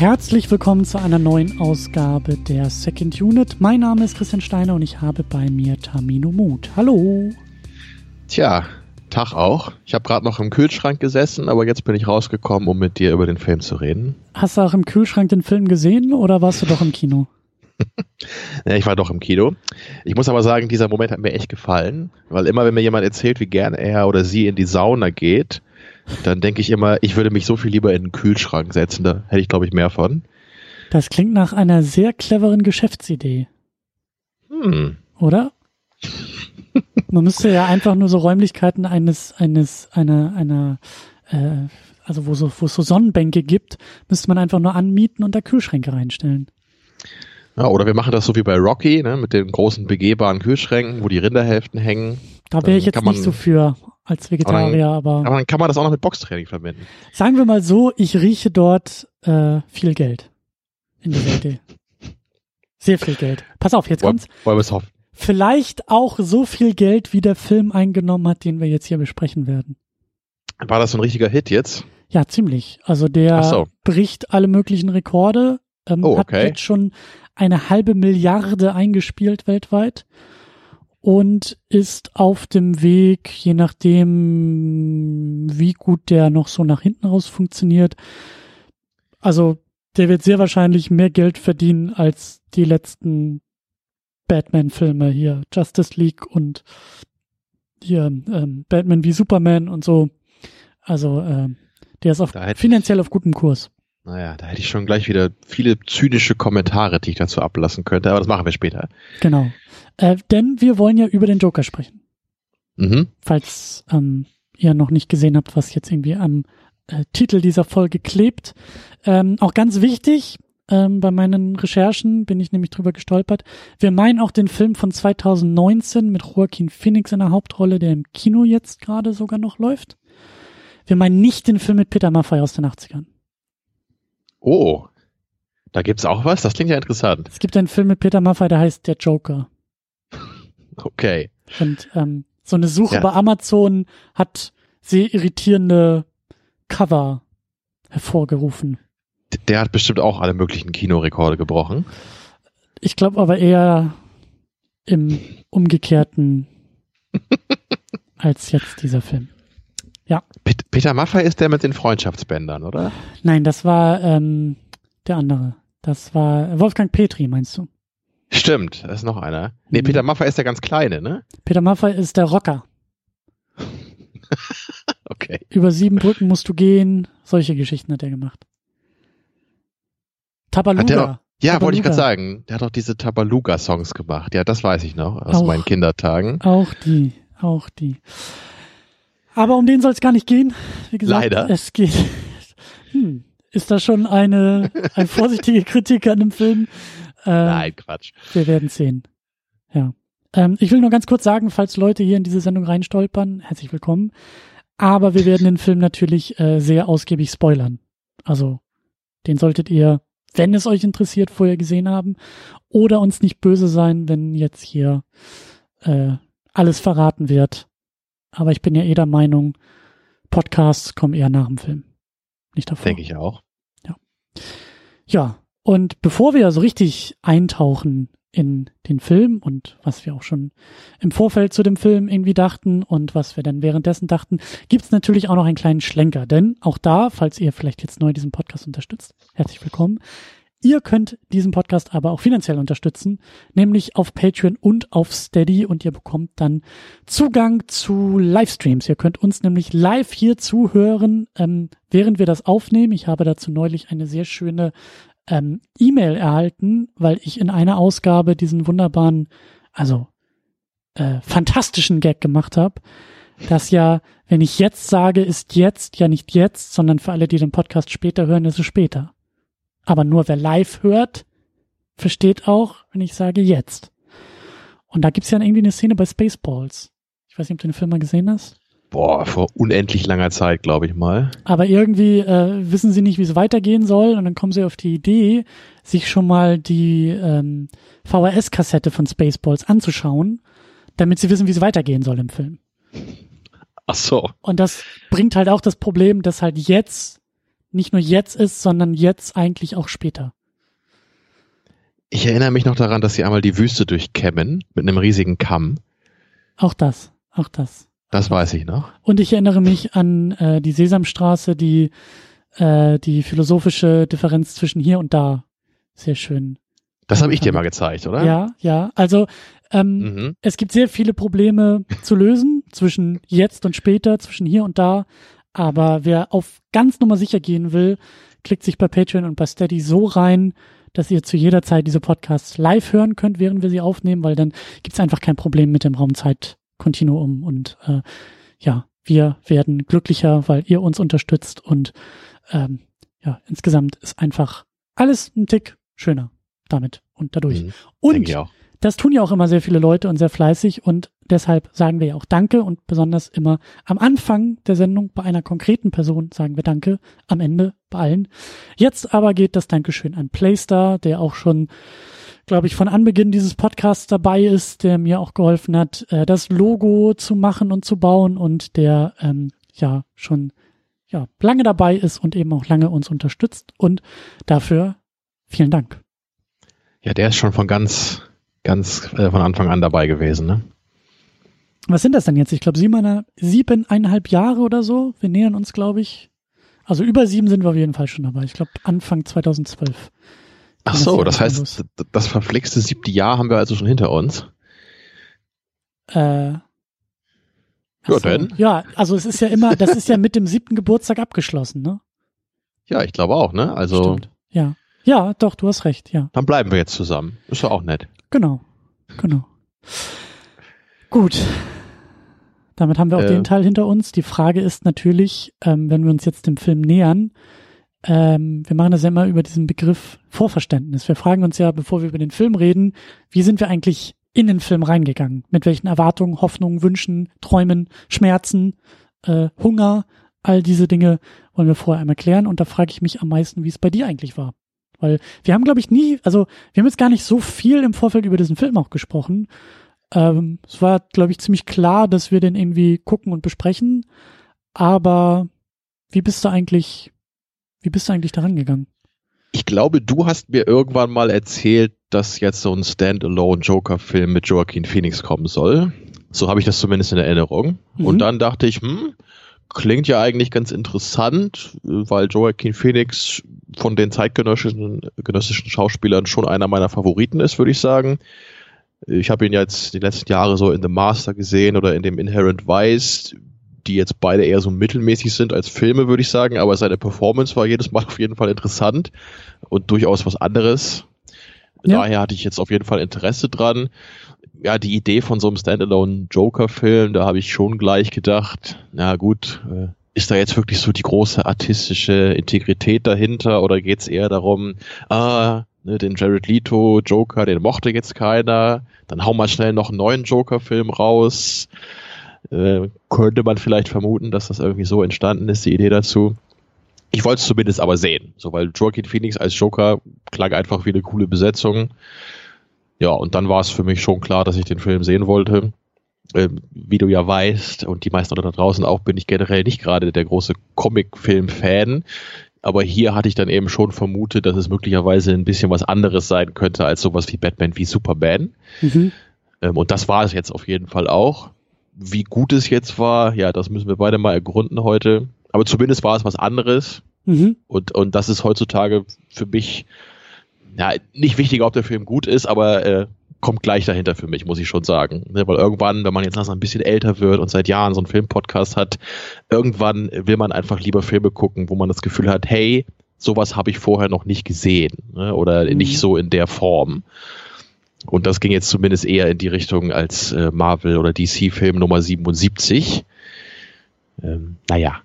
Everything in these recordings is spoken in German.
Herzlich willkommen zu einer neuen Ausgabe der Second Unit. Mein Name ist Christian Steiner und ich habe bei mir Tamino Mut. Hallo. Tja, Tag auch. Ich habe gerade noch im Kühlschrank gesessen, aber jetzt bin ich rausgekommen, um mit dir über den Film zu reden. Hast du auch im Kühlschrank den Film gesehen oder warst du doch im Kino? ja, ich war doch im Kino. Ich muss aber sagen, dieser Moment hat mir echt gefallen, weil immer, wenn mir jemand erzählt, wie gern er oder sie in die Sauna geht, dann denke ich immer, ich würde mich so viel lieber in den Kühlschrank setzen. Da hätte ich, glaube ich, mehr von. Das klingt nach einer sehr cleveren Geschäftsidee. Hm. Oder? Man müsste ja einfach nur so Räumlichkeiten eines, eines, einer, einer, äh, also wo so, wo es so Sonnenbänke gibt, müsste man einfach nur anmieten und da Kühlschränke reinstellen. Ja, oder wir machen das so wie bei Rocky, ne, mit den großen begehbaren Kühlschränken, wo die Rinderhälften hängen. Da wäre ich jetzt nicht so für als Vegetarier, aber, dann, aber. dann kann man das auch noch mit Boxtraining verbinden. Sagen wir mal so, ich rieche dort äh, viel Geld in dieser Idee. Sehr viel Geld. Pass auf, jetzt kommt's. Wollen wir es hoffen. Vielleicht auch so viel Geld, wie der Film eingenommen hat, den wir jetzt hier besprechen werden. War das so ein richtiger Hit jetzt? Ja, ziemlich. Also der so. bricht alle möglichen Rekorde. Ähm, oh, okay. Hat jetzt schon eine halbe Milliarde eingespielt weltweit und ist auf dem Weg, je nachdem, wie gut der noch so nach hinten raus funktioniert. Also der wird sehr wahrscheinlich mehr Geld verdienen als die letzten Batman-Filme hier, Justice League und hier ähm, Batman wie Superman und so. Also äh, der ist auf, finanziell auf gutem Kurs. Naja, da hätte ich schon gleich wieder viele zynische Kommentare, die ich dazu ablassen könnte, aber das machen wir später. Genau. Äh, denn wir wollen ja über den Joker sprechen. Mhm. Falls ähm, ihr noch nicht gesehen habt, was jetzt irgendwie am äh, Titel dieser Folge klebt. Ähm, auch ganz wichtig, ähm, bei meinen Recherchen bin ich nämlich drüber gestolpert. Wir meinen auch den Film von 2019 mit Joaquin Phoenix in der Hauptrolle, der im Kino jetzt gerade sogar noch läuft. Wir meinen nicht den Film mit Peter Maffay aus den 80ern. Oh, da gibt's auch was? Das klingt ja interessant. Es gibt einen Film mit Peter Maffay, der heißt Der Joker. Okay. Und ähm, so eine Suche ja. bei Amazon hat sehr irritierende Cover hervorgerufen. Der hat bestimmt auch alle möglichen Kinorekorde gebrochen. Ich glaube aber eher im umgekehrten als jetzt dieser Film. Ja. Peter Maffay ist der mit den Freundschaftsbändern, oder? Nein, das war ähm, der andere. Das war Wolfgang Petri, meinst du? Stimmt, das ist noch einer. Nee, mhm. Peter Maffay ist der ganz kleine, ne? Peter Maffay ist der Rocker. okay. Über sieben Brücken musst du gehen. Solche Geschichten hat er gemacht. Tabaluga. ja, Tabaluga. wollte ich gerade sagen. Der hat doch diese Tabaluga-Songs gemacht. Ja, das weiß ich noch aus auch, meinen Kindertagen. Auch die, auch die. Aber um den soll es gar nicht gehen. Wie gesagt, Leider. Es geht. Hm, ist das schon eine, eine vorsichtige Kritik an dem Film? Äh, Nein, Quatsch. Wir werden sehen. Ja. Ähm, ich will nur ganz kurz sagen, falls Leute hier in diese Sendung reinstolpern, herzlich willkommen. Aber wir werden den Film natürlich äh, sehr ausgiebig spoilern. Also, den solltet ihr, wenn es euch interessiert, vorher gesehen haben. Oder uns nicht böse sein, wenn jetzt hier äh, alles verraten wird aber ich bin ja eh der Meinung, Podcasts kommen eher nach dem Film. Nicht davor. Denke ich auch. Ja. Ja. Und bevor wir so richtig eintauchen in den Film und was wir auch schon im Vorfeld zu dem Film irgendwie dachten und was wir dann währenddessen dachten, gibt's natürlich auch noch einen kleinen Schlenker. Denn auch da, falls ihr vielleicht jetzt neu diesen Podcast unterstützt, herzlich willkommen, Ihr könnt diesen Podcast aber auch finanziell unterstützen, nämlich auf Patreon und auf Steady und ihr bekommt dann Zugang zu Livestreams. Ihr könnt uns nämlich live hier zuhören, ähm, während wir das aufnehmen. Ich habe dazu neulich eine sehr schöne ähm, E-Mail erhalten, weil ich in einer Ausgabe diesen wunderbaren, also äh, fantastischen Gag gemacht habe, dass ja, wenn ich jetzt sage, ist jetzt ja nicht jetzt, sondern für alle, die den Podcast später hören, ist es später. Aber nur wer live hört, versteht auch, wenn ich sage jetzt. Und da gibt's ja irgendwie eine Szene bei Spaceballs. Ich weiß nicht, ob du den Film mal gesehen hast. Boah, vor unendlich langer Zeit, glaube ich mal. Aber irgendwie äh, wissen sie nicht, wie es weitergehen soll und dann kommen sie auf die Idee, sich schon mal die ähm, VHS-Kassette von Spaceballs anzuschauen, damit sie wissen, wie es weitergehen soll im Film. Ach so. Und das bringt halt auch das Problem, dass halt jetzt nicht nur jetzt ist, sondern jetzt eigentlich auch später. Ich erinnere mich noch daran, dass sie einmal die Wüste durchkämmen mit einem riesigen Kamm. Auch das, auch das. Das weiß ich noch. Und ich erinnere mich an äh, die Sesamstraße, die äh, die philosophische Differenz zwischen hier und da sehr schön. Das habe ich dir mal gezeigt, oder? Ja, ja. Also ähm, mhm. es gibt sehr viele Probleme zu lösen zwischen jetzt und später, zwischen hier und da. Aber wer auf ganz Nummer sicher gehen will, klickt sich bei Patreon und bei Steady so rein, dass ihr zu jeder Zeit diese Podcasts live hören könnt, während wir sie aufnehmen, weil dann gibt es einfach kein Problem mit dem Raumzeitkontinuum und äh, ja, wir werden glücklicher, weil ihr uns unterstützt und ähm, ja, insgesamt ist einfach alles ein Tick schöner damit und dadurch. Mhm, und das tun ja auch immer sehr viele Leute und sehr fleißig und deshalb sagen wir ja auch Danke und besonders immer am Anfang der Sendung bei einer konkreten Person sagen wir Danke, am Ende bei allen. Jetzt aber geht das Dankeschön an Playstar, der auch schon, glaube ich, von Anbeginn dieses Podcasts dabei ist, der mir auch geholfen hat, äh, das Logo zu machen und zu bauen und der ähm, ja schon ja lange dabei ist und eben auch lange uns unterstützt und dafür vielen Dank. Ja, der ist schon von ganz ganz äh, von Anfang an dabei gewesen, ne? Was sind das denn jetzt? Ich glaube, siebeneinhalb Jahre oder so. Wir nähern uns, glaube ich. Also über sieben sind wir auf jeden Fall schon dabei. Ich glaube, Anfang 2012. Ach so, das heißt, los. das verflixte siebte Jahr haben wir also schon hinter uns. Äh, ja, so, denn? Ja, also es ist ja immer, das ist ja mit dem siebten Geburtstag abgeschlossen, ne? Ja, ich glaube auch, ne? Also. Stimmt. Ja. Ja, doch, du hast recht, ja. Dann bleiben wir jetzt zusammen. Ist doch auch nett. Genau, genau. Gut. Damit haben wir auch äh, den Teil hinter uns. Die Frage ist natürlich, ähm, wenn wir uns jetzt dem Film nähern, ähm, wir machen das ja immer über diesen Begriff Vorverständnis. Wir fragen uns ja, bevor wir über den Film reden, wie sind wir eigentlich in den Film reingegangen? Mit welchen Erwartungen, Hoffnungen, Wünschen, Träumen, Schmerzen, äh, Hunger, all diese Dinge wollen wir vorher einmal klären. Und da frage ich mich am meisten, wie es bei dir eigentlich war. Weil wir haben, glaube ich, nie, also wir haben jetzt gar nicht so viel im Vorfeld über diesen Film auch gesprochen. Ähm, es war, glaube ich, ziemlich klar, dass wir den irgendwie gucken und besprechen. Aber wie bist du eigentlich, wie bist du eigentlich daran gegangen? Ich glaube, du hast mir irgendwann mal erzählt, dass jetzt so ein Standalone Joker-Film mit Joaquin Phoenix kommen soll. So habe ich das zumindest in Erinnerung. Mhm. Und dann dachte ich, hm, klingt ja eigentlich ganz interessant, weil Joaquin Phoenix von den zeitgenössischen genössischen Schauspielern schon einer meiner Favoriten ist, würde ich sagen. Ich habe ihn jetzt die letzten Jahre so in The Master gesehen oder in dem Inherent Vice, die jetzt beide eher so mittelmäßig sind als Filme, würde ich sagen, aber seine Performance war jedes Mal auf jeden Fall interessant und durchaus was anderes. Ja. Daher hatte ich jetzt auf jeden Fall Interesse dran. Ja, die Idee von so einem Standalone Joker-Film, da habe ich schon gleich gedacht, na gut, äh, ist da jetzt wirklich so die große artistische Integrität dahinter oder geht es eher darum, ah, ne, den Jared Leto Joker, den mochte jetzt keiner, dann hau mal schnell noch einen neuen Joker-Film raus. Äh, könnte man vielleicht vermuten, dass das irgendwie so entstanden ist, die Idee dazu. Ich wollte es zumindest aber sehen, so weil Joaquin Phoenix als Joker klang einfach wie eine coole Besetzung. Ja, und dann war es für mich schon klar, dass ich den Film sehen wollte. Ähm, wie du ja weißt, und die meisten da draußen auch, bin ich generell nicht gerade der große Comic-Film-Fan. Aber hier hatte ich dann eben schon vermutet, dass es möglicherweise ein bisschen was anderes sein könnte als sowas wie Batman wie Superman. Mhm. Ähm, und das war es jetzt auf jeden Fall auch. Wie gut es jetzt war, ja, das müssen wir beide mal ergründen heute. Aber zumindest war es was anderes. Mhm. Und, und das ist heutzutage für mich ja, nicht wichtig, ob der Film gut ist, aber äh, kommt gleich dahinter für mich, muss ich schon sagen. Ne, weil irgendwann, wenn man jetzt noch ein bisschen älter wird und seit Jahren so einen Filmpodcast hat, irgendwann will man einfach lieber Filme gucken, wo man das Gefühl hat, hey, sowas habe ich vorher noch nicht gesehen ne? oder mhm. nicht so in der Form. Und das ging jetzt zumindest eher in die Richtung als äh, Marvel oder DC-Film Nummer 77. Ähm, naja,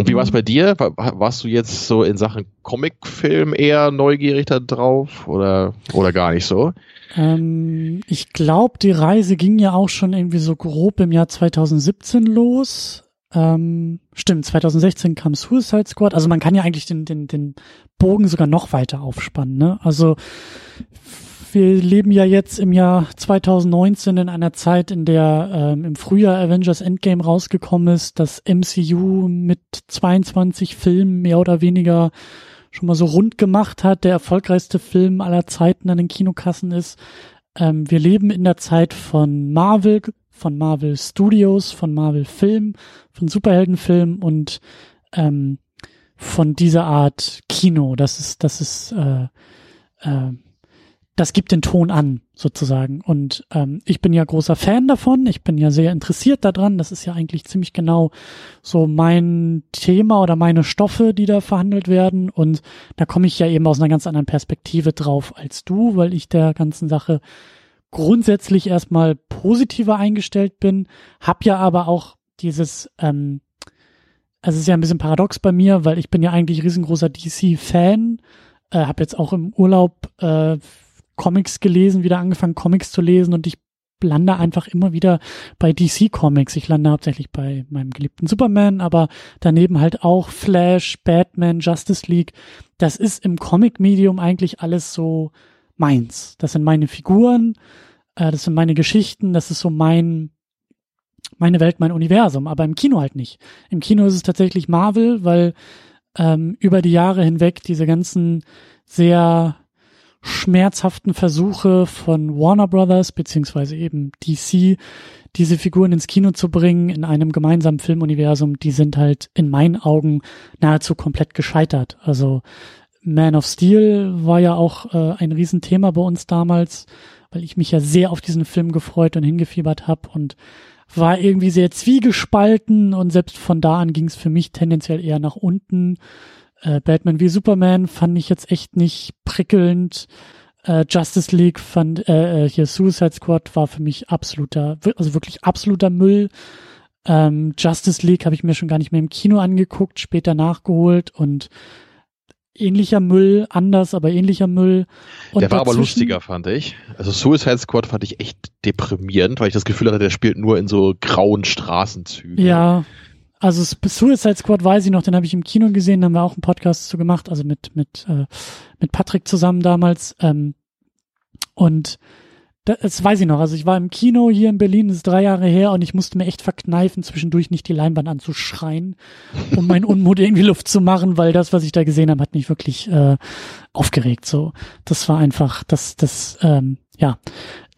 und wie war es mhm. bei dir? Warst du jetzt so in Sachen Comicfilm eher neugierig da drauf oder, oder gar nicht so? Ähm, ich glaube, die Reise ging ja auch schon irgendwie so grob im Jahr 2017 los. Ähm, stimmt, 2016 kam Suicide Squad. Also man kann ja eigentlich den, den, den Bogen sogar noch weiter aufspannen. Ne? Also wir leben ja jetzt im Jahr 2019 in einer Zeit, in der ähm, im Frühjahr Avengers Endgame rausgekommen ist, das MCU mit 22 Filmen mehr oder weniger schon mal so rund gemacht hat, der erfolgreichste Film aller Zeiten an den Kinokassen ist. Ähm, wir leben in der Zeit von Marvel, von Marvel Studios, von Marvel Film, von Superheldenfilm und ähm, von dieser Art Kino. Das ist, das ist, äh, äh, das gibt den Ton an, sozusagen. Und ähm, ich bin ja großer Fan davon. Ich bin ja sehr interessiert daran. Das ist ja eigentlich ziemlich genau so mein Thema oder meine Stoffe, die da verhandelt werden. Und da komme ich ja eben aus einer ganz anderen Perspektive drauf als du, weil ich der ganzen Sache grundsätzlich erstmal positiver eingestellt bin, hab ja aber auch dieses, ähm, also es ist ja ein bisschen paradox bei mir, weil ich bin ja eigentlich riesengroßer DC-Fan, äh, habe jetzt auch im Urlaub äh, Comics gelesen, wieder angefangen Comics zu lesen und ich lande einfach immer wieder bei DC Comics. Ich lande hauptsächlich bei meinem geliebten Superman, aber daneben halt auch Flash, Batman, Justice League. Das ist im Comic-Medium eigentlich alles so meins. Das sind meine Figuren, äh, das sind meine Geschichten, das ist so mein meine Welt, mein Universum, aber im Kino halt nicht. Im Kino ist es tatsächlich Marvel, weil ähm, über die Jahre hinweg diese ganzen sehr schmerzhaften Versuche von Warner Brothers beziehungsweise eben DC, diese Figuren ins Kino zu bringen in einem gemeinsamen Filmuniversum, die sind halt in meinen Augen nahezu komplett gescheitert. Also Man of Steel war ja auch äh, ein Riesenthema bei uns damals, weil ich mich ja sehr auf diesen Film gefreut und hingefiebert habe und war irgendwie sehr zwiegespalten und selbst von da an ging es für mich tendenziell eher nach unten. Äh, Batman wie Superman fand ich jetzt echt nicht prickelnd. Äh, Justice League fand, äh, äh, hier Suicide Squad war für mich absoluter, also wirklich absoluter Müll. Ähm, Justice League habe ich mir schon gar nicht mehr im Kino angeguckt, später nachgeholt und ähnlicher Müll, anders, aber ähnlicher Müll. Und der war aber lustiger, fand ich. Also Suicide Squad fand ich echt deprimierend, weil ich das Gefühl hatte, der spielt nur in so grauen Straßenzügen. Ja, also Suicide Squad weiß ich noch, den habe ich im Kino gesehen, da haben wir auch einen Podcast zu gemacht, also mit mit äh, mit Patrick zusammen damals. Ähm, und das weiß ich noch. Also ich war im Kino hier in Berlin, das ist drei Jahre her, und ich musste mir echt verkneifen, zwischendurch nicht die Leinwand anzuschreien, um meinen Unmut irgendwie Luft zu machen, weil das, was ich da gesehen habe, hat mich wirklich äh, aufgeregt. So, das war einfach, das, das, ähm, ja,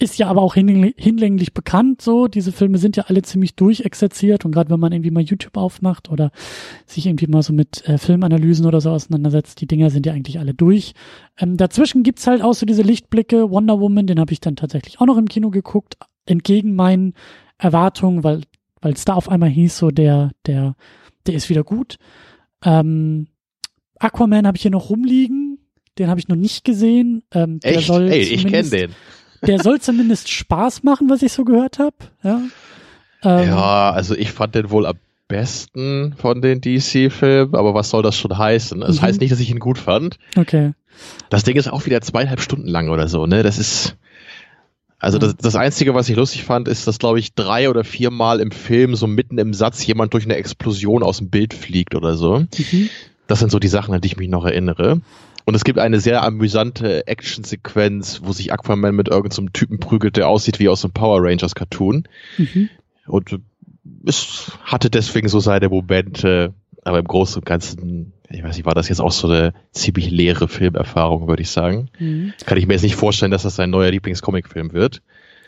ist ja aber auch hinlänglich bekannt so. Diese Filme sind ja alle ziemlich durchexerziert und gerade wenn man irgendwie mal YouTube aufmacht oder sich irgendwie mal so mit äh, Filmanalysen oder so auseinandersetzt, die Dinger sind ja eigentlich alle durch. Ähm, dazwischen gibt's halt auch so diese Lichtblicke. Wonder Woman, den habe ich dann tatsächlich auch noch im Kino geguckt, entgegen meinen Erwartungen, weil weil es da auf einmal hieß so, der der der ist wieder gut. Ähm, Aquaman habe ich hier noch rumliegen. Den habe ich noch nicht gesehen. Ähm, Echt? Der soll Ey, ich kenne den. Der soll zumindest Spaß machen, was ich so gehört habe. Ja. Ähm, ja, also ich fand den wohl am besten von den DC-Filmen, aber was soll das schon heißen? Das mhm. heißt nicht, dass ich ihn gut fand. Okay. Das Ding ist auch wieder zweieinhalb Stunden lang oder so, ne? Das ist. Also das, das Einzige, was ich lustig fand, ist, dass, glaube ich, drei oder viermal im Film so mitten im Satz jemand durch eine Explosion aus dem Bild fliegt oder so. Mhm. Das sind so die Sachen, an die ich mich noch erinnere. Und es gibt eine sehr amüsante Actionsequenz, wo sich Aquaman mit irgendeinem so Typen prügelt, der aussieht wie aus einem Power Rangers Cartoon. Mhm. Und es hatte deswegen so seine Momente, aber im Großen und Ganzen, ich weiß nicht, war das jetzt auch so eine ziemlich leere Filmerfahrung, würde ich sagen. Mhm. Kann ich mir jetzt nicht vorstellen, dass das sein neuer Lieblingscomicfilm wird.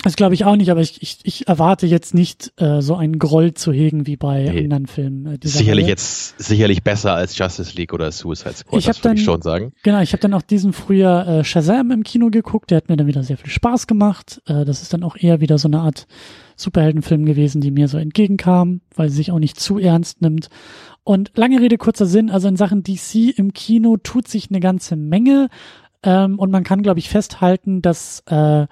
Das glaube ich auch nicht, aber ich, ich, ich erwarte jetzt nicht äh, so einen Groll zu hegen wie bei nee. anderen Filmen. Äh, sicherlich Reihe. jetzt sicherlich besser als Justice League oder Suicide Squad, ich das würde ich schon sagen. Genau, ich habe dann auch diesen Frühjahr äh, Shazam im Kino geguckt, der hat mir dann wieder sehr viel Spaß gemacht. Äh, das ist dann auch eher wieder so eine Art Superheldenfilm gewesen, die mir so entgegenkam, weil sie sich auch nicht zu ernst nimmt. Und lange Rede, kurzer Sinn, also in Sachen DC im Kino tut sich eine ganze Menge. Ähm, und man kann, glaube ich, festhalten, dass äh,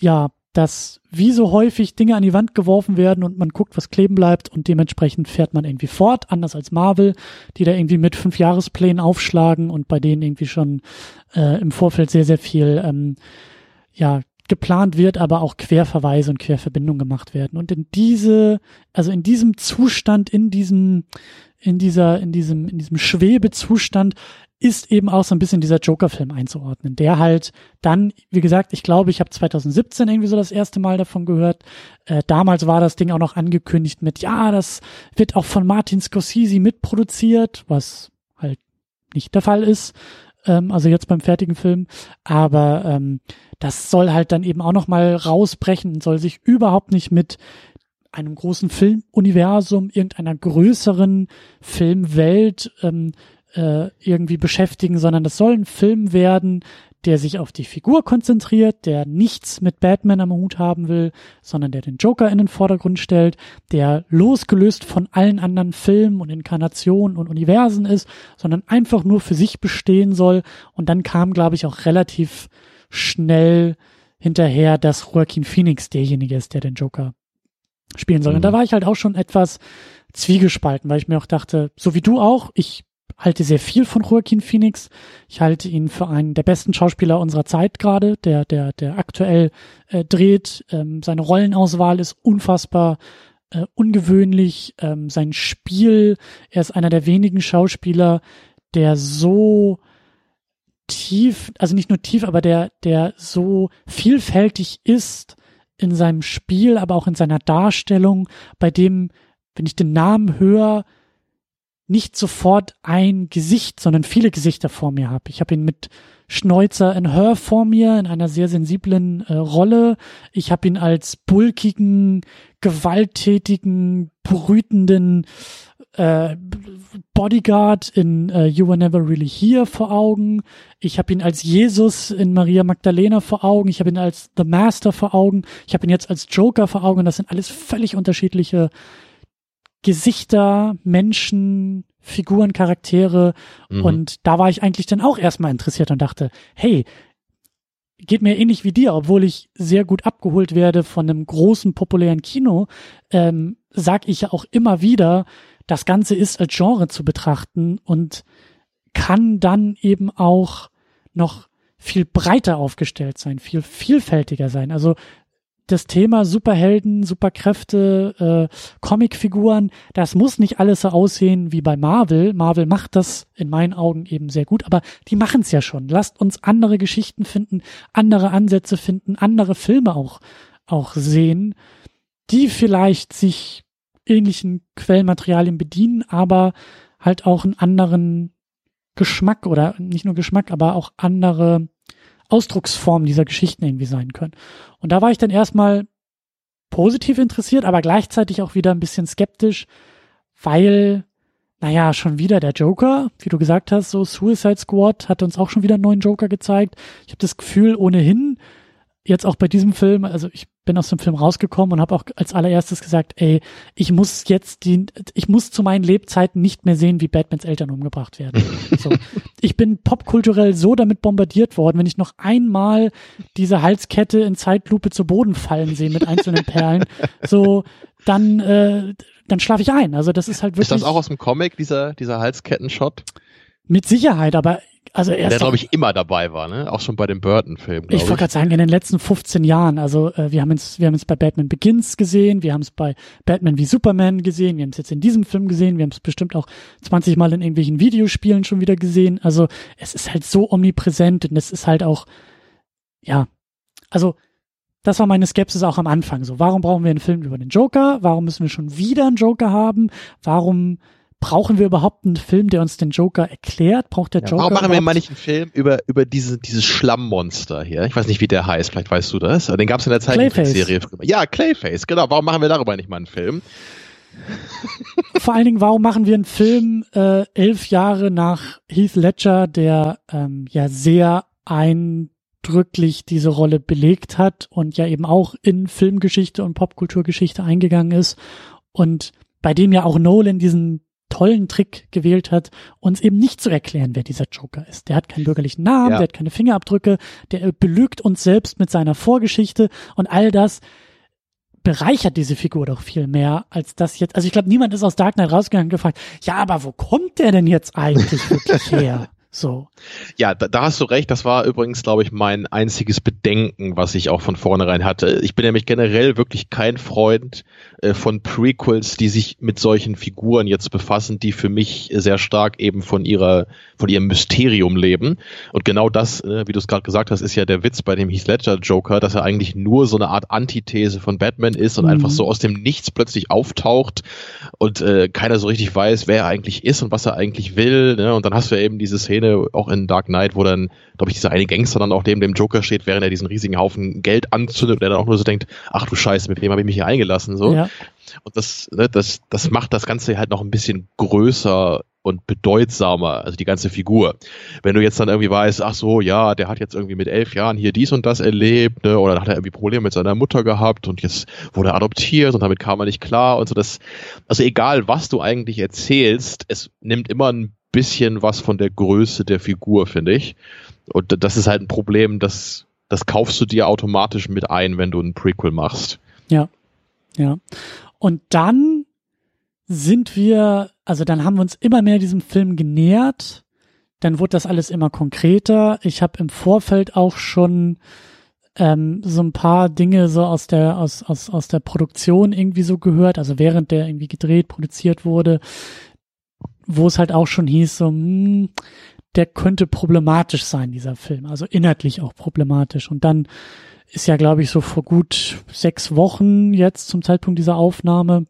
ja, dass wie so häufig Dinge an die Wand geworfen werden und man guckt, was kleben bleibt und dementsprechend fährt man irgendwie fort, anders als Marvel, die da irgendwie mit fünf Jahresplänen aufschlagen und bei denen irgendwie schon äh, im Vorfeld sehr, sehr viel ähm, ja, geplant wird, aber auch Querverweise und Querverbindungen gemacht werden. Und in diese, also in diesem Zustand, in diesem, in dieser, in diesem, in diesem Schwebezustand ist eben auch so ein bisschen dieser Joker-Film einzuordnen, der halt dann, wie gesagt, ich glaube, ich habe 2017 irgendwie so das erste Mal davon gehört. Äh, damals war das Ding auch noch angekündigt mit, ja, das wird auch von Martin Scorsese mitproduziert, was halt nicht der Fall ist. Ähm, also jetzt beim fertigen Film. Aber ähm, das soll halt dann eben auch noch mal rausbrechen, soll sich überhaupt nicht mit einem großen Filmuniversum, irgendeiner größeren Filmwelt ähm, äh, irgendwie beschäftigen, sondern es soll ein Film werden, der sich auf die Figur konzentriert, der nichts mit Batman am Hut haben will, sondern der den Joker in den Vordergrund stellt, der losgelöst von allen anderen Filmen und Inkarnationen und Universen ist, sondern einfach nur für sich bestehen soll. Und dann kam, glaube ich, auch relativ schnell hinterher, dass Joaquin Phoenix derjenige ist, der den Joker spielen soll. Mhm. Und da war ich halt auch schon etwas zwiegespalten, weil ich mir auch dachte, so wie du auch, ich halte sehr viel von Joaquin Phoenix. Ich halte ihn für einen der besten Schauspieler unserer Zeit gerade, der, der, der aktuell äh, dreht. Ähm, seine Rollenauswahl ist unfassbar äh, ungewöhnlich. Ähm, sein Spiel, er ist einer der wenigen Schauspieler, der so tief, also nicht nur tief, aber der, der so vielfältig ist in seinem Spiel, aber auch in seiner Darstellung, bei dem, wenn ich den Namen höre, nicht sofort ein Gesicht, sondern viele Gesichter vor mir habe. Ich habe ihn mit Schneuzer in Her vor mir in einer sehr sensiblen äh, Rolle. Ich habe ihn als bulkigen, gewalttätigen, brütenden äh, Bodyguard in äh, You Were Never Really Here vor Augen. Ich habe ihn als Jesus in Maria Magdalena vor Augen. Ich habe ihn als The Master vor Augen. Ich habe ihn jetzt als Joker vor Augen. Das sind alles völlig unterschiedliche Gesichter, Menschen, Figuren, Charaktere. Mhm. Und da war ich eigentlich dann auch erstmal interessiert und dachte, hey, geht mir ähnlich wie dir, obwohl ich sehr gut abgeholt werde von einem großen populären Kino, ähm, sag ich ja auch immer wieder, das Ganze ist als Genre zu betrachten und kann dann eben auch noch viel breiter aufgestellt sein, viel vielfältiger sein. Also das Thema Superhelden, Superkräfte, äh, Comicfiguren, das muss nicht alles so aussehen wie bei Marvel. Marvel macht das in meinen Augen eben sehr gut, aber die machen es ja schon. Lasst uns andere Geschichten finden, andere Ansätze finden, andere Filme auch, auch sehen, die vielleicht sich ähnlichen Quellmaterialien bedienen, aber halt auch einen anderen Geschmack oder nicht nur Geschmack, aber auch andere Ausdrucksform dieser Geschichten irgendwie sein können. Und da war ich dann erstmal positiv interessiert, aber gleichzeitig auch wieder ein bisschen skeptisch, weil, naja, schon wieder der Joker, wie du gesagt hast, so Suicide Squad hat uns auch schon wieder einen neuen Joker gezeigt. Ich habe das Gefühl, ohnehin jetzt auch bei diesem Film, also ich bin aus dem Film rausgekommen und habe auch als allererstes gesagt, ey, ich muss jetzt die, ich muss zu meinen Lebzeiten nicht mehr sehen, wie Batmans Eltern umgebracht werden. so. Ich bin popkulturell so damit bombardiert worden, wenn ich noch einmal diese Halskette in Zeitlupe zu Boden fallen sehe mit einzelnen Perlen, so dann äh, dann schlafe ich ein. Also das ist halt wirklich. Ist das auch aus dem Comic dieser dieser Halsketten-Shot? Mit Sicherheit, aber also er der, glaube ich, immer dabei war, ne? Auch schon bei den Burton-Filmen. Ich wollte gerade sagen, in den letzten 15 Jahren. Also äh, wir haben es, wir haben es bei Batman Begins gesehen, wir haben es bei Batman wie Superman gesehen, wir haben es jetzt in diesem Film gesehen, wir haben es bestimmt auch 20 Mal in irgendwelchen Videospielen schon wieder gesehen. Also es ist halt so omnipräsent und es ist halt auch, ja, also das war meine Skepsis auch am Anfang. So, warum brauchen wir einen Film über den Joker? Warum müssen wir schon wieder einen Joker haben? Warum brauchen wir überhaupt einen Film, der uns den Joker erklärt? Braucht der ja, Joker? Warum machen wir mal nicht einen Film über, über diese, dieses Schlammmonster hier? Ich weiß nicht, wie der heißt, vielleicht weißt du das. Den gab es in der Zeichentrickserie. Ja, Clayface, genau. Warum machen wir darüber nicht mal einen Film? Vor allen Dingen, warum machen wir einen Film äh, elf Jahre nach Heath Ledger, der ähm, ja sehr eindrücklich diese Rolle belegt hat und ja eben auch in Filmgeschichte und Popkulturgeschichte eingegangen ist und bei dem ja auch Nolan diesen tollen Trick gewählt hat, uns eben nicht zu erklären, wer dieser Joker ist. Der hat keinen bürgerlichen Namen, ja. der hat keine Fingerabdrücke, der belügt uns selbst mit seiner Vorgeschichte und all das bereichert diese Figur doch viel mehr als das jetzt. Also ich glaube, niemand ist aus Dark Knight rausgegangen und gefragt, ja, aber wo kommt der denn jetzt eigentlich wirklich her? So. Ja, da, da, hast du recht. Das war übrigens, glaube ich, mein einziges Bedenken, was ich auch von vornherein hatte. Ich bin nämlich generell wirklich kein Freund äh, von Prequels, die sich mit solchen Figuren jetzt befassen, die für mich sehr stark eben von ihrer, von ihrem Mysterium leben. Und genau das, äh, wie du es gerade gesagt hast, ist ja der Witz bei dem Heath Ledger Joker, dass er eigentlich nur so eine Art Antithese von Batman ist und mhm. einfach so aus dem Nichts plötzlich auftaucht und äh, keiner so richtig weiß, wer er eigentlich ist und was er eigentlich will. Ne? Und dann hast du ja eben diese Szene Szene auch in Dark Knight, wo dann, glaube ich, dieser eine Gangster dann auch neben dem Joker steht, während er diesen riesigen Haufen Geld anzündet und der dann auch nur so denkt, ach du Scheiße, mit wem habe ich mich hier eingelassen? So. Ja. Und das, ne, das, das macht das Ganze halt noch ein bisschen größer und bedeutsamer, also die ganze Figur. Wenn du jetzt dann irgendwie weißt, ach so, ja, der hat jetzt irgendwie mit elf Jahren hier dies und das erlebt, ne, oder dann hat er irgendwie Probleme mit seiner Mutter gehabt und jetzt wurde er adoptiert und damit kam er nicht klar und so, das, also egal was du eigentlich erzählst, es nimmt immer ein bisschen was von der Größe der Figur, finde ich. Und das ist halt ein Problem, das, das kaufst du dir automatisch mit ein, wenn du einen Prequel machst. Ja, ja. Und dann sind wir, also dann haben wir uns immer mehr diesem Film genähert. Dann wurde das alles immer konkreter. Ich habe im Vorfeld auch schon ähm, so ein paar Dinge so aus der aus aus aus der Produktion irgendwie so gehört. Also während der irgendwie gedreht, produziert wurde, wo es halt auch schon hieß, so, hm, der könnte problematisch sein, dieser Film. Also inhaltlich auch problematisch. Und dann ist ja, glaube ich, so vor gut sechs Wochen jetzt zum Zeitpunkt dieser Aufnahme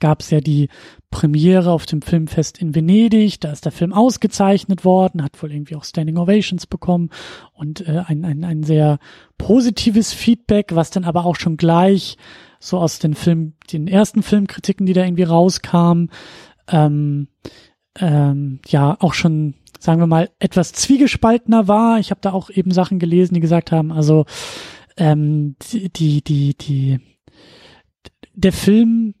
gab es ja die Premiere auf dem Filmfest in Venedig. Da ist der Film ausgezeichnet worden, hat wohl irgendwie auch Standing Ovations bekommen und äh, ein, ein, ein sehr positives Feedback, was dann aber auch schon gleich so aus den Film, den ersten Filmkritiken, die da irgendwie rauskamen, ähm, ähm, ja auch schon, sagen wir mal, etwas zwiegespaltener war. Ich habe da auch eben Sachen gelesen, die gesagt haben, also ähm, die, die, die, die der Film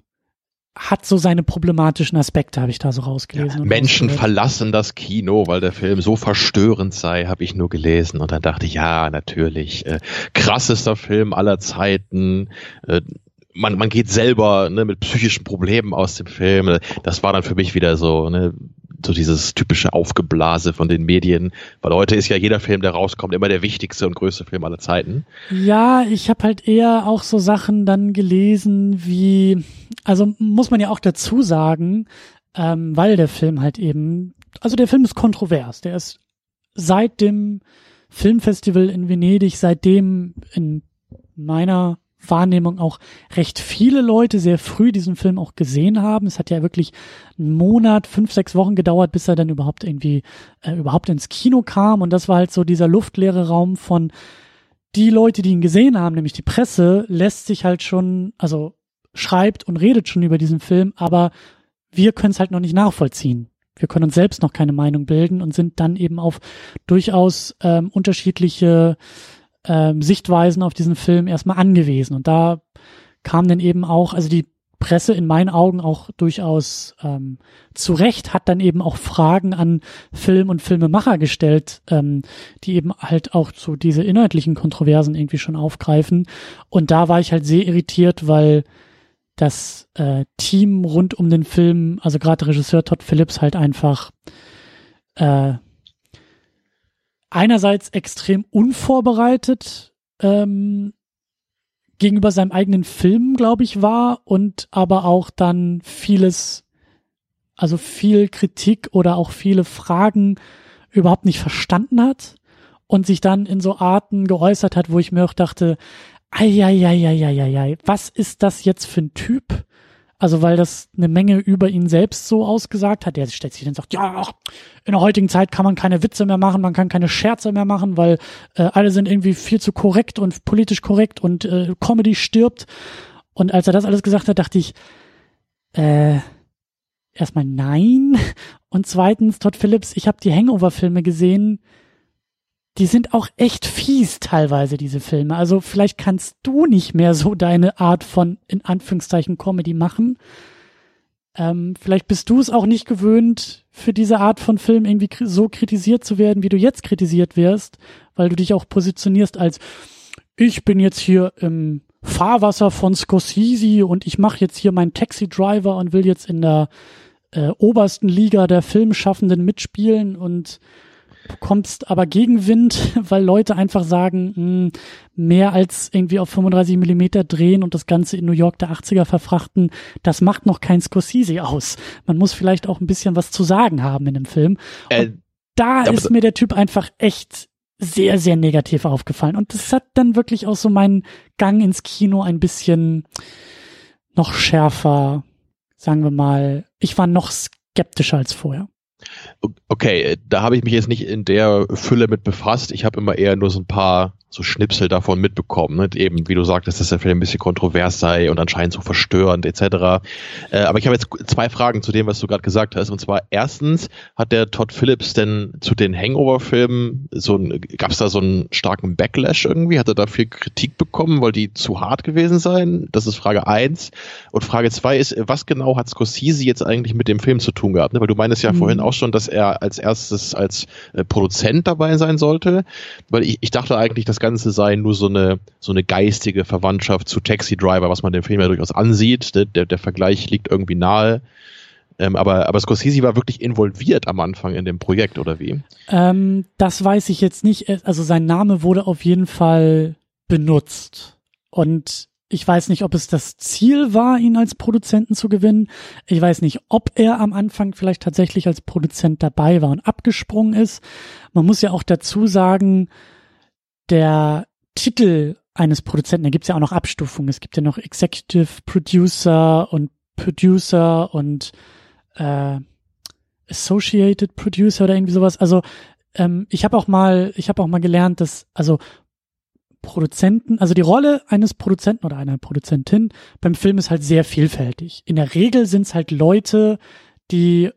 hat so seine problematischen Aspekte, habe ich da so rausgelesen. Ja, Menschen verlassen das Kino, weil der Film so verstörend sei, habe ich nur gelesen. Und dann dachte ich, ja, natürlich, äh, krassester Film aller Zeiten, äh, man, man geht selber ne, mit psychischen Problemen aus dem Film. Das war dann für mich wieder so, ne, so dieses typische Aufgeblase von den Medien, weil heute ist ja jeder Film, der rauskommt, immer der wichtigste und größte Film aller Zeiten. Ja, ich habe halt eher auch so Sachen dann gelesen wie, also muss man ja auch dazu sagen, ähm, weil der Film halt eben, also der Film ist kontrovers, der ist seit dem Filmfestival in Venedig, seitdem in meiner Wahrnehmung auch recht viele Leute sehr früh diesen Film auch gesehen haben. Es hat ja wirklich einen Monat, fünf, sechs Wochen gedauert, bis er dann überhaupt irgendwie äh, überhaupt ins Kino kam. Und das war halt so dieser luftleere Raum von die Leute, die ihn gesehen haben, nämlich die Presse, lässt sich halt schon, also schreibt und redet schon über diesen Film, aber wir können es halt noch nicht nachvollziehen. Wir können uns selbst noch keine Meinung bilden und sind dann eben auf durchaus ähm, unterschiedliche ähm, Sichtweisen auf diesen Film erstmal angewiesen. Und da kam dann eben auch, also die Presse in meinen Augen auch durchaus ähm, zu Recht hat dann eben auch Fragen an Film und Filmemacher gestellt, ähm, die eben halt auch so diese inhaltlichen Kontroversen irgendwie schon aufgreifen. Und da war ich halt sehr irritiert, weil das äh, Team rund um den Film, also gerade Regisseur Todd Phillips halt einfach äh, einerseits extrem unvorbereitet ähm, gegenüber seinem eigenen Film, glaube ich, war und aber auch dann vieles, also viel Kritik oder auch viele Fragen überhaupt nicht verstanden hat und sich dann in so Arten geäußert hat, wo ich mir auch dachte, ei, was ist das jetzt für ein Typ? Also weil das eine Menge über ihn selbst so ausgesagt hat. Der stellt sich dann und sagt, ja, in der heutigen Zeit kann man keine Witze mehr machen, man kann keine Scherze mehr machen, weil äh, alle sind irgendwie viel zu korrekt und politisch korrekt und äh, Comedy stirbt. Und als er das alles gesagt hat, dachte ich, äh, erstmal nein. Und zweitens, Todd Phillips, ich habe die Hangover-Filme gesehen die sind auch echt fies teilweise, diese Filme. Also vielleicht kannst du nicht mehr so deine Art von, in Anführungszeichen, Comedy machen. Ähm, vielleicht bist du es auch nicht gewöhnt, für diese Art von Film irgendwie so kritisiert zu werden, wie du jetzt kritisiert wirst, weil du dich auch positionierst als ich bin jetzt hier im Fahrwasser von Scorsese und ich mache jetzt hier meinen Taxi-Driver und will jetzt in der äh, obersten Liga der Filmschaffenden mitspielen und bekommst aber Gegenwind, weil Leute einfach sagen, mh, hm, mehr als irgendwie auf 35 Millimeter drehen und das Ganze in New York der 80er verfrachten, das macht noch kein Scorsese aus. Man muss vielleicht auch ein bisschen was zu sagen haben in dem Film. Äh, da ist mir der Typ einfach echt sehr, sehr negativ aufgefallen. Und das hat dann wirklich auch so meinen Gang ins Kino ein bisschen noch schärfer, sagen wir mal, ich war noch skeptischer als vorher. Okay, da habe ich mich jetzt nicht in der Fülle mit befasst. Ich habe immer eher nur so ein paar so Schnipsel davon mitbekommen. Ne? Eben, wie du sagtest, dass der Film ein bisschen kontrovers sei und anscheinend so verstörend etc. Äh, aber ich habe jetzt zwei Fragen zu dem, was du gerade gesagt hast. Und zwar erstens, hat der Todd Phillips denn zu den Hangover-Filmen so ein, gab es da so einen starken Backlash irgendwie? Hat er da viel Kritik bekommen, weil die zu hart gewesen seien? Das ist Frage eins. Und Frage zwei ist, was genau hat Scorsese jetzt eigentlich mit dem Film zu tun gehabt? Ne? Weil du meinst ja mhm. vorhin auch schon, dass er als erstes als äh, Produzent dabei sein sollte. Weil ich, ich dachte eigentlich, das Ganze sei nur so eine, so eine geistige Verwandtschaft zu Taxi Driver, was man dem Film ja durchaus ansieht. Der, der, der Vergleich liegt irgendwie nahe. Ähm, aber, aber Scorsese war wirklich involviert am Anfang in dem Projekt, oder wie? Ähm, das weiß ich jetzt nicht. Also sein Name wurde auf jeden Fall benutzt. Und ich weiß nicht, ob es das Ziel war, ihn als Produzenten zu gewinnen. Ich weiß nicht, ob er am Anfang vielleicht tatsächlich als Produzent dabei war und abgesprungen ist. Man muss ja auch dazu sagen, der Titel eines Produzenten, da gibt's ja auch noch Abstufungen. Es gibt ja noch Executive Producer und Producer und äh, Associated Producer oder irgendwie sowas. Also ähm, ich habe auch mal, ich habe auch mal gelernt, dass also Produzenten, also die Rolle eines Produzenten oder einer Produzentin beim Film ist halt sehr vielfältig. In der Regel sind es halt Leute, die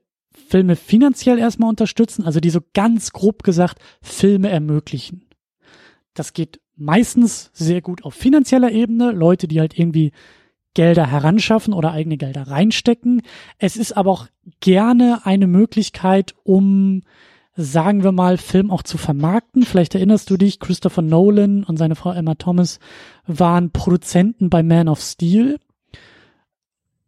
Filme finanziell erstmal unterstützen, also die so ganz grob gesagt Filme ermöglichen. Das geht meistens sehr gut auf finanzieller Ebene. Leute, die halt irgendwie Gelder heranschaffen oder eigene Gelder reinstecken. Es ist aber auch gerne eine Möglichkeit, um, sagen wir mal, Film auch zu vermarkten. Vielleicht erinnerst du dich, Christopher Nolan und seine Frau Emma Thomas waren Produzenten bei Man of Steel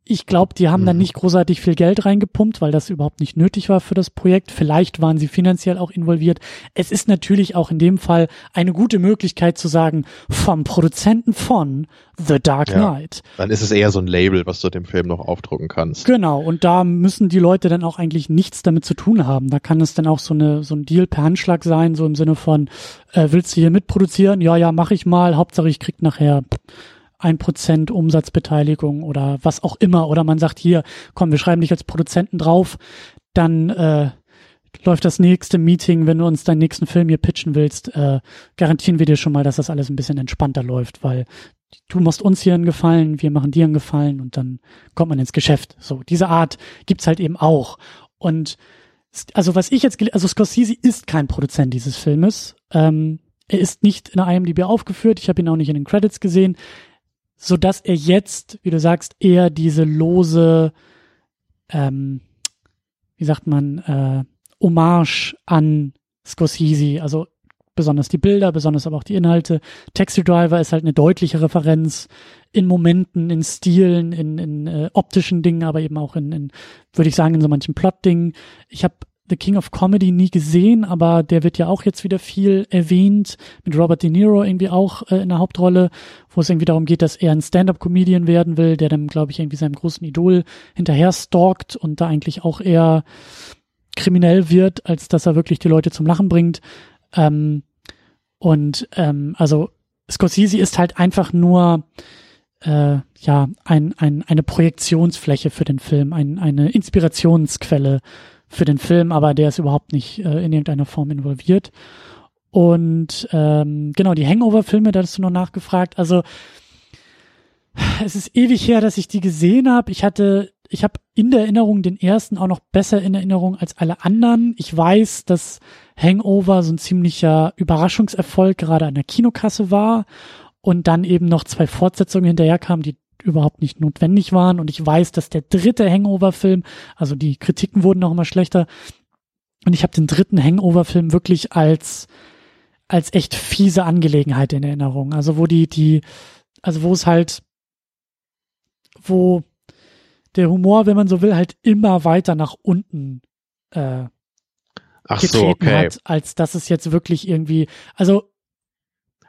ich glaube, die haben mhm. dann nicht großartig viel Geld reingepumpt, weil das überhaupt nicht nötig war für das Projekt. Vielleicht waren sie finanziell auch involviert. Es ist natürlich auch in dem Fall eine gute Möglichkeit zu sagen, vom Produzenten von The Dark Knight. Ja, dann ist es eher so ein Label, was du dem Film noch aufdrucken kannst. Genau, und da müssen die Leute dann auch eigentlich nichts damit zu tun haben. Da kann es dann auch so eine so ein Deal per Handschlag sein, so im Sinne von, äh, willst du hier mitproduzieren? Ja, ja, mach ich mal. Hauptsache ich krieg nachher ein Prozent Umsatzbeteiligung oder was auch immer. Oder man sagt hier, komm, wir schreiben dich als Produzenten drauf, dann äh, läuft das nächste Meeting, wenn du uns deinen nächsten Film hier pitchen willst, äh, garantieren wir dir schon mal, dass das alles ein bisschen entspannter läuft, weil du machst uns hier einen Gefallen, wir machen dir einen Gefallen und dann kommt man ins Geschäft. So, diese Art gibt's halt eben auch. Und also was ich jetzt, also Scorsese ist kein Produzent dieses Filmes. Ähm, er ist nicht in der IMDb aufgeführt. Ich habe ihn auch nicht in den Credits gesehen so dass er jetzt, wie du sagst, eher diese lose, ähm, wie sagt man, äh, Hommage an Scorsese, also besonders die Bilder, besonders aber auch die Inhalte. Taxi Driver ist halt eine deutliche Referenz in Momenten, in Stilen, in, in äh, optischen Dingen, aber eben auch in, in würde ich sagen, in so manchen Plot-Dingen. Ich habe The King of Comedy nie gesehen, aber der wird ja auch jetzt wieder viel erwähnt, mit Robert De Niro irgendwie auch äh, in der Hauptrolle, wo es irgendwie darum geht, dass er ein Stand-up-Comedian werden will, der dann, glaube ich, irgendwie seinem großen Idol hinterher stalkt und da eigentlich auch eher kriminell wird, als dass er wirklich die Leute zum Lachen bringt. Ähm, und ähm, also Scorsese ist halt einfach nur äh, ja ein, ein, eine Projektionsfläche für den Film, ein, eine Inspirationsquelle für den Film, aber der ist überhaupt nicht äh, in irgendeiner Form involviert. Und ähm, genau, die Hangover-Filme, da hast du noch nachgefragt. Also es ist ewig her, dass ich die gesehen habe. Ich hatte, ich habe in der Erinnerung den ersten auch noch besser in Erinnerung als alle anderen. Ich weiß, dass Hangover so ein ziemlicher Überraschungserfolg gerade an der Kinokasse war und dann eben noch zwei Fortsetzungen hinterher kamen, die überhaupt nicht notwendig waren. Und ich weiß, dass der dritte Hangover-Film, also die Kritiken wurden noch immer schlechter. Und ich habe den dritten Hangover-Film wirklich als als echt fiese Angelegenheit in Erinnerung. Also wo die die also wo es halt wo der Humor, wenn man so will, halt immer weiter nach unten äh, Ach getreten so, okay. hat, als dass es jetzt wirklich irgendwie, also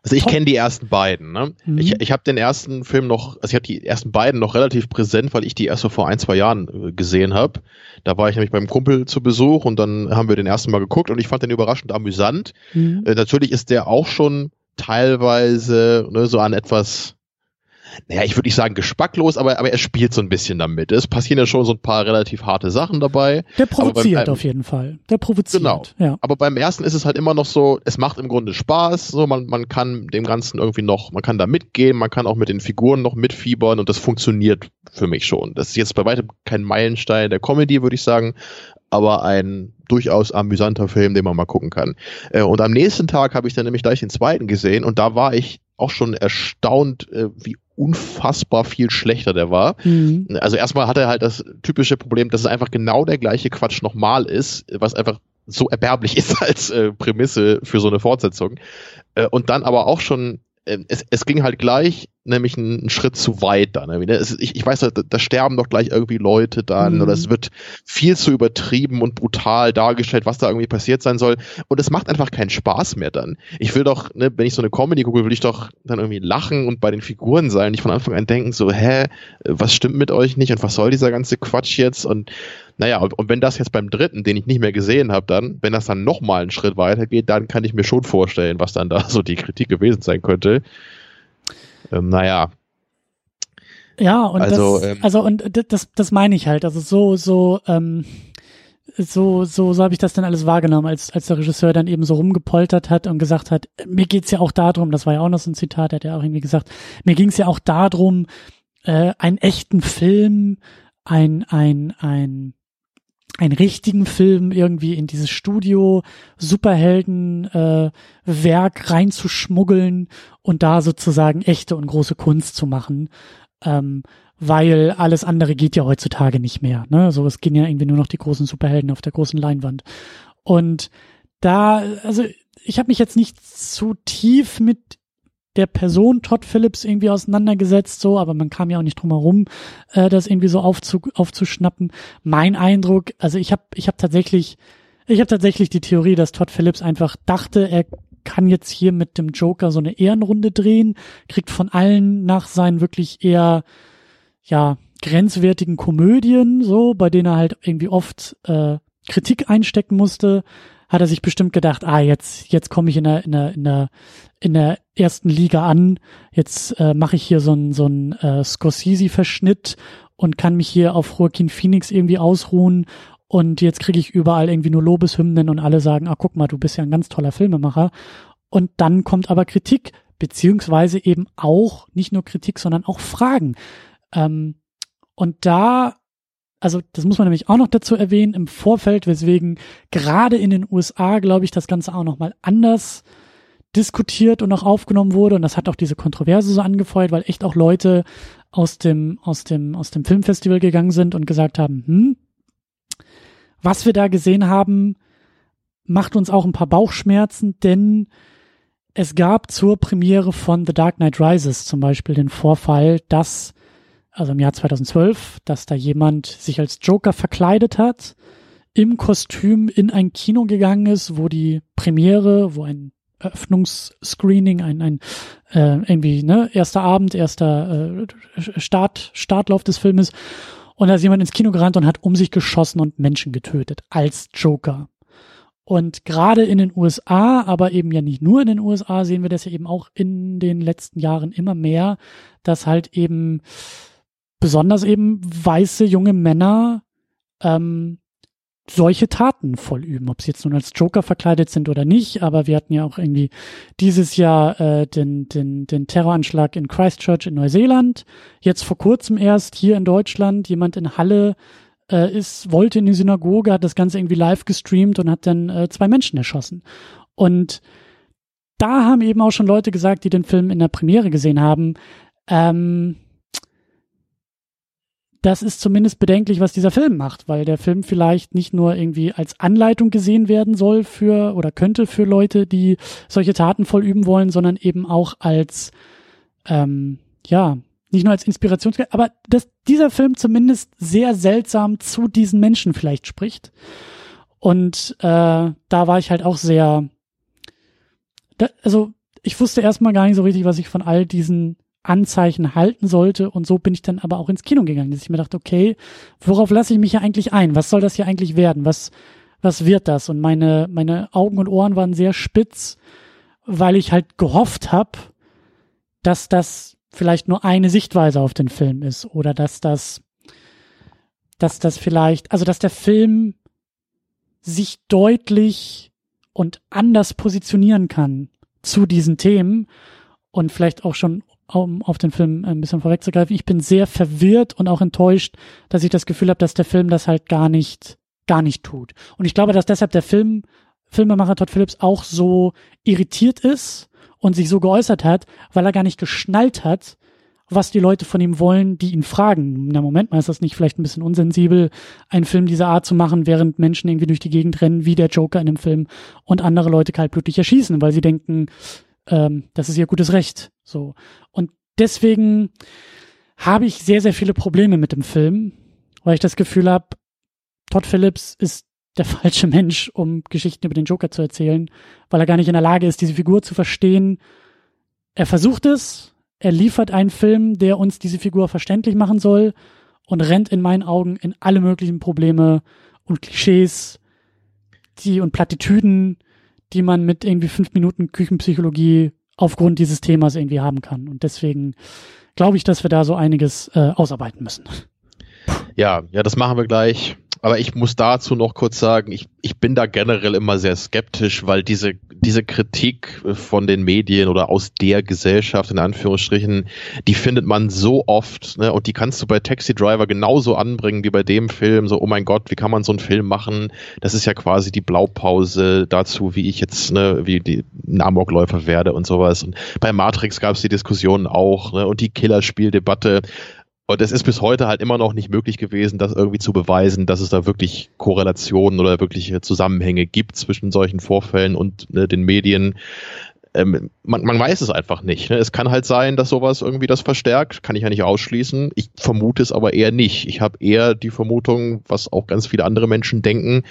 Also ich kenne die ersten beiden. Ne? Mhm. Ich, ich habe den ersten Film noch, also ich habe die ersten beiden noch relativ präsent, weil ich die erst so vor ein, zwei Jahren äh, gesehen habe. Da war ich nämlich beim Kumpel zu Besuch und dann haben wir den ersten Mal geguckt und ich fand den überraschend amüsant. hm, Äh, natürlich ist der auch schon teilweise ne, so an etwas, naja, ich würde nicht sagen geschmacklos, aber, aber er spielt so ein bisschen damit. Es passieren ja schon so ein paar relativ harte Sachen dabei. der provoziert beim- auf jeden Fall. Der provoziert. Genau. Ja. Aber beim ersten ist es halt immer noch so, es macht im Grunde Spaß, so man, man kann dem Ganzen irgendwie noch, man kann da mitgehen, man kann auch mit den Figuren noch mitfiebern und das funktioniert für mich schon. Das ist jetzt bei weitem kein Meilenstein der Comedy, würde ich sagen, aber ein durchaus amüsanter Film, den man mal gucken kann. Äh, Und am nächsten Tag habe ich dann nämlich gleich den zweiten gesehen und da war ich auch schon erstaunt, äh, wie unfassbar viel schlechter der war. Mhm. Also erstmal hat er halt das typische Problem, dass es einfach genau der gleiche Quatsch nochmal ist, was einfach so erbärmlich ist als äh, Prämisse für so eine Fortsetzung. Äh, und dann aber auch schon, äh, es, es ging halt gleich nämlich einen, Schritt zu weit dann. ne? Ich, ich weiß, da, da sterben doch gleich irgendwie Leute dann Mhm. oder es wird viel zu übertrieben und brutal dargestellt, was da irgendwie passiert sein soll. Und es macht einfach keinen Spaß mehr dann. Ich will doch, ne, wenn ich so eine Comedy gucke, will ich doch dann irgendwie lachen und bei den Figuren sein. Nicht von Anfang an denken, so, hä, was stimmt mit euch nicht und was soll dieser ganze Quatsch jetzt? Und naja, und, und wenn das jetzt beim dritten, den ich nicht mehr gesehen habe, dann, wenn das dann nochmal einen Schritt weiter geht, dann kann ich mir schon vorstellen, was dann da so die Kritik gewesen sein könnte. Ähm, naja, Ja, und Also, das, ähm, also und das, das meine ich halt. Also so, so, ähm, so, so, so habe ich das dann alles wahrgenommen, als, als der Regisseur dann eben so rumgepoltert hat und gesagt hat, mir geht's ja auch darum, das war ja auch noch so ein Zitat, er hat ja auch irgendwie gesagt, mir ging's ja auch darum, äh, einen echten Film, ein, ein, ein, einen richtigen Film irgendwie in dieses Studio Superhelden äh, Werk reinzuschmuggeln und da sozusagen echte und große Kunst zu machen ähm, weil alles andere geht ja heutzutage nicht mehr. Ne? So, es gehen ja irgendwie nur noch die großen Superhelden auf der großen Leinwand. Und da, also ich habe mich jetzt nicht zu tief mit der Person Todd Phillips irgendwie auseinandergesetzt, so, aber man kam ja auch nicht drum herum, äh, das irgendwie so aufzu, aufzuschnappen. Mein Eindruck, also ich habe ich hab tatsächlich, ich habe tatsächlich die Theorie, dass Todd Phillips einfach dachte, er kann jetzt hier mit dem Joker so eine Ehrenrunde drehen, kriegt von allen nach seinen wirklich eher ja grenzwertigen Komödien, so bei denen er halt irgendwie oft äh, Kritik einstecken musste, hat er sich bestimmt gedacht, ah jetzt jetzt komme ich in der in der in der in der ersten Liga an, jetzt äh, mache ich hier so einen so äh, Scorsese-Verschnitt und kann mich hier auf Joaquin Phoenix irgendwie ausruhen und jetzt kriege ich überall irgendwie nur Lobeshymnen und alle sagen, ah guck mal, du bist ja ein ganz toller Filmemacher. Und dann kommt aber Kritik, beziehungsweise eben auch nicht nur Kritik, sondern auch Fragen. Ähm, und da, also das muss man nämlich auch noch dazu erwähnen, im Vorfeld, weswegen gerade in den USA, glaube ich, das Ganze auch nochmal anders diskutiert und auch aufgenommen wurde. Und das hat auch diese Kontroverse so angefeuert, weil echt auch Leute aus dem, aus dem, aus dem Filmfestival gegangen sind und gesagt haben, hm, was wir da gesehen haben, macht uns auch ein paar Bauchschmerzen, denn es gab zur Premiere von The Dark Knight Rises zum Beispiel den Vorfall, dass, also im Jahr 2012, dass da jemand sich als Joker verkleidet hat, im Kostüm in ein Kino gegangen ist, wo die Premiere, wo ein Eröffnungsscreening, ein, ein äh, irgendwie, ne, erster Abend, erster äh, Start, Startlauf des Filmes. Und da ist jemand ins Kino gerannt und hat um sich geschossen und Menschen getötet als Joker. Und gerade in den USA, aber eben ja nicht nur in den USA, sehen wir das ja eben auch in den letzten Jahren immer mehr, dass halt eben besonders eben weiße junge Männer ähm, solche Taten vollüben, ob sie jetzt nun als Joker verkleidet sind oder nicht, aber wir hatten ja auch irgendwie dieses Jahr äh, den, den, den Terroranschlag in Christchurch in Neuseeland, jetzt vor kurzem erst hier in Deutschland, jemand in Halle äh, ist, wollte in die Synagoge, hat das Ganze irgendwie live gestreamt und hat dann äh, zwei Menschen erschossen. Und da haben eben auch schon Leute gesagt, die den Film in der Premiere gesehen haben, ähm, das ist zumindest bedenklich, was dieser Film macht, weil der Film vielleicht nicht nur irgendwie als Anleitung gesehen werden soll für oder könnte für Leute, die solche Taten vollüben wollen, sondern eben auch als ähm, ja nicht nur als Inspirationsquelle, aber dass dieser Film zumindest sehr seltsam zu diesen Menschen vielleicht spricht. Und äh, da war ich halt auch sehr, da, also ich wusste erstmal gar nicht so richtig, was ich von all diesen Anzeichen halten sollte. Und so bin ich dann aber auch ins Kino gegangen, dass ich mir dachte, okay, worauf lasse ich mich hier eigentlich ein? Was soll das hier eigentlich werden? Was, was wird das? Und meine, meine Augen und Ohren waren sehr spitz, weil ich halt gehofft habe, dass das vielleicht nur eine Sichtweise auf den Film ist oder dass das, dass das vielleicht, also dass der Film sich deutlich und anders positionieren kann zu diesen Themen und vielleicht auch schon um auf den Film ein bisschen vorwegzugreifen, ich bin sehr verwirrt und auch enttäuscht, dass ich das Gefühl habe, dass der Film das halt gar nicht, gar nicht tut. Und ich glaube, dass deshalb der Film, Filmemacher Todd Phillips auch so irritiert ist und sich so geäußert hat, weil er gar nicht geschnallt hat, was die Leute von ihm wollen, die ihn fragen. Na Moment mal, ist das nicht vielleicht ein bisschen unsensibel, einen Film dieser Art zu machen, während Menschen irgendwie durch die Gegend rennen, wie der Joker in dem Film und andere Leute kaltblütig erschießen, weil sie denken, ähm, das ist ihr gutes Recht. So. Und deswegen habe ich sehr, sehr viele Probleme mit dem Film, weil ich das Gefühl habe, Todd Phillips ist der falsche Mensch, um Geschichten über den Joker zu erzählen, weil er gar nicht in der Lage ist, diese Figur zu verstehen. Er versucht es, er liefert einen Film, der uns diese Figur verständlich machen soll und rennt in meinen Augen in alle möglichen Probleme und Klischees, die und Plattitüden, die man mit irgendwie fünf Minuten Küchenpsychologie aufgrund dieses Themas irgendwie haben kann. Und deswegen glaube ich, dass wir da so einiges äh, ausarbeiten müssen. Ja, ja, das machen wir gleich. Aber ich muss dazu noch kurz sagen, ich, ich bin da generell immer sehr skeptisch, weil diese, diese Kritik von den Medien oder aus der Gesellschaft in Anführungsstrichen, die findet man so oft, ne? Und die kannst du bei Taxi Driver genauso anbringen wie bei dem Film. So, oh mein Gott, wie kann man so einen Film machen? Das ist ja quasi die Blaupause dazu, wie ich jetzt, ne, wie die ein Amokläufer werde und sowas. Und bei Matrix gab es die Diskussion auch, ne? Und die Killerspieldebatte. Und es ist bis heute halt immer noch nicht möglich gewesen, das irgendwie zu beweisen, dass es da wirklich Korrelationen oder wirkliche Zusammenhänge gibt zwischen solchen Vorfällen und ne, den Medien. Ähm, man, man weiß es einfach nicht. Ne? Es kann halt sein, dass sowas irgendwie das verstärkt, kann ich ja nicht ausschließen. Ich vermute es aber eher nicht. Ich habe eher die Vermutung, was auch ganz viele andere Menschen denken,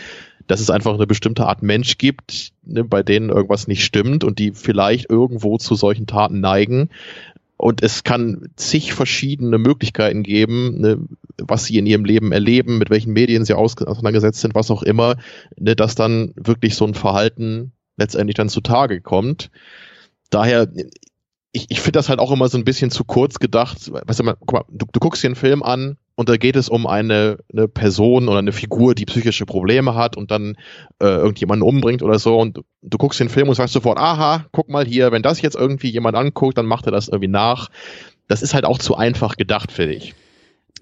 dass es einfach eine bestimmte Art Mensch gibt, ne, bei denen irgendwas nicht stimmt und die vielleicht irgendwo zu solchen Taten neigen, und es kann zig verschiedene Möglichkeiten geben, ne, was sie in ihrem Leben erleben, mit welchen Medien sie auseinandergesetzt sind, was auch immer, ne, dass dann wirklich so ein Verhalten letztendlich dann zutage kommt. Daher, ich, ich finde das halt auch immer so ein bisschen zu kurz gedacht. Weißt du, guck mal, du, du guckst dir einen Film an und da geht es um eine, eine Person oder eine Figur, die psychische Probleme hat und dann äh, irgendjemanden umbringt oder so und du guckst den Film und sagst sofort, aha, guck mal hier, wenn das jetzt irgendwie jemand anguckt, dann macht er das irgendwie nach. Das ist halt auch zu einfach gedacht, finde ich.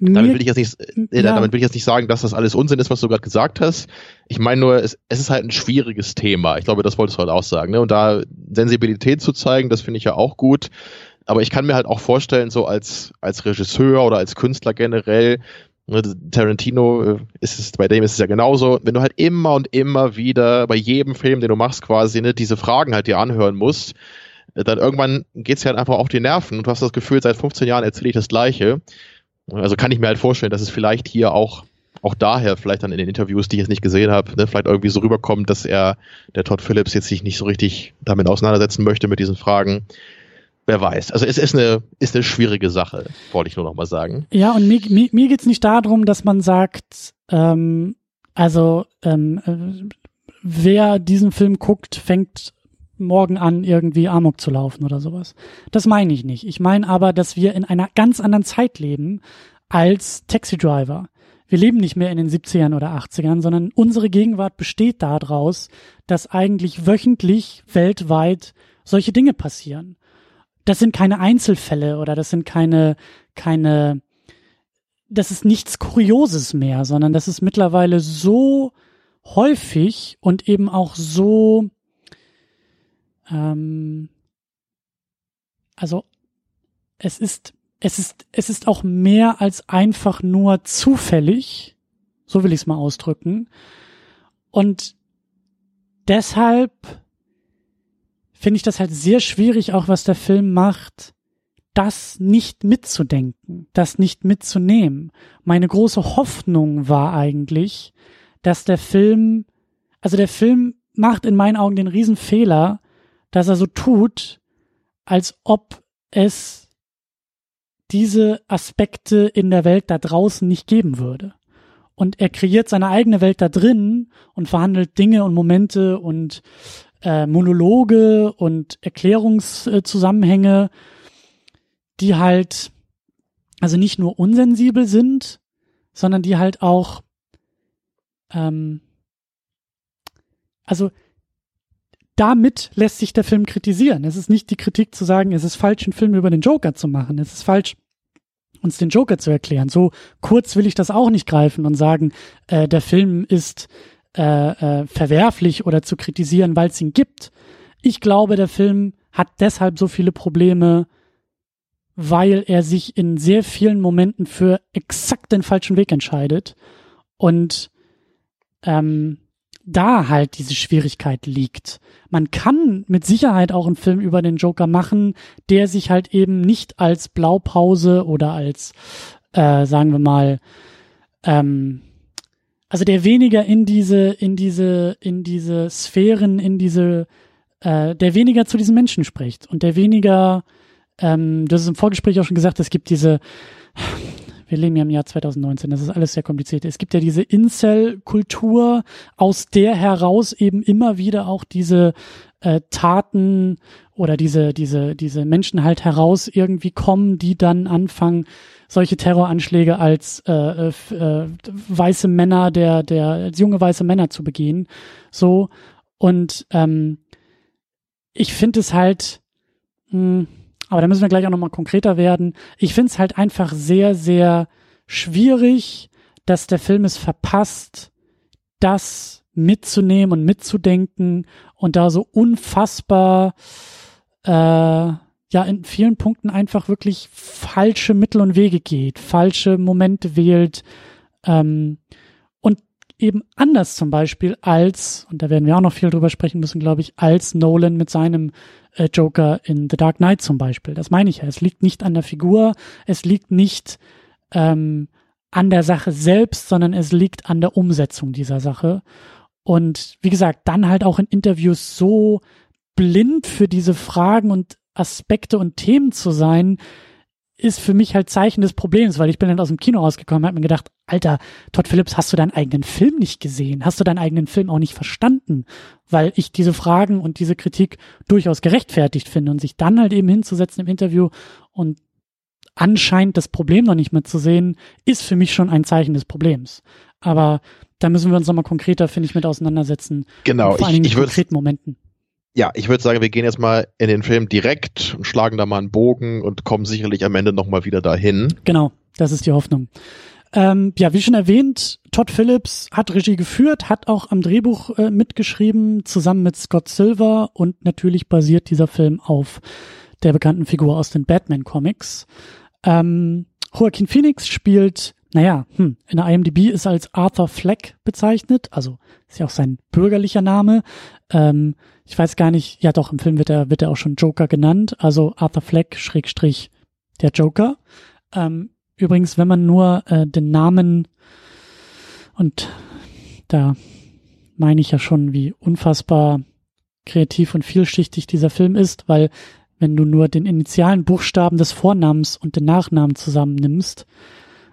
Damit will ich jetzt nicht, äh, ja. damit will ich jetzt nicht sagen, dass das alles Unsinn ist, was du gerade gesagt hast. Ich meine nur, es, es ist halt ein schwieriges Thema. Ich glaube, das wolltest du halt auch sagen. Ne? Und da Sensibilität zu zeigen, das finde ich ja auch gut. Aber ich kann mir halt auch vorstellen, so als, als Regisseur oder als Künstler generell, ne, Tarantino äh, ist es, bei dem ist es ja genauso, wenn du halt immer und immer wieder bei jedem Film, den du machst, quasi, ne, diese Fragen halt dir anhören musst, äh, dann irgendwann geht's ja halt einfach auf die Nerven und du hast das Gefühl, seit 15 Jahren erzähle ich das Gleiche. Also kann ich mir halt vorstellen, dass es vielleicht hier auch auch daher vielleicht dann in den Interviews, die ich jetzt nicht gesehen habe, ne, vielleicht irgendwie so rüberkommt, dass er, der Todd Phillips, jetzt sich nicht so richtig damit auseinandersetzen möchte mit diesen Fragen wer weiß. Also es ist eine, ist eine schwierige Sache, wollte ich nur noch mal sagen. Ja, und mir, mir, mir geht es nicht darum, dass man sagt, ähm, also ähm, äh, wer diesen Film guckt, fängt morgen an, irgendwie Amok zu laufen oder sowas. Das meine ich nicht. Ich meine aber, dass wir in einer ganz anderen Zeit leben als Taxi Driver. Wir leben nicht mehr in den 70ern oder 80ern, sondern unsere Gegenwart besteht daraus, dass eigentlich wöchentlich weltweit solche Dinge passieren das sind keine Einzelfälle oder das sind keine, keine, das ist nichts Kurioses mehr, sondern das ist mittlerweile so häufig und eben auch so, ähm, also es ist, es ist, es ist auch mehr als einfach nur zufällig, so will ich es mal ausdrücken. Und deshalb finde ich das halt sehr schwierig, auch was der Film macht, das nicht mitzudenken, das nicht mitzunehmen. Meine große Hoffnung war eigentlich, dass der Film, also der Film macht in meinen Augen den Riesenfehler, dass er so tut, als ob es diese Aspekte in der Welt da draußen nicht geben würde. Und er kreiert seine eigene Welt da drin und verhandelt Dinge und Momente und äh, Monologe und Erklärungszusammenhänge, die halt also nicht nur unsensibel sind, sondern die halt auch ähm, also damit lässt sich der Film kritisieren. Es ist nicht die Kritik zu sagen, es ist falsch, einen Film über den Joker zu machen. Es ist falsch, uns den Joker zu erklären. So kurz will ich das auch nicht greifen und sagen, äh, der Film ist äh, äh, verwerflich oder zu kritisieren, weil es ihn gibt. Ich glaube, der Film hat deshalb so viele Probleme, weil er sich in sehr vielen Momenten für exakt den falschen Weg entscheidet und ähm, da halt diese Schwierigkeit liegt. Man kann mit Sicherheit auch einen Film über den Joker machen, der sich halt eben nicht als Blaupause oder als, äh, sagen wir mal, ähm, also der weniger in diese, in diese, in diese Sphären, in diese, äh, der weniger zu diesen Menschen spricht und der weniger, ähm, du hast es im Vorgespräch auch schon gesagt, es gibt diese, wir leben ja im Jahr 2019, das ist alles sehr kompliziert. Es gibt ja diese Incel-Kultur, aus der heraus eben immer wieder auch diese äh, Taten oder diese, diese, diese Menschen halt heraus irgendwie kommen, die dann anfangen, solche Terroranschläge als äh, äh, äh, weiße Männer, der, der, als junge weiße Männer zu begehen. So. Und ähm, ich finde es halt, mh, hm, aber da müssen wir gleich auch nochmal konkreter werden. Ich finde es halt einfach sehr, sehr schwierig, dass der Film es verpasst, das mitzunehmen und mitzudenken und da so unfassbar äh, ja in vielen Punkten einfach wirklich falsche Mittel und Wege geht, falsche Momente wählt ähm, und eben anders zum Beispiel als, und da werden wir auch noch viel drüber sprechen müssen, glaube ich, als Nolan mit seinem äh, Joker in The Dark Knight zum Beispiel. Das meine ich ja. Es liegt nicht an der Figur, es liegt nicht ähm, an der Sache selbst, sondern es liegt an der Umsetzung dieser Sache. Und wie gesagt, dann halt auch in Interviews so blind für diese Fragen und Aspekte und Themen zu sein, ist für mich halt Zeichen des Problems, weil ich bin dann aus dem Kino rausgekommen und habe mir gedacht, Alter, Todd Phillips, hast du deinen eigenen Film nicht gesehen? Hast du deinen eigenen Film auch nicht verstanden? Weil ich diese Fragen und diese Kritik durchaus gerechtfertigt finde und sich dann halt eben hinzusetzen im Interview und anscheinend das Problem noch nicht mehr zu sehen, ist für mich schon ein Zeichen des Problems. Aber da müssen wir uns nochmal konkreter, finde ich, mit auseinandersetzen. Genau. Vor allen Dingen in konkreten Momenten ja, ich würde sagen, wir gehen jetzt mal in den Film direkt und schlagen da mal einen Bogen und kommen sicherlich am Ende nochmal wieder dahin. Genau, das ist die Hoffnung. Ähm, ja, wie schon erwähnt, Todd Phillips hat Regie geführt, hat auch am Drehbuch äh, mitgeschrieben, zusammen mit Scott Silver und natürlich basiert dieser Film auf der bekannten Figur aus den Batman-Comics. Ähm, Joaquin Phoenix spielt naja, hm, in der IMDb ist als Arthur Fleck bezeichnet, also ist ja auch sein bürgerlicher Name. Ähm, ich weiß gar nicht, ja doch, im Film wird er, wird er auch schon Joker genannt, also Arthur Fleck, Schrägstrich, der Joker. Ähm, übrigens, wenn man nur äh, den Namen und da meine ich ja schon, wie unfassbar kreativ und vielschichtig dieser Film ist, weil wenn du nur den initialen Buchstaben des Vornamens und den Nachnamen zusammennimmst,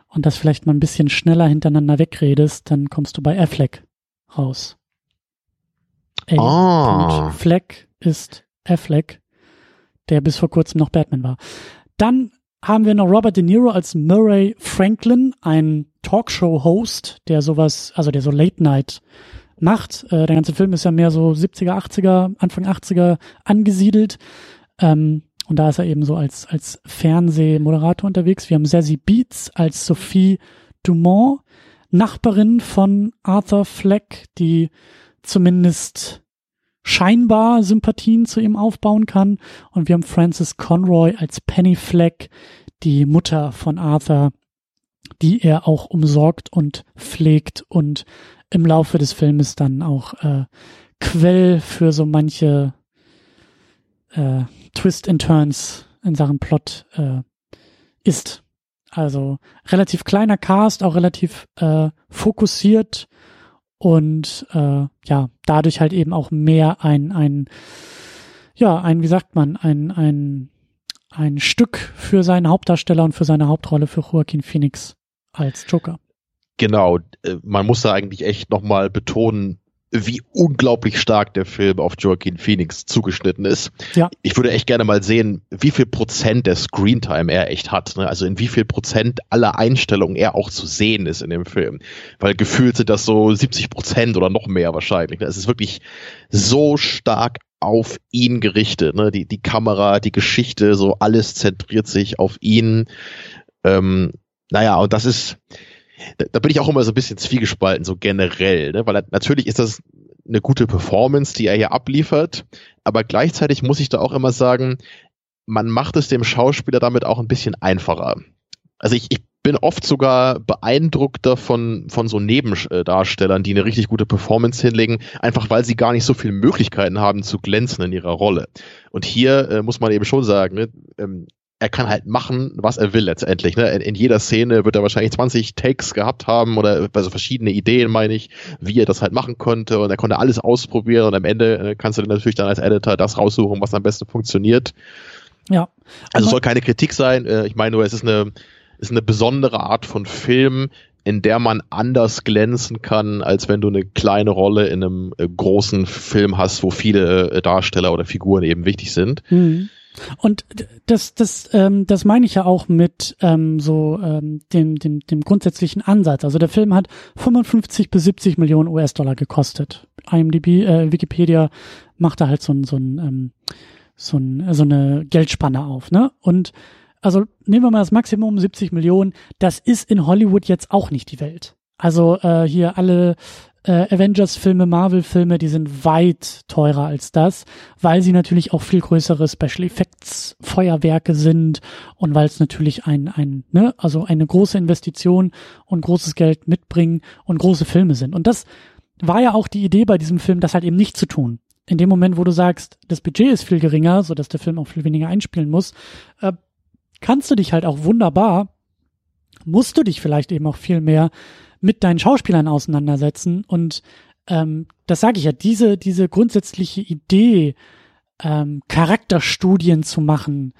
und das vielleicht mal ein bisschen schneller hintereinander wegredest, dann kommst du bei Affleck raus. A. Oh. Fleck ist Affleck, der bis vor kurzem noch Batman war. Dann haben wir noch Robert De Niro als Murray Franklin, ein Talkshow-Host, der sowas, also der so Late Night macht. Äh, der ganze Film ist ja mehr so 70er, 80er, Anfang 80er angesiedelt. Ähm, und da ist er eben so als, als Fernsehmoderator unterwegs. Wir haben Sassy Beats als Sophie Dumont, Nachbarin von Arthur Fleck, die zumindest scheinbar Sympathien zu ihm aufbauen kann. Und wir haben Frances Conroy als Penny Fleck, die Mutter von Arthur, die er auch umsorgt und pflegt und im Laufe des Filmes dann auch äh, Quell für so manche äh, Twist and Turns in Sachen Plot äh, ist. Also relativ kleiner Cast, auch relativ äh, fokussiert und äh, ja, dadurch halt eben auch mehr ein, ein, ja, ein, wie sagt man, ein, ein, ein Stück für seinen Hauptdarsteller und für seine Hauptrolle für Joaquin Phoenix als Joker. Genau, äh, man muss da eigentlich echt nochmal betonen, wie unglaublich stark der Film auf Joaquin Phoenix zugeschnitten ist. Ja. Ich würde echt gerne mal sehen, wie viel Prozent der Screentime er echt hat. Ne? Also in wie viel Prozent aller Einstellungen er auch zu sehen ist in dem Film. Weil gefühlt sind das so 70 Prozent oder noch mehr wahrscheinlich. Ne? Es ist wirklich so stark auf ihn gerichtet. Ne? Die, die Kamera, die Geschichte, so alles zentriert sich auf ihn. Ähm, naja, und das ist, da, bin ich auch immer so ein bisschen zwiegespalten, so generell, ne? weil natürlich ist das eine gute Performance, die er hier abliefert, aber gleichzeitig muss ich da auch immer sagen, man macht es dem Schauspieler damit auch ein bisschen einfacher. Also ich, ich bin oft sogar beeindruckter von, von so Nebendarstellern, die eine richtig gute Performance hinlegen, einfach weil sie gar nicht so viele Möglichkeiten haben zu glänzen in ihrer Rolle. Und hier äh, muss man eben schon sagen, ne, ähm, er kann halt machen, was er will letztendlich. Ne? In, in, jeder Szene wird er wahrscheinlich 20 Takes gehabt haben oder also verschiedene Ideen, meine ich, wie er das halt machen konnte. Und er konnte alles ausprobieren und am Ende äh, kannst du dann natürlich dann als Editor das raussuchen, was am besten funktioniert. Ja. Also soll keine Kritik sein. Äh, ich meine nur, es ist eine, ist eine besondere Art von Film, in der man anders glänzen kann, als wenn du eine kleine Rolle in einem äh, großen Film hast, wo viele Darsteller oder Figuren eben wichtig sind. Mhm. Und das, das, ähm, das meine ich ja auch mit ähm, so ähm, dem, dem, dem grundsätzlichen Ansatz. Also der Film hat 55 bis 70 Millionen US-Dollar gekostet. IMDb, äh, Wikipedia macht da halt so ein, so ein, ähm, so, ein, so eine Geldspanne auf, ne? Und also nehmen wir mal das Maximum 70 Millionen. Das ist in Hollywood jetzt auch nicht die Welt. Also äh, hier alle äh, Avengers-Filme, Marvel-Filme, die sind weit teurer als das, weil sie natürlich auch viel größere Special Effects Feuerwerke sind und weil es natürlich ein, ein, ne, also eine große Investition und großes Geld mitbringen und große Filme sind. Und das war ja auch die Idee bei diesem Film, das halt eben nicht zu tun. In dem Moment, wo du sagst, das Budget ist viel geringer, so dass der Film auch viel weniger einspielen muss, äh, kannst du dich halt auch wunderbar, musst du dich vielleicht eben auch viel mehr mit deinen Schauspielern auseinandersetzen. Und ähm, das sage ich ja, diese, diese grundsätzliche Idee, ähm, Charakterstudien zu machen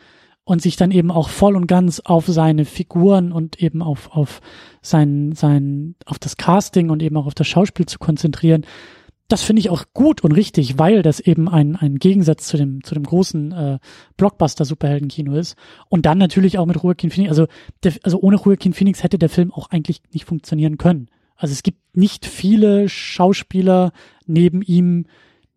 und sich dann eben auch voll und ganz auf seine Figuren und eben auf, auf sein, sein, auf das Casting und eben auch auf das Schauspiel zu konzentrieren, das finde ich auch gut und richtig, weil das eben ein, ein Gegensatz zu dem, zu dem großen äh, Blockbuster-Superhelden-Kino ist. Und dann natürlich auch mit Joaquin Phoenix. Also, der, also ohne Joaquin Phoenix hätte der Film auch eigentlich nicht funktionieren können. Also es gibt nicht viele Schauspieler neben ihm,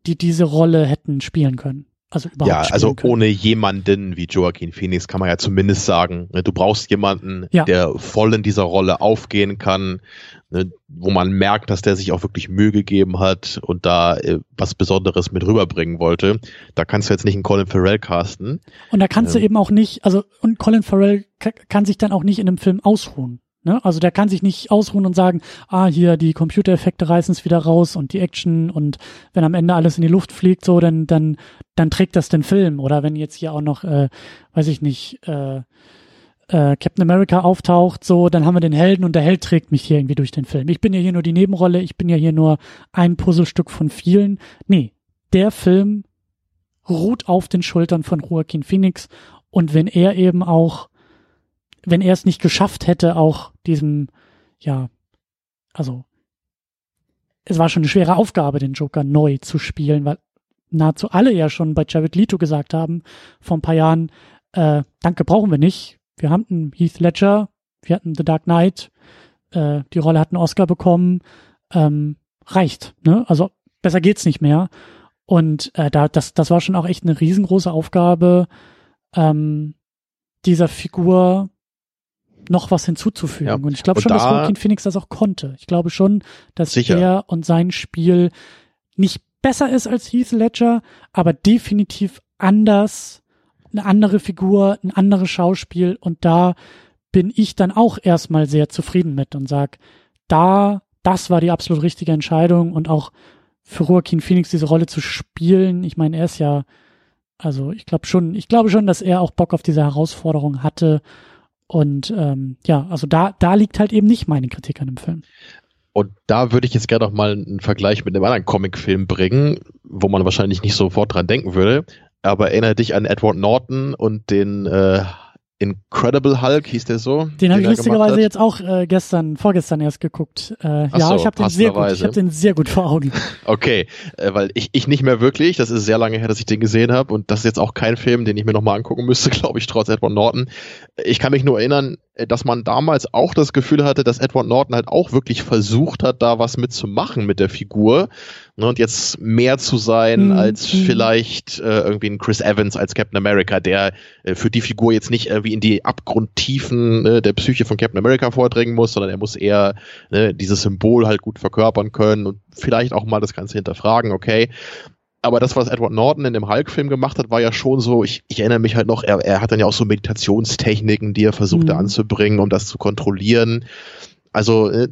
die diese Rolle hätten spielen können. Also ja, also können. ohne jemanden wie Joaquin Phoenix kann man ja zumindest sagen, ne, du brauchst jemanden, ja. der voll in dieser Rolle aufgehen kann, ne, wo man merkt, dass der sich auch wirklich Mühe gegeben hat und da äh, was Besonderes mit rüberbringen wollte. Da kannst du jetzt nicht einen Colin Farrell casten. Und da kannst ähm, du eben auch nicht, also und Colin Farrell kann sich dann auch nicht in einem Film ausruhen. Ne? Also der kann sich nicht ausruhen und sagen, ah, hier die Computereffekte reißen es wieder raus und die Action und wenn am Ende alles in die Luft fliegt, so, dann, dann, dann trägt das den Film. Oder wenn jetzt hier auch noch, äh, weiß ich nicht, äh, äh, Captain America auftaucht, so, dann haben wir den Helden und der Held trägt mich hier irgendwie durch den Film. Ich bin ja hier nur die Nebenrolle, ich bin ja hier nur ein Puzzlestück von vielen. Nee, der Film ruht auf den Schultern von Joaquin Phoenix und wenn er eben auch wenn er es nicht geschafft hätte, auch diesem, ja, also es war schon eine schwere Aufgabe, den Joker neu zu spielen, weil nahezu alle ja schon bei Jared Leto gesagt haben, vor ein paar Jahren, äh, danke, brauchen wir nicht. Wir einen Heath Ledger, wir hatten The Dark Knight, äh, die Rolle hat einen Oscar bekommen, ähm, reicht, ne? Also besser geht's nicht mehr. Und äh, da, das, das war schon auch echt eine riesengroße Aufgabe, ähm, dieser Figur noch was hinzuzufügen. Ja. Und ich glaube schon, da, dass Joaquin Phoenix das auch konnte. Ich glaube schon, dass sicher. er und sein Spiel nicht besser ist als Heath Ledger, aber definitiv anders, eine andere Figur, ein anderes Schauspiel und da bin ich dann auch erstmal sehr zufrieden mit und sag, da, das war die absolut richtige Entscheidung und auch für Joaquin Phoenix diese Rolle zu spielen. Ich meine, er ist ja Also ich glaube schon, ich glaube schon, dass er auch Bock auf diese Herausforderung hatte. Und ähm, ja, also da, da liegt halt eben nicht meine Kritik an dem Film. Und da würde ich jetzt gerne noch mal einen Vergleich mit einem anderen Comicfilm bringen, wo man wahrscheinlich nicht sofort dran denken würde. Aber erinnere dich an Edward Norton und den äh, Incredible Hulk, hieß der so? Den, habe ich lustigerweise jetzt auch äh, gestern, vorgestern erst geguckt. Äh, ja, so, ich habe den sehr gut, ich habe den sehr gut vor Augen. Okay, äh, weil ich, ich nicht mehr wirklich, das ist sehr lange her, dass ich den gesehen habe und das ist jetzt auch kein Film, den ich mir nochmal angucken müsste, glaube ich, trotz Edward Norton. Ich kann mich nur erinnern, äh, dass man damals auch das Gefühl hatte, dass Edward Norton halt auch wirklich versucht hat, da was mitzumachen mit der Figur ne, und jetzt mehr zu sein mhm. als mhm. vielleicht äh, irgendwie ein Chris Evans als Captain America, der äh, für die Figur jetzt nicht irgendwie in die Abgrundtiefen äh, der Psyche von Captain America vordringen muss, sondern er muss eher ne, dieses Symbol halt gut verkörpern können und vielleicht auch mal das Ganze hinterfragen, okay aber das, was Edward Norton in dem Hulk-Film gemacht hat, war ja schon so, ich, ich erinnere mich halt noch, er, er hat dann ja auch so Meditationstechniken, die er versuchte mhm. anzubringen, um das zu kontrollieren. Also äh,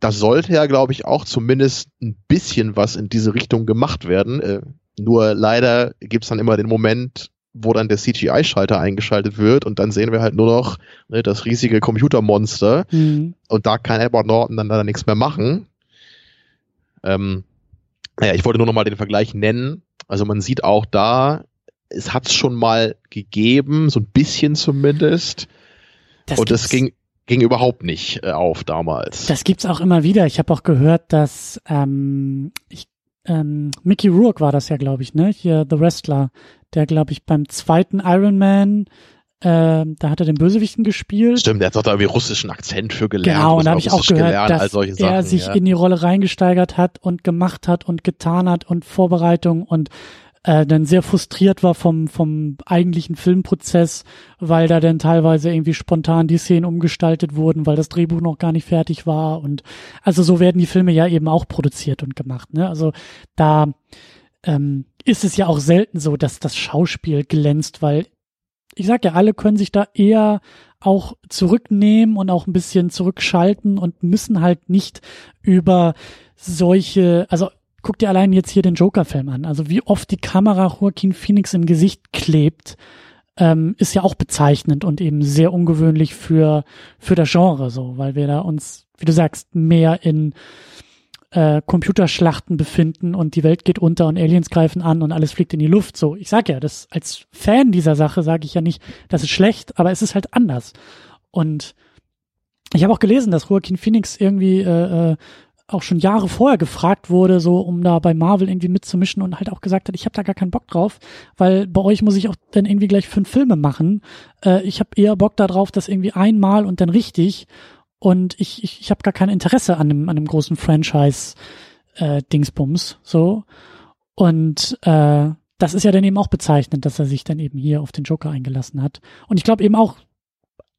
da sollte ja, glaube ich, auch zumindest ein bisschen was in diese Richtung gemacht werden. Äh, nur leider gibt's dann immer den Moment, wo dann der CGI-Schalter eingeschaltet wird und dann sehen wir halt nur noch ne, das riesige Computermonster mhm. und da kann Edward Norton dann leider nichts mehr machen. Ähm, naja, ich wollte nur noch mal den Vergleich nennen. Also man sieht auch da, es hat es schon mal gegeben, so ein bisschen zumindest. Das und es ging, ging überhaupt nicht äh, auf damals. Das gibt's auch immer wieder. Ich habe auch gehört, dass ähm, ich, ähm, Mickey Rourke war das ja, glaube ich, ne? Hier The Wrestler, der, glaube ich, beim zweiten Iron Man ähm, da hat er den Bösewichten gespielt. Stimmt, der hat doch da irgendwie russischen Akzent für gelernt. Genau, und da habe ich auch gehört, gelernt, dass Sachen, er sich ja. in die Rolle reingesteigert hat und gemacht hat und getan hat und Vorbereitung und äh, dann sehr frustriert war vom, vom eigentlichen Filmprozess, weil da dann teilweise irgendwie spontan die Szenen umgestaltet wurden, weil das Drehbuch noch gar nicht fertig war und also so werden die Filme ja eben auch produziert und gemacht. Ne? Also da ähm, ist es ja auch selten so, dass das Schauspiel glänzt, weil ich sag ja, alle können sich da eher auch zurücknehmen und auch ein bisschen zurückschalten und müssen halt nicht über solche, also guck dir allein jetzt hier den Joker-Film an. Also wie oft die Kamera Joaquin Phoenix im Gesicht klebt, ähm, ist ja auch bezeichnend und eben sehr ungewöhnlich für, für das Genre so, weil wir da uns, wie du sagst, mehr in äh, Computerschlachten befinden und die Welt geht unter und Aliens greifen an und alles fliegt in die Luft. So, ich sag ja, das als Fan dieser Sache sage ich ja nicht, das ist schlecht, aber es ist halt anders. Und ich habe auch gelesen, dass Joaquin Phoenix irgendwie äh, äh, auch schon Jahre vorher gefragt wurde, so um da bei Marvel irgendwie mitzumischen und halt auch gesagt hat, ich habe da gar keinen Bock drauf, weil bei euch muss ich auch dann irgendwie gleich fünf Filme machen. Äh, ich habe eher Bock darauf, das irgendwie einmal und dann richtig und ich, ich, ich habe gar kein Interesse an einem, an einem großen Franchise-Dingsbums äh, so. Und äh, das ist ja dann eben auch bezeichnend, dass er sich dann eben hier auf den Joker eingelassen hat. Und ich glaube eben auch,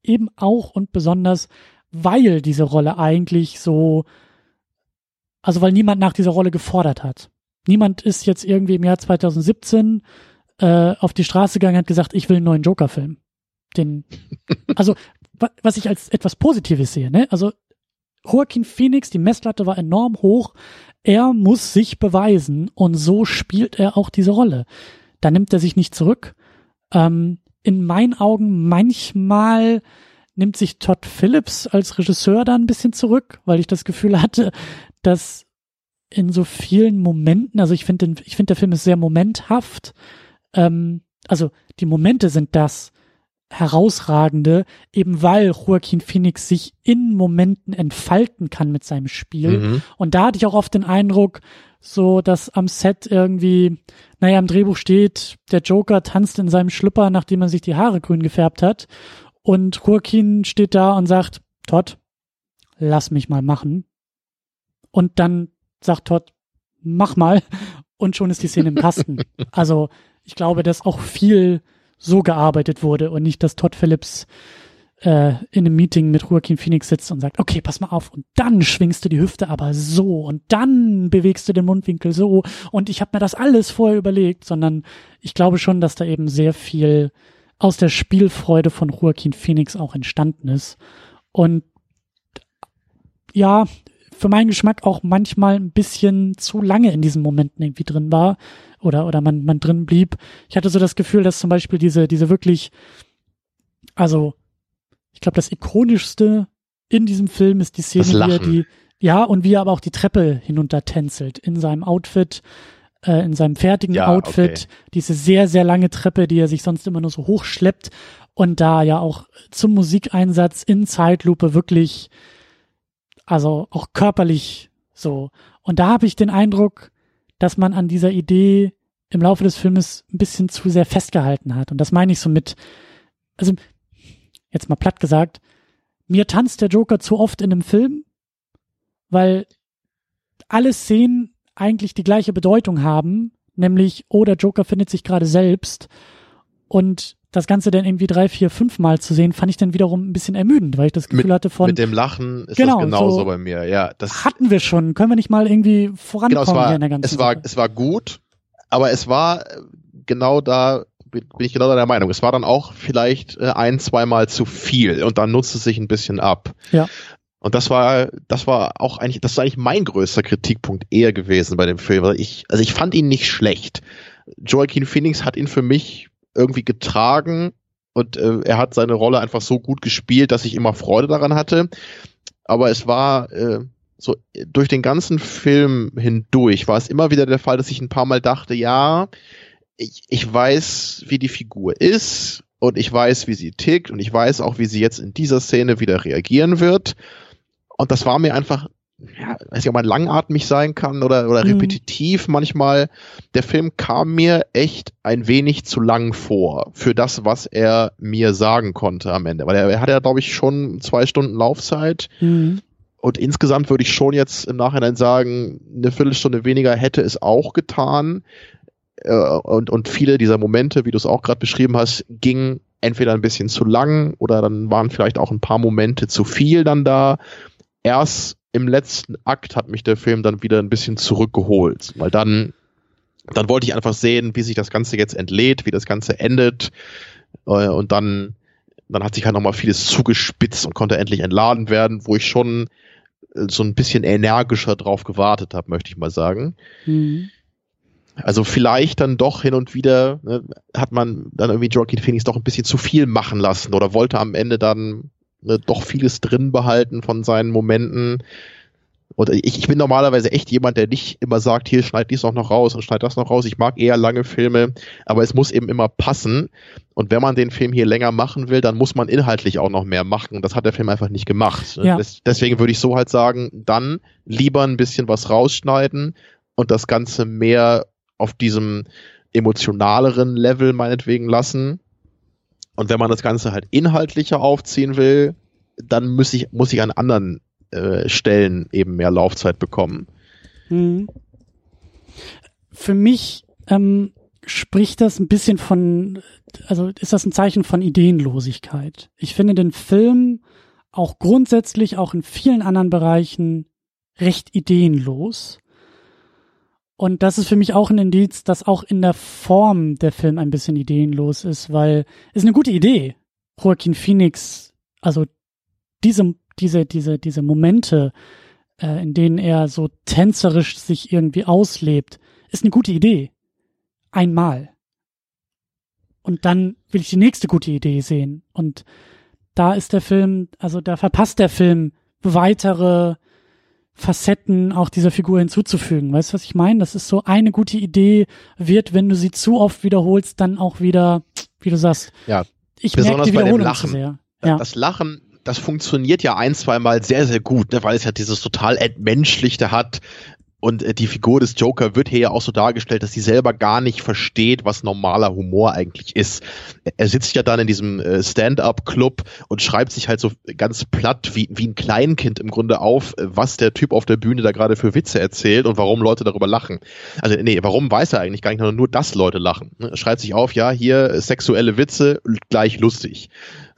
eben auch und besonders, weil diese Rolle eigentlich so, also weil niemand nach dieser Rolle gefordert hat. Niemand ist jetzt irgendwie im Jahr 2017 äh, auf die Straße gegangen und hat gesagt, ich will einen neuen Joker-Film. Den, also was ich als etwas Positives sehe, ne? Also Joaquin Phoenix, die Messlatte war enorm hoch. Er muss sich beweisen und so spielt er auch diese Rolle. Da nimmt er sich nicht zurück. Ähm, in meinen Augen manchmal nimmt sich Todd Phillips als Regisseur da ein bisschen zurück, weil ich das Gefühl hatte, dass in so vielen Momenten, also ich finde, ich finde der Film ist sehr momenthaft. Ähm, also die Momente sind das, herausragende, eben weil Joaquin Phoenix sich in Momenten entfalten kann mit seinem Spiel. Mhm. Und da hatte ich auch oft den Eindruck, so dass am Set irgendwie, naja, im Drehbuch steht, der Joker tanzt in seinem Schlüpper, nachdem er sich die Haare grün gefärbt hat. Und Joaquin steht da und sagt, Todd, lass mich mal machen. Und dann sagt Todd, mach mal. Und schon ist die Szene im Kasten. Also ich glaube, dass auch viel so gearbeitet wurde und nicht, dass Todd Phillips äh, in einem Meeting mit Joaquin Phoenix sitzt und sagt, okay, pass mal auf, und dann schwingst du die Hüfte aber so und dann bewegst du den Mundwinkel so und ich habe mir das alles vorher überlegt, sondern ich glaube schon, dass da eben sehr viel aus der Spielfreude von Joaquin Phoenix auch entstanden ist. Und ja, für meinen Geschmack auch manchmal ein bisschen zu lange in diesen Momenten irgendwie drin war oder, oder man, man drin blieb. Ich hatte so das Gefühl, dass zum Beispiel diese, diese wirklich, also, ich glaube, das ikonischste in diesem Film ist die Szene, wie er die, ja, und wie er aber auch die Treppe hinunter tänzelt in seinem Outfit, äh, in seinem fertigen ja, Outfit, okay. diese sehr, sehr lange Treppe, die er sich sonst immer nur so hochschleppt und da ja auch zum Musikeinsatz in Zeitlupe wirklich, also auch körperlich so. Und da habe ich den Eindruck, dass man an dieser Idee im Laufe des Filmes ein bisschen zu sehr festgehalten hat. Und das meine ich so mit, also jetzt mal platt gesagt, mir tanzt der Joker zu oft in einem Film, weil alle Szenen eigentlich die gleiche Bedeutung haben, nämlich, oh, der Joker findet sich gerade selbst und das Ganze dann irgendwie drei, vier, fünf Mal zu sehen, fand ich dann wiederum ein bisschen ermüdend, weil ich das Gefühl mit, hatte von. Mit dem Lachen ist genau, das genauso so bei mir, ja. Das hatten wir schon. Können wir nicht mal irgendwie vorankommen genau, es war, hier in der ganzen es war, Sache? es war gut, aber es war genau da, bin ich genau der Meinung. Es war dann auch vielleicht äh, ein, zweimal zu viel und dann nutzt es sich ein bisschen ab. Ja. Und das war, das war auch eigentlich, das ist eigentlich mein größter Kritikpunkt eher gewesen bei dem Film. Ich, also ich fand ihn nicht schlecht. Joaquin Phoenix hat ihn für mich irgendwie getragen und äh, er hat seine Rolle einfach so gut gespielt, dass ich immer Freude daran hatte. Aber es war äh, so durch den ganzen Film hindurch war es immer wieder der Fall, dass ich ein paar Mal dachte, ja, ich, ich weiß, wie die Figur ist und ich weiß, wie sie tickt und ich weiß auch, wie sie jetzt in dieser Szene wieder reagieren wird. Und das war mir einfach ja, weiß nicht, ob man langatmig sein kann oder, oder mhm. repetitiv manchmal. Der Film kam mir echt ein wenig zu lang vor für das, was er mir sagen konnte am Ende. Weil er, er hat ja, glaube ich, schon zwei Stunden Laufzeit. Mhm. Und insgesamt würde ich schon jetzt im Nachhinein sagen, eine Viertelstunde weniger hätte es auch getan. Äh, und, und viele dieser Momente, wie du es auch gerade beschrieben hast, gingen entweder ein bisschen zu lang oder dann waren vielleicht auch ein paar Momente zu viel dann da. Erst im letzten Akt hat mich der Film dann wieder ein bisschen zurückgeholt, weil dann, dann wollte ich einfach sehen, wie sich das Ganze jetzt entlädt, wie das Ganze endet äh, und dann, dann hat sich halt nochmal vieles zugespitzt und konnte endlich entladen werden, wo ich schon äh, so ein bisschen energischer drauf gewartet habe, möchte ich mal sagen. Mhm. Also vielleicht dann doch hin und wieder ne, hat man dann irgendwie Joaquin Phoenix doch ein bisschen zu viel machen lassen oder wollte am Ende dann ne, doch vieles drin behalten von seinen Momenten. Und ich, ich bin normalerweise echt jemand, der nicht immer sagt, hier schneid dies auch noch raus und schneid das noch raus. Ich mag eher lange Filme, aber es muss eben immer passen. Und wenn man den Film hier länger machen will, dann muss man inhaltlich auch noch mehr machen. Und das hat der Film einfach nicht gemacht. Ja. Des, deswegen würde ich so halt sagen, dann lieber ein bisschen was rausschneiden und das Ganze mehr auf diesem emotionaleren Level meinetwegen lassen und wenn man das Ganze halt inhaltlicher aufziehen will, dann muss ich, muss ich an anderen äh, Stellen eben mehr Laufzeit bekommen. Hm. Für mich ähm, spricht das ein bisschen von, also ist das ein Zeichen von Ideenlosigkeit. Ich finde den Film auch grundsätzlich, auch in vielen anderen Bereichen recht ideenlos. Und das ist für mich auch ein Indiz, dass auch in der Form der Film ein bisschen ideenlos ist, weil es ist eine gute Idee. Joaquin Phoenix, also diese, diese, diese, diese Momente, äh, in denen er so tänzerisch sich irgendwie auslebt, ist eine gute Idee. Einmal. Und dann will ich die nächste gute Idee sehen. Und da ist der Film, also da verpasst der Film weitere Facetten auch dieser Figur hinzuzufügen. Weißt du, was ich meine? Das ist so eine gute Idee, wird, wenn du sie zu oft wiederholst, dann auch wieder, wie du sagst. Ja. Ich merke die Wiederholung zu sehr. Ja. Das Lachen, das funktioniert ja ein, zwei Mal sehr, sehr gut, ne, weil es ja dieses total Entmenschlichte hat. Und äh, die Figur des Joker wird hier ja auch so dargestellt, dass sie selber gar nicht versteht, was normaler Humor eigentlich ist. Er sitzt ja dann in diesem äh, Stand-up-Club und schreibt sich halt so ganz platt wie, wie ein Kleinkind im Grunde auf, was der Typ auf der Bühne da gerade für Witze erzählt und warum Leute darüber lachen. Also nee, warum weiß er eigentlich gar nicht, nur, dass Leute lachen. Ne? Er schreibt sich auf, ja, hier sexuelle Witze, gleich lustig.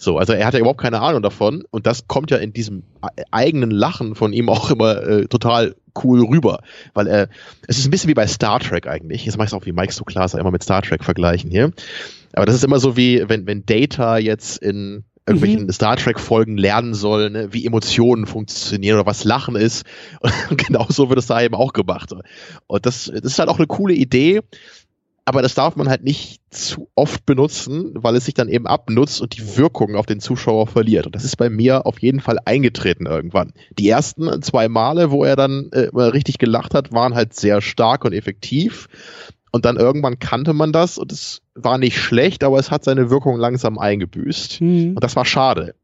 So, also er hat ja überhaupt keine Ahnung davon und das kommt ja in diesem eigenen Lachen von ihm auch immer äh, total cool rüber, weil er, es ist ein bisschen wie bei Star Trek eigentlich. Jetzt mache ich es auch wie Mike so klar, immer mit Star Trek vergleichen hier. Aber das ist immer so wie, wenn, wenn Data jetzt in irgendwelchen mhm. Star Trek-Folgen lernen soll, ne, wie Emotionen funktionieren oder was Lachen ist. Und genau so wird es da eben auch gemacht. Und das, das ist halt auch eine coole Idee aber das darf man halt nicht zu oft benutzen, weil es sich dann eben abnutzt und die Wirkung auf den Zuschauer verliert. Und das ist bei mir auf jeden Fall eingetreten irgendwann. Die ersten zwei Male, wo er dann äh, richtig gelacht hat, waren halt sehr stark und effektiv. Und dann irgendwann kannte man das und es war nicht schlecht, aber es hat seine Wirkung langsam eingebüßt. Mhm. Und das war schade.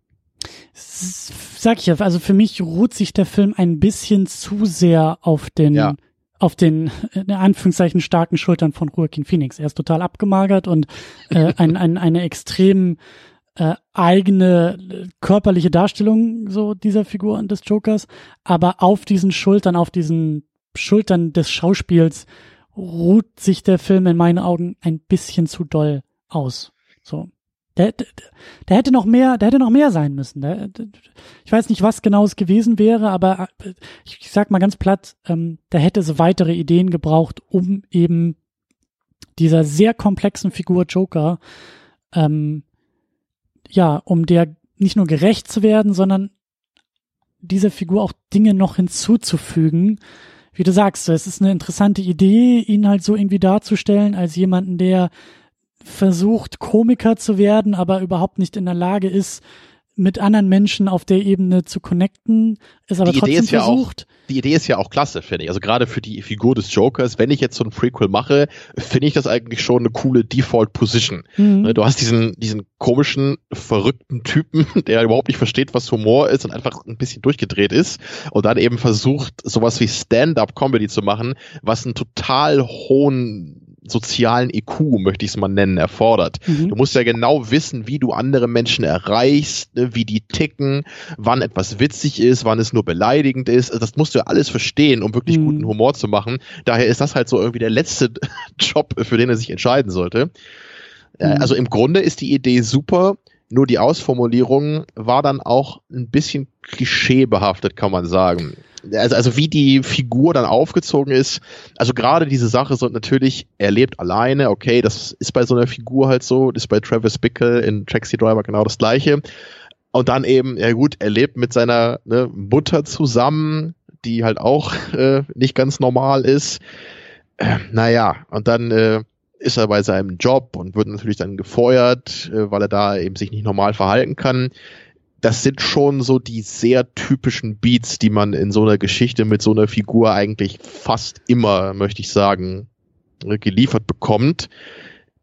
Sag ich ja, also für mich ruht sich der Film ein bisschen zu sehr auf den ja auf den in Anführungszeichen starken Schultern von Joaquin Phoenix. Er ist total abgemagert und äh, ein, ein, eine extrem äh, eigene körperliche Darstellung so dieser Figur und des Jokers, aber auf diesen Schultern, auf diesen Schultern des Schauspiels ruht sich der Film in meinen Augen ein bisschen zu doll aus. So. Der, der, der hätte noch mehr, der hätte noch mehr sein müssen. Der, ich weiß nicht, was genau es gewesen wäre, aber äh, ich, sag mal ganz platt, ähm, da hätte es weitere Ideen gebraucht, um eben dieser sehr komplexen Figur Joker, ähm, ja, um der nicht nur gerecht zu werden, sondern dieser Figur auch Dinge noch hinzuzufügen. Wie du sagst, es ist eine interessante Idee, ihn halt so irgendwie darzustellen als jemanden, der versucht, Komiker zu werden, aber überhaupt nicht in der Lage ist, mit anderen Menschen auf der Ebene zu connecten, ist aber die trotzdem ist versucht. Ja auch, die Idee ist ja auch klasse, finde ich. Also gerade für die Figur des Jokers, wenn ich jetzt so ein Prequel mache, finde ich das eigentlich schon eine coole Default Position. Mhm. Ne, du hast diesen, diesen komischen, verrückten Typen, der überhaupt nicht versteht, was Humor ist und einfach ein bisschen durchgedreht ist und dann eben versucht, sowas wie Stand-up-Comedy zu machen, was einen total hohen sozialen IQ, möchte ich es mal nennen, erfordert. Mhm. Du musst ja genau wissen, wie du andere Menschen erreichst, ne, wie die ticken, wann etwas witzig ist, wann es nur beleidigend ist. Das musst du ja alles verstehen, um wirklich mhm. guten Humor zu machen. Daher ist das halt so irgendwie der letzte Job, für den er sich entscheiden sollte. Äh, mhm. Also im Grunde ist die Idee super. Nur die Ausformulierung war dann auch ein bisschen klischeebehaftet, kann man sagen also, also wie die Figur dann aufgezogen ist, also gerade diese Sache so natürlich, er lebt alleine, okay, das ist bei so einer Figur halt so, ist bei Travis Bickle in Taxi Driver genau das gleiche. Und dann eben, ja gut, er lebt mit seiner ne, Mutter zusammen, die halt auch äh, nicht ganz normal ist. Äh, naja, und dann äh, ist er bei seinem Job und wird natürlich dann gefeuert, äh, weil er da eben sich nicht normal verhalten kann das sind schon so die sehr typischen Beats, die man in so einer Geschichte mit so einer Figur eigentlich fast immer, möchte ich sagen, geliefert bekommt.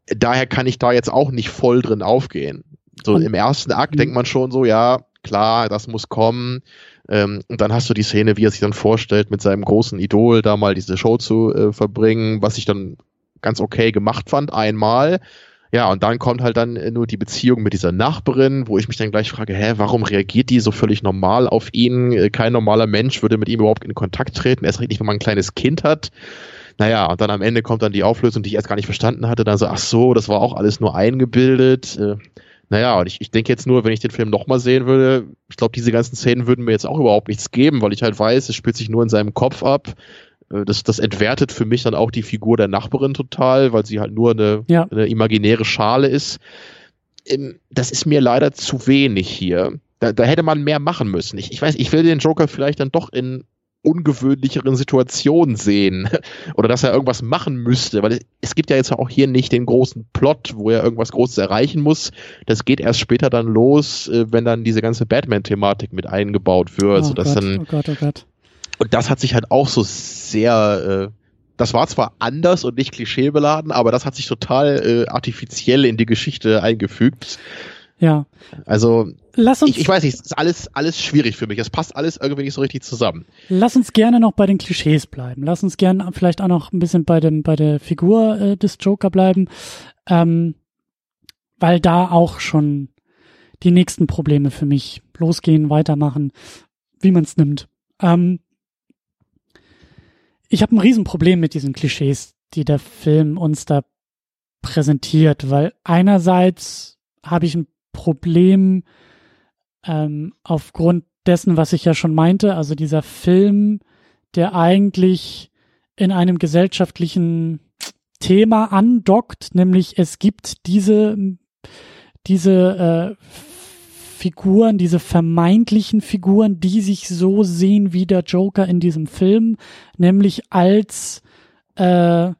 Daher kann ich da jetzt auch nicht voll drin aufgehen. So im ersten Akt denkt man schon so, ja, klar, das muss kommen. Ähm, und dann hast du die Szene, wie er sich dann vorstellt, mit seinem großen Idol da mal diese Show zu äh, verbringen, was ich dann ganz okay gemacht fand, einmal. Ja, und dann kommt halt dann nur die Beziehung mit dieser Nachbarin, wo ich mich dann gleich frage, hä, warum reagiert die so völlig normal auf ihn? Kein normaler Mensch würde mit ihm überhaupt in Kontakt treten, erst nicht, wenn man ein kleines Kind hat. Naja, und dann am Ende kommt dann die Auflösung, die ich erst gar nicht verstanden hatte, dann so, ach so, das war auch alles nur eingebildet. Äh, naja, und ich, ich denke jetzt nur, wenn ich den Film nochmal sehen würde, ich glaube, diese ganzen Szenen würden mir jetzt auch überhaupt nichts geben, weil ich halt weiß, es spielt sich nur in seinem Kopf ab. Äh, das, das entwertet für mich dann auch die Figur der Nachbarin total, weil sie halt nur eine, ja. eine imaginäre Schale ist. Ähm, das ist mir leider zu wenig hier. Da, da hätte man mehr machen müssen. Ich, ich weiß, ich will den Joker vielleicht dann doch in ungewöhnlicheren Situationen sehen oder dass er irgendwas machen müsste, weil es gibt ja jetzt auch hier nicht den großen Plot, wo er irgendwas Großes erreichen muss. Das geht erst später dann los, äh, wenn dann diese ganze Batman-Thematik mit eingebaut wird, oh sodass Gott, dann oh Gott, oh Gott. Und das hat sich halt auch so sehr, äh, das war zwar anders und nicht klischeebeladen, aber das hat sich total äh, artifiziell in die Geschichte eingefügt. Ja. Also, Lass uns, ich, ich weiß nicht, es ist alles, alles schwierig für mich. Es passt alles irgendwie nicht so richtig zusammen. Lass uns gerne noch bei den Klischees bleiben. Lass uns gerne vielleicht auch noch ein bisschen bei dem, bei der Figur äh, des Joker bleiben. Ähm, weil da auch schon die nächsten Probleme für mich losgehen, weitermachen, wie man es nimmt. Ähm, ich habe ein Riesenproblem mit diesen Klischees, die der Film uns da präsentiert, weil einerseits habe ich ein Problem ähm, aufgrund dessen, was ich ja schon meinte, also dieser Film, der eigentlich in einem gesellschaftlichen Thema andockt, nämlich es gibt diese diese äh, Figuren, diese vermeintlichen Figuren, die sich so sehen wie der Joker in diesem Film, nämlich als äh,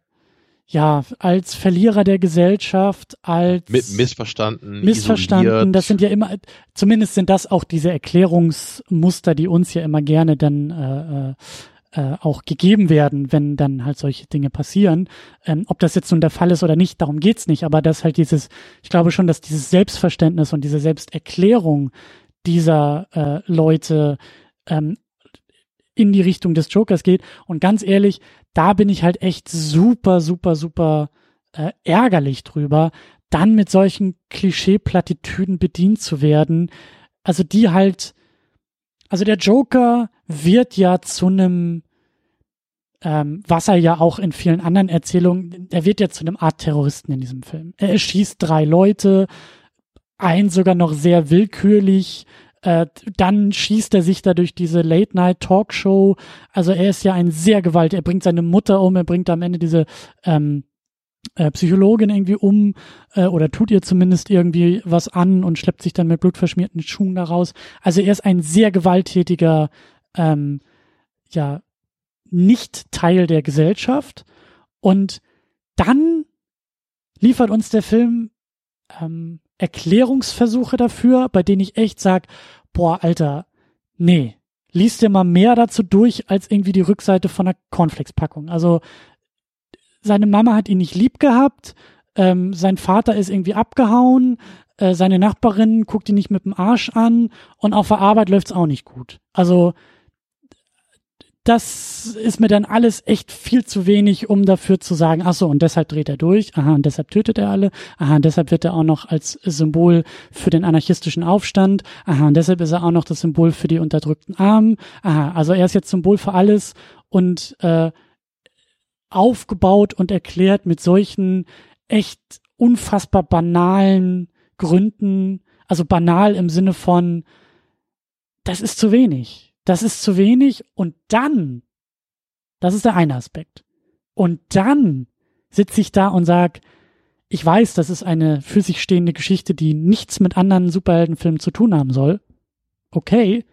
ja, als Verlierer der Gesellschaft, als Mit missverstanden, missverstanden. isoliert. Das sind ja immer, zumindest sind das auch diese Erklärungsmuster, die uns ja immer gerne dann äh, äh, auch gegeben werden, wenn dann halt solche Dinge passieren. Ähm, ob das jetzt nun der Fall ist oder nicht, darum geht's nicht. Aber dass halt dieses, ich glaube schon, dass dieses Selbstverständnis und diese Selbsterklärung dieser äh, Leute ähm, in die Richtung des Jokers geht. Und ganz ehrlich, da bin ich halt echt super, super, super äh, ärgerlich drüber, dann mit solchen Klischee-Plattitüden bedient zu werden. Also die halt, also der Joker wird ja zu einem, ähm, was er ja auch in vielen anderen Erzählungen, er wird ja zu einem Art Terroristen in diesem Film. Er erschießt drei Leute, ein sogar noch sehr willkürlich, äh, dann schießt er sich da durch diese Late-Night-Talkshow. Also er ist ja ein sehr gewaltig. Er bringt seine Mutter um, er bringt am Ende diese ähm, äh, Psychologin irgendwie um äh, oder tut ihr zumindest irgendwie was an und schleppt sich dann mit blutverschmierten Schuhen da raus. Also er ist ein sehr gewalttätiger, ähm, ja, nicht Teil der Gesellschaft. Und dann liefert uns der Film ähm, Erklärungsversuche dafür, bei denen ich echt sag, boah, Alter, nee, liest dir mal mehr dazu durch als irgendwie die Rückseite von einer Cornflakes-Packung. Also seine Mama hat ihn nicht lieb gehabt, ähm, sein Vater ist irgendwie abgehauen, äh, seine Nachbarin guckt ihn nicht mit dem Arsch an. Und auf der Arbeit läuft's auch nicht gut. Also das ist mir dann alles echt viel zu wenig, um dafür zu sagen, ach so, und deshalb dreht er durch, aha, und deshalb tötet er alle, aha, und deshalb wird er auch noch als Symbol für den anarchistischen Aufstand, aha, und deshalb ist er auch noch das Symbol für die unterdrückten Armen, aha, also er ist jetzt Symbol für alles. Und äh, aufgebaut und erklärt mit solchen echt unfassbar banalen Gründen, also banal im Sinne von, das ist zu wenig das ist zu wenig und dann, das ist der eine Aspekt. Und dann sitze ich da und sag, ich weiß, das ist eine für sich stehende Geschichte, die nichts mit anderen Superheldenfilmen zu tun haben soll. Okay.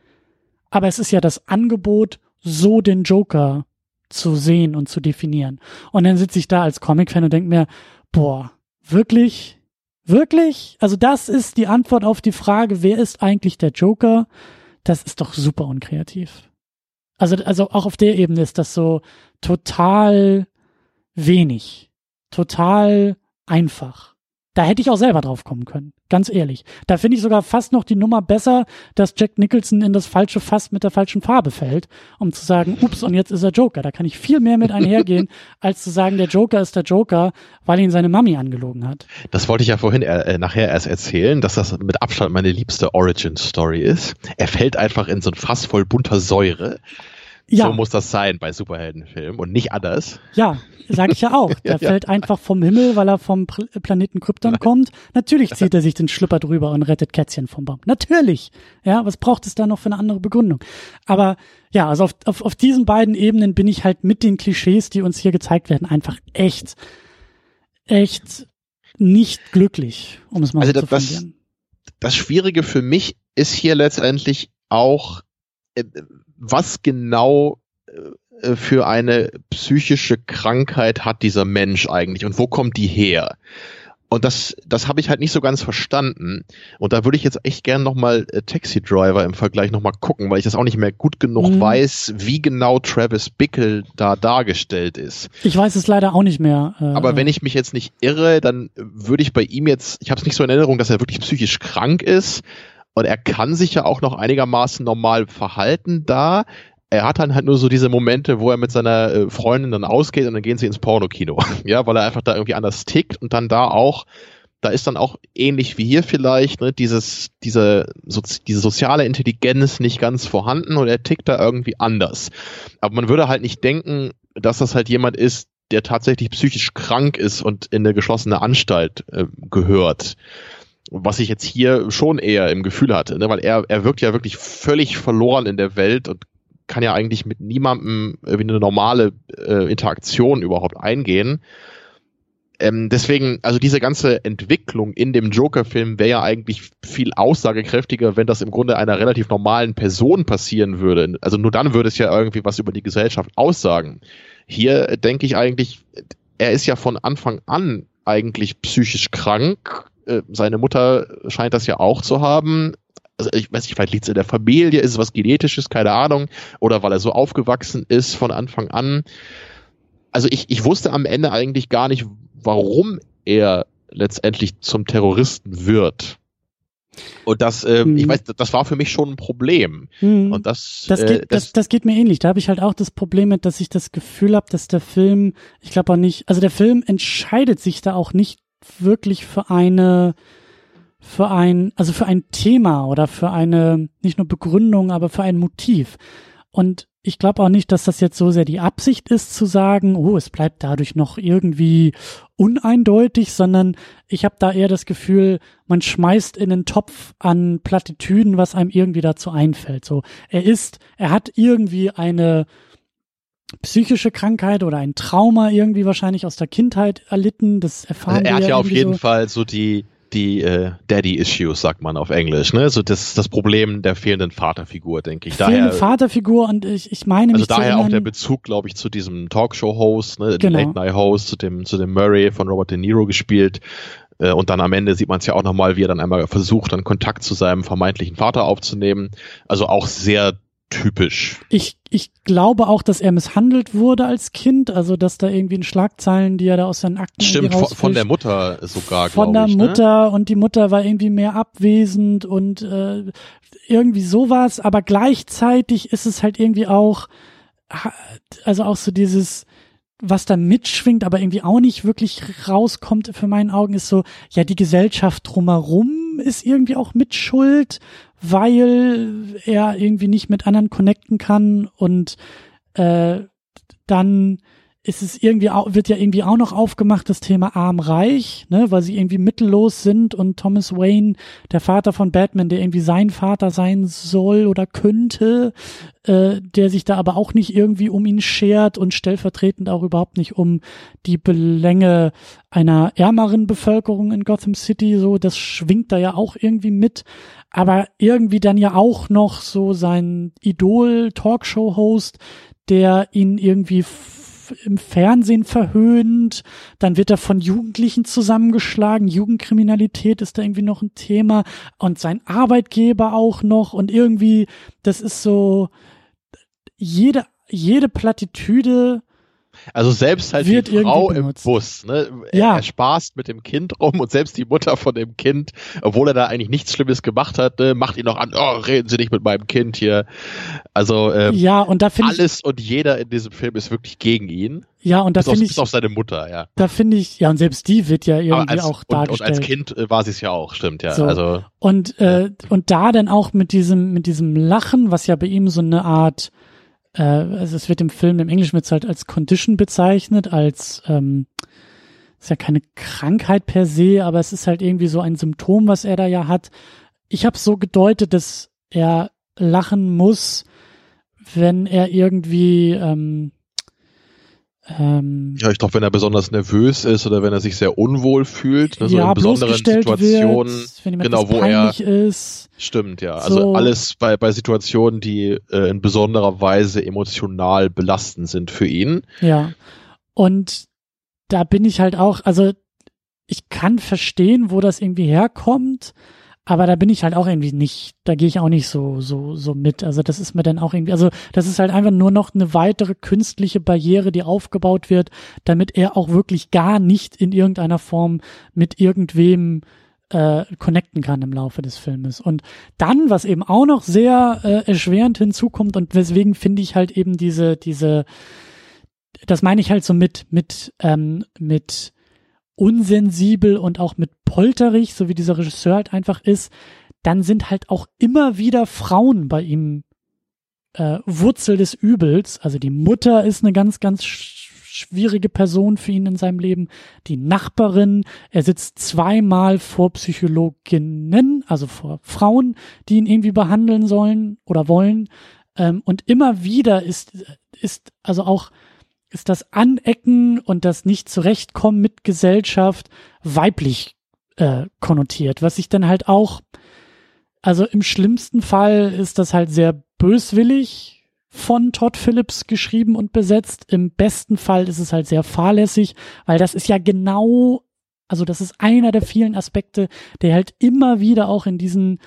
Aber es ist ja das Angebot, so den Joker zu sehen und zu definieren. Und dann sitze ich da als Comic-Fan und denke mir, boah, wirklich? Wirklich? Also das ist die Antwort auf die Frage, wer ist eigentlich der Joker? das ist doch super unkreativ. Also, also auch auf der Ebene ist das so total wenig, total einfach. Da hätte ich auch selber drauf kommen können, ganz ehrlich. Da finde ich sogar fast noch die Nummer besser, dass Jack Nicholson in das falsche Fass mit der falschen Farbe fällt, um zu sagen, ups, und jetzt ist er Joker. Da kann ich viel mehr mit einhergehen, als zu sagen, der Joker ist der Joker, weil ihn seine Mami angelogen hat. Das wollte ich ja vorhin äh, nachher erst erzählen, dass das mit Abstand meine liebste Origin-Story ist. Er fällt einfach in so ein Fass voll bunter Säure. Ja. So muss das sein bei Superheldenfilmen und nicht anders. Ja, sage ich ja auch. Der ja, fällt ja. einfach vom Himmel, weil er vom Planeten Krypton Nein. kommt. Natürlich zieht er sich den Schlüpper drüber und rettet Kätzchen vom Baum. Natürlich. Ja, was braucht es da noch für eine andere Begründung? Aber ja, also auf, auf, auf diesen beiden Ebenen bin ich halt mit den Klischees, die uns hier gezeigt werden, einfach echt, echt nicht glücklich, um es mal also so zu formulieren. Das, das Schwierige für mich ist hier letztendlich auch, äh, was genau äh, für eine psychische Krankheit hat dieser Mensch eigentlich und wo kommt die her? Und das, das habe ich halt nicht so ganz verstanden. Und da würde ich jetzt echt gern nochmal äh, Taxi Driver im Vergleich nochmal gucken, weil ich das auch nicht mehr gut genug mhm. weiß, wie genau Travis Bickle da dargestellt ist. Ich weiß es leider auch nicht mehr. Äh, Aber wenn ich mich jetzt nicht irre, dann würde ich bei ihm jetzt, ich habe es nicht so in Erinnerung, dass er wirklich psychisch krank ist. Und er kann sich ja auch noch einigermaßen normal verhalten da er hat dann halt nur so diese Momente, wo er mit seiner äh, Freundin dann ausgeht und dann gehen sie ins Pornokino. ja, weil er einfach da irgendwie anders tickt und dann da auch, da ist dann auch ähnlich wie hier vielleicht, ne, dieses, diese, so, diese soziale Intelligenz nicht ganz vorhanden und er tickt da irgendwie anders. Aber man würde halt nicht denken, dass das halt jemand ist, der tatsächlich psychisch krank ist und in eine geschlossene Anstalt äh, gehört was ich jetzt hier schon eher im Gefühl hatte, ne? weil er, er wirkt ja wirklich völlig verloren in der Welt und kann ja eigentlich mit niemandem wie eine normale äh, Interaktion überhaupt eingehen. ähm, deswegen, also diese ganze Entwicklung in dem Joker-Film wäre ja eigentlich viel aussagekräftiger, wenn das im Grunde einer relativ normalen Person passieren würde. Also nur dann würde es ja irgendwie was über die Gesellschaft aussagen. Hier denke ich eigentlich, er ist ja von Anfang an eigentlich psychisch krank. Äh, seine Mutter scheint das ja auch zu haben. Also ich weiß nicht, vielleicht liegt es in der Familie, ist es was Genetisches, keine Ahnung, oder weil er so aufgewachsen ist von Anfang an. Also ich, ich wusste am Ende eigentlich gar nicht, warum er letztendlich zum Terroristen wird. Und das, äh, hm. ich weiß, das war für mich schon ein Problem. Hm. Und das, das, geht, äh, das, das, das geht mir ähnlich. Da habe ich halt auch das Problem mit, dass ich das Gefühl habe, dass der Film, ich glaube auch nicht, also der Film entscheidet sich da auch nicht wirklich für eine, für ein, also für ein Thema oder für eine, nicht nur Begründung, aber für ein Motiv. Und ich glaube auch nicht, dass das jetzt so sehr die Absicht ist zu sagen, oh, es bleibt dadurch noch irgendwie uneindeutig, sondern ich habe da eher das Gefühl, man schmeißt in den Topf an Plattitüden, was einem irgendwie dazu einfällt. So, er ist, er hat irgendwie eine psychische Krankheit oder ein Trauma irgendwie wahrscheinlich aus der Kindheit erlitten. Das erfahren also wir. Er hat ja, ja auf jeden so. Fall so die die äh, Daddy-Issues, sagt man auf Englisch, ne? So das das Problem der fehlenden Vaterfigur, denke ich. Fehlende daher, Vaterfigur und ich, ich meine Also daher auch der Bezug, glaube ich, zu diesem Talkshow-Host, ne, genau. Late-Night-Host, zu dem zu dem Murray von Robert De Niro gespielt. Äh, und dann am Ende sieht man es ja auch nochmal, wie er dann einmal versucht, dann Kontakt zu seinem vermeintlichen Vater aufzunehmen. Also auch sehr typisch. Ich, ich glaube auch, dass er misshandelt wurde als Kind, also dass da irgendwie in Schlagzeilen, die er da aus seinen Akten Stimmt, von, von der Mutter sogar, Von der ich, ne? Mutter und die Mutter war irgendwie mehr abwesend und äh, irgendwie sowas, aber gleichzeitig ist es halt irgendwie auch, also auch so dieses, was da mitschwingt, aber irgendwie auch nicht wirklich rauskommt für meinen Augen, ist so, ja, die Gesellschaft drumherum ist irgendwie auch mit Schuld weil er irgendwie nicht mit anderen connecten kann und äh, dann ist es irgendwie auch, wird ja irgendwie auch noch aufgemacht, das Thema arm-reich, ne, weil sie irgendwie mittellos sind und Thomas Wayne, der Vater von Batman, der irgendwie sein Vater sein soll oder könnte, äh, der sich da aber auch nicht irgendwie um ihn schert und stellvertretend auch überhaupt nicht um die Belänge einer ärmeren Bevölkerung in Gotham City, so, das schwingt da ja auch irgendwie mit, aber irgendwie dann ja auch noch so sein Idol-Talkshow-Host, der ihn irgendwie im Fernsehen verhöhnt, dann wird er von Jugendlichen zusammengeschlagen, Jugendkriminalität ist da irgendwie noch ein Thema. Und sein Arbeitgeber auch noch. Und irgendwie, das ist so, jede, jede Plattitüde also selbst halt Wird die Frau im Bus, ne? Ja. Er spaßt mit dem Kind rum und selbst die Mutter von dem Kind, obwohl er da eigentlich nichts Schlimmes gemacht hat, ne, macht ihn noch an, oh, reden Sie nicht mit meinem Kind hier. Also ähm, ja, und da alles ich, und jeder in diesem Film ist wirklich gegen ihn. Ja, und da finde ich. Bis auf seine Mutter, ja. Da finde ich, ja, und selbst die wird ja irgendwie als, auch dargestellt. Und, und als Kind äh, war sie es ja auch, stimmt, ja. So. Also, und, äh, und da dann auch mit diesem, mit diesem Lachen, was ja bei ihm so eine Art äh, also es wird im Film im Englischen wird halt als Condition bezeichnet, als ähm, ist ja keine Krankheit per se, aber es ist halt irgendwie so ein Symptom, was er da ja hat. Ich habe so gedeutet, dass er lachen muss, wenn er irgendwie ähm, ähm, ja, ich glaube, wenn er besonders nervös ist oder wenn er sich sehr unwohl fühlt, ne, so ja, in besonderen Situationen, wird, genau, wo er ist. Stimmt, ja. Also so. alles bei, bei Situationen, die äh, in besonderer Weise emotional belastend sind für ihn. Ja. Und da bin ich halt auch, also ich kann verstehen, wo das irgendwie herkommt, aber da bin ich halt auch irgendwie nicht, da gehe ich auch nicht so, so, so mit. Also das ist mir dann auch irgendwie, also das ist halt einfach nur noch eine weitere künstliche Barriere, die aufgebaut wird, damit er auch wirklich gar nicht in irgendeiner Form mit irgendwem äh, connecten kann im Laufe des Filmes. Und dann, was eben auch noch sehr äh, erschwerend hinzukommt und weswegen finde ich halt eben diese, diese, das meine ich halt so mit, mit, ähm, mit unsensibel und auch mit polterig, so wie dieser Regisseur halt einfach ist, dann sind halt auch immer wieder Frauen bei ihm äh, Wurzel des Übels. Also die Mutter ist eine ganz, ganz schwierige Person für ihn in seinem Leben. Die Nachbarin, er sitzt zweimal vor Psychologinnen, also vor Frauen, die ihn irgendwie behandeln sollen oder wollen. Ähm, und immer wieder ist, ist also auch ist das Anecken und das Nicht-Zurechtkommen mit Gesellschaft weiblich äh, konnotiert, was ich dann halt auch, also im schlimmsten Fall ist das halt sehr böswillig von Todd Phillips geschrieben und besetzt. Im besten Fall ist es halt sehr fahrlässig, weil das ist ja genau, also das ist einer der vielen Aspekte, der halt immer wieder auch in diesen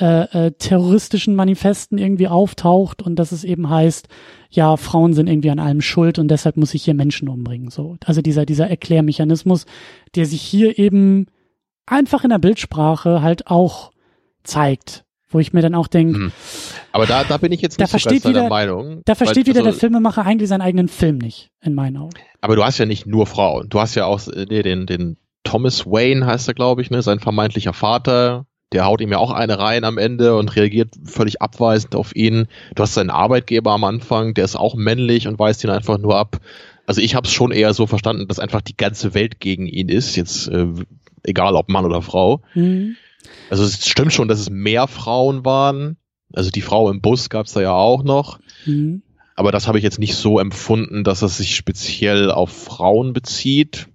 äh, äh, terroristischen Manifesten irgendwie auftaucht und dass es eben heißt, ja, Frauen sind irgendwie an allem schuld und deshalb muss ich hier Menschen umbringen. So, also dieser dieser Erklärmechanismus, der sich hier eben einfach in der Bildsprache halt auch zeigt, wo ich mir dann auch denke, hm. aber da da bin ich jetzt nicht da versteht so wieder, Meinung. Da versteht weil, wieder also, der Filmemacher eigentlich seinen eigenen Film nicht, in meinen Augen. Aber du hast ja nicht nur Frauen, du hast ja auch nee, den den Thomas Wayne heißt er, glaube ich, ne, sein vermeintlicher Vater, der haut ihm ja auch eine rein am Ende und reagiert völlig abweisend auf ihn. Du hast seinen Arbeitgeber am Anfang, der ist auch männlich und weist ihn einfach nur ab. Also ich habe es schon eher so verstanden, dass einfach die ganze Welt gegen ihn ist, jetzt äh, egal ob Mann oder Frau. Mhm. Also es stimmt schon, dass es mehr Frauen waren. Also die Frau im Bus gab es da ja auch noch. Mhm. Aber das habe ich jetzt nicht so empfunden, dass es sich speziell auf Frauen bezieht.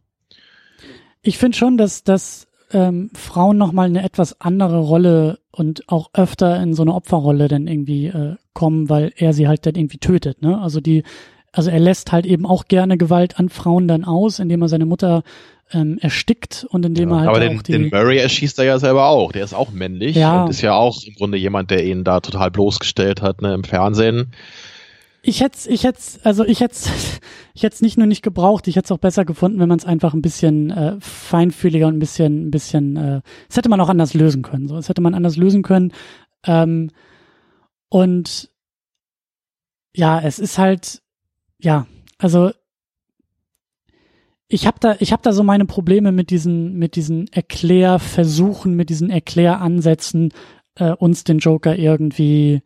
Ich finde schon, dass das ähm, Frauen nochmal eine etwas andere Rolle und auch öfter in so eine Opferrolle dann irgendwie äh, kommen, weil er sie halt dann irgendwie tötet, ne? Also die, also er lässt halt eben auch gerne Gewalt an Frauen dann aus, indem er seine Mutter ähm, erstickt und indem ja, er halt aber auch den, die, den Murray erschießt er ja selber auch. Der ist auch männlich ja. und ist ja auch im Grunde jemand, der ihn da total bloßgestellt hat ne, im Fernsehen ich hätte ich hätte also ich hätte ich hätte es nicht nur nicht gebraucht, ich hätte es auch besser gefunden, wenn man es einfach ein bisschen äh, feinfühliger und ein bisschen ein bisschen äh, das hätte man auch anders lösen können, so das hätte man anders lösen können ähm, und ja, es ist halt ja, also ich habe da ich habe da so meine Probleme mit diesen mit diesen Erklärversuchen, mit diesen Erkläransätzen äh, uns den Joker irgendwie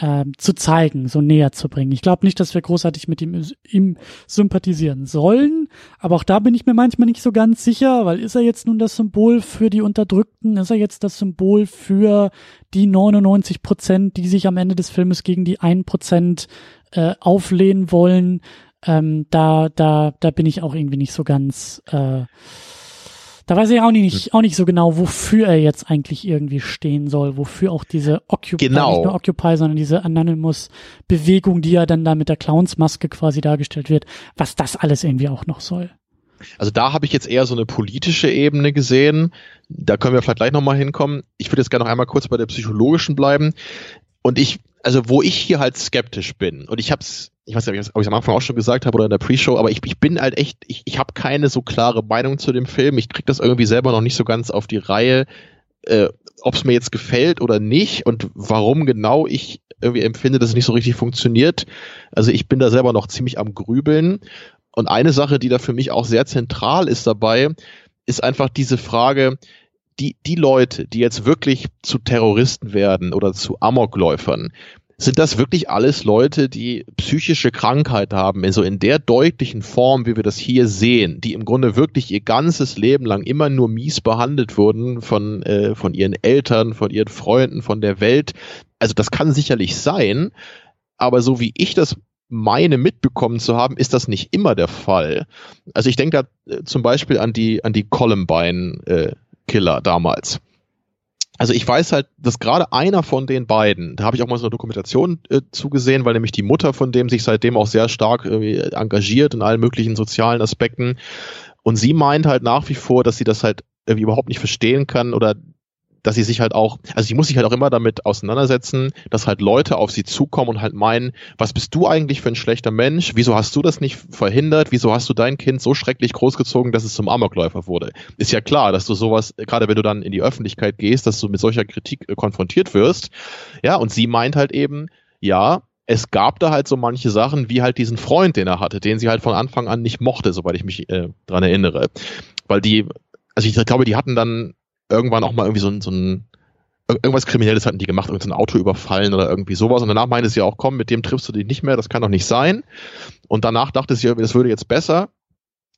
ähm, zu zeigen, so näher zu bringen. Ich glaube nicht, dass wir großartig mit ihm, ihm sympathisieren sollen, aber auch da bin ich mir manchmal nicht so ganz sicher, weil ist er jetzt nun das Symbol für die Unterdrückten? Ist er jetzt das Symbol für die 99 Prozent, die sich am Ende des Filmes gegen die 1 Prozent äh, auflehnen wollen? Ähm, da, da, da bin ich auch irgendwie nicht so ganz äh, da weiß ich auch nicht, auch nicht so genau, wofür er jetzt eigentlich irgendwie stehen soll, wofür auch diese Occupy, genau. nicht nur Occupy, sondern diese Anonymous-Bewegung, die ja dann da mit der Clownsmaske quasi dargestellt wird, was das alles irgendwie auch noch soll. Also da habe ich jetzt eher so eine politische Ebene gesehen. Da können wir vielleicht gleich nochmal hinkommen. Ich würde jetzt gerne noch einmal kurz bei der psychologischen bleiben. Und ich, also wo ich hier halt skeptisch bin, und ich habe es ich weiß nicht, ob ich es am Anfang auch schon gesagt habe oder in der Pre-Show, aber ich, ich bin halt echt, ich, ich habe keine so klare Meinung zu dem Film. Ich krieg das irgendwie selber noch nicht so ganz auf die Reihe, äh, ob es mir jetzt gefällt oder nicht und warum genau ich irgendwie empfinde, dass es nicht so richtig funktioniert. Also ich bin da selber noch ziemlich am Grübeln. Und eine Sache, die da für mich auch sehr zentral ist dabei, ist einfach diese Frage, die, die Leute, die jetzt wirklich zu Terroristen werden oder zu Amokläufern, sind das wirklich alles Leute, die psychische Krankheit haben, so in der deutlichen Form, wie wir das hier sehen, die im Grunde wirklich ihr ganzes Leben lang immer nur mies behandelt wurden von, äh, von ihren Eltern, von ihren Freunden, von der Welt. Also das kann sicherlich sein, aber so wie ich das meine mitbekommen zu haben, ist das nicht immer der Fall. Also ich denke da äh, zum Beispiel an die, an die Columbine-Killer äh, damals also ich weiß halt, dass gerade einer von den beiden, da habe ich auch mal so eine Dokumentation äh, zugesehen, weil nämlich die Mutter von dem sich seitdem auch sehr stark äh, engagiert in allen möglichen sozialen Aspekten. Und sie meint halt nach wie vor, dass sie das halt irgendwie überhaupt nicht verstehen kann oder dass sie sich halt auch, also sie muss sich halt auch immer damit auseinandersetzen, dass halt Leute auf sie zukommen und halt meinen, was bist du eigentlich für ein schlechter Mensch? Wieso hast du das nicht verhindert? Wieso hast du dein Kind so schrecklich großgezogen, dass es zum Amokläufer wurde? Ist ja klar, dass du sowas, gerade wenn du dann in die Öffentlichkeit gehst, dass du mit solcher Kritik äh, konfrontiert wirst. Ja, und sie meint halt eben, ja, es gab da halt so manche Sachen, wie halt diesen Freund, den er hatte, den sie halt von Anfang an nicht mochte, soweit ich mich äh, dran erinnere. Weil die, also ich glaube, die hatten dann irgendwann auch mal irgendwie so ein, so ein irgendwas Kriminelles hatten die gemacht, irgendein Auto überfallen oder irgendwie sowas. Und danach meinte sie auch, komm, mit dem triffst du dich nicht mehr, das kann doch nicht sein. Und danach dachte sie, das würde jetzt besser.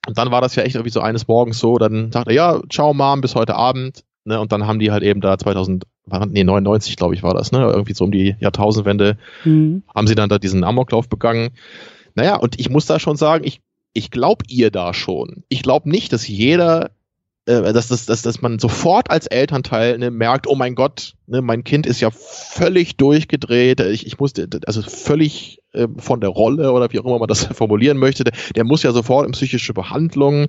Und dann war das ja echt irgendwie so eines Morgens so, dann sagte er, ja, ciao Mom, bis heute Abend. Ne, und dann haben die halt eben da 2000, nee, 99, glaube ich, war das, ne? Irgendwie so um die Jahrtausendwende, mhm. haben sie dann da diesen Amoklauf begangen. Naja, und ich muss da schon sagen, ich, ich glaube ihr da schon. Ich glaube nicht, dass jeder äh, dass, dass, dass, dass man sofort als Elternteil ne, merkt, oh mein Gott, ne, mein Kind ist ja völlig durchgedreht, ich, ich musste, also völlig äh, von der Rolle oder wie auch immer man das formulieren möchte, der, der muss ja sofort in psychische Behandlung.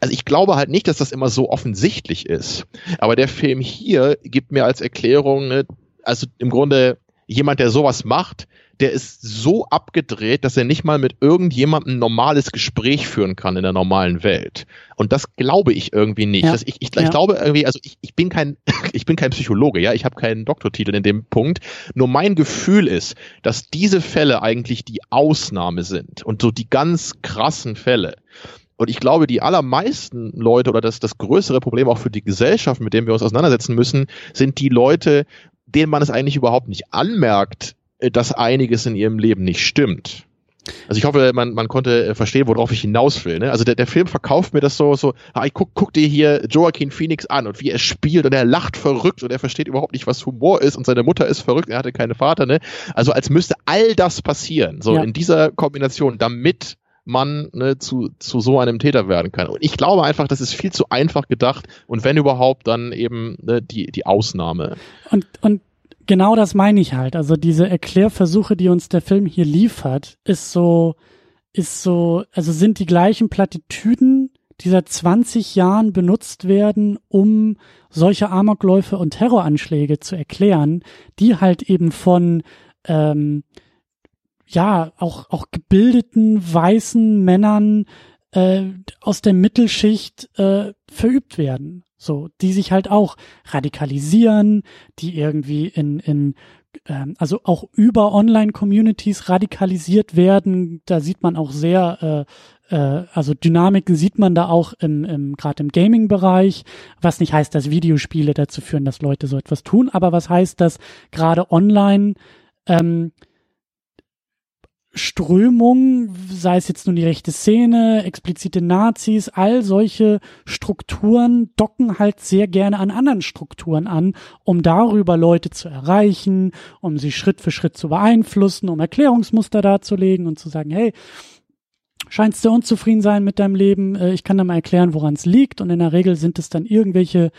Also ich glaube halt nicht, dass das immer so offensichtlich ist. Aber der Film hier gibt mir als Erklärung, ne, also im Grunde jemand, der sowas macht, der ist so abgedreht, dass er nicht mal mit irgendjemandem ein normales Gespräch führen kann in der normalen Welt. Und das glaube ich irgendwie nicht. Ja. Ich, ich, ich ja. glaube irgendwie, also ich, ich bin kein, ich bin kein Psychologe, ja, ich habe keinen Doktortitel in dem Punkt. Nur mein Gefühl ist, dass diese Fälle eigentlich die Ausnahme sind und so die ganz krassen Fälle. Und ich glaube, die allermeisten Leute oder das, das größere Problem auch für die Gesellschaft, mit dem wir uns auseinandersetzen müssen, sind die Leute, denen man es eigentlich überhaupt nicht anmerkt, dass einiges in ihrem Leben nicht stimmt. Also ich hoffe, man, man konnte äh, verstehen, worauf ich hinaus will. Ne? Also der, der Film verkauft mir das so, so, ah, ich guck, guck dir hier Joaquin Phoenix an und wie er spielt und er lacht verrückt und er versteht überhaupt nicht, was Humor ist und seine Mutter ist verrückt, er hatte keine Vater. Ne? Also als müsste all das passieren, so ja. in dieser Kombination, damit man ne, zu, zu so einem Täter werden kann. Und ich glaube einfach, das ist viel zu einfach gedacht und wenn überhaupt, dann eben ne, die, die Ausnahme. Und, und genau das meine ich halt. Also diese Erklärversuche, die uns der Film hier liefert, ist so, ist so, also sind die gleichen Plattitüden, die seit 20 Jahren benutzt werden, um solche Amokläufe und Terroranschläge zu erklären, die halt eben von ähm, ja auch auch gebildeten weißen Männern äh, aus der Mittelschicht äh, verübt werden. So, die sich halt auch radikalisieren, die irgendwie in, in ähm, also auch über Online-Communities radikalisiert werden. Da sieht man auch sehr, äh, äh, also Dynamiken sieht man da auch im, im gerade im Gaming-Bereich, was nicht heißt, dass Videospiele dazu führen, dass Leute so etwas tun, aber was heißt, dass gerade online ähm, Strömung, sei es jetzt nun die rechte Szene, explizite Nazis, all solche Strukturen docken halt sehr gerne an anderen Strukturen an, um darüber Leute zu erreichen, um sie Schritt für Schritt zu beeinflussen, um Erklärungsmuster darzulegen und zu sagen, hey, scheinst du unzufrieden sein mit deinem Leben, äh, ich kann dir mal erklären, woran es liegt. Und in der Regel sind es dann irgendwelche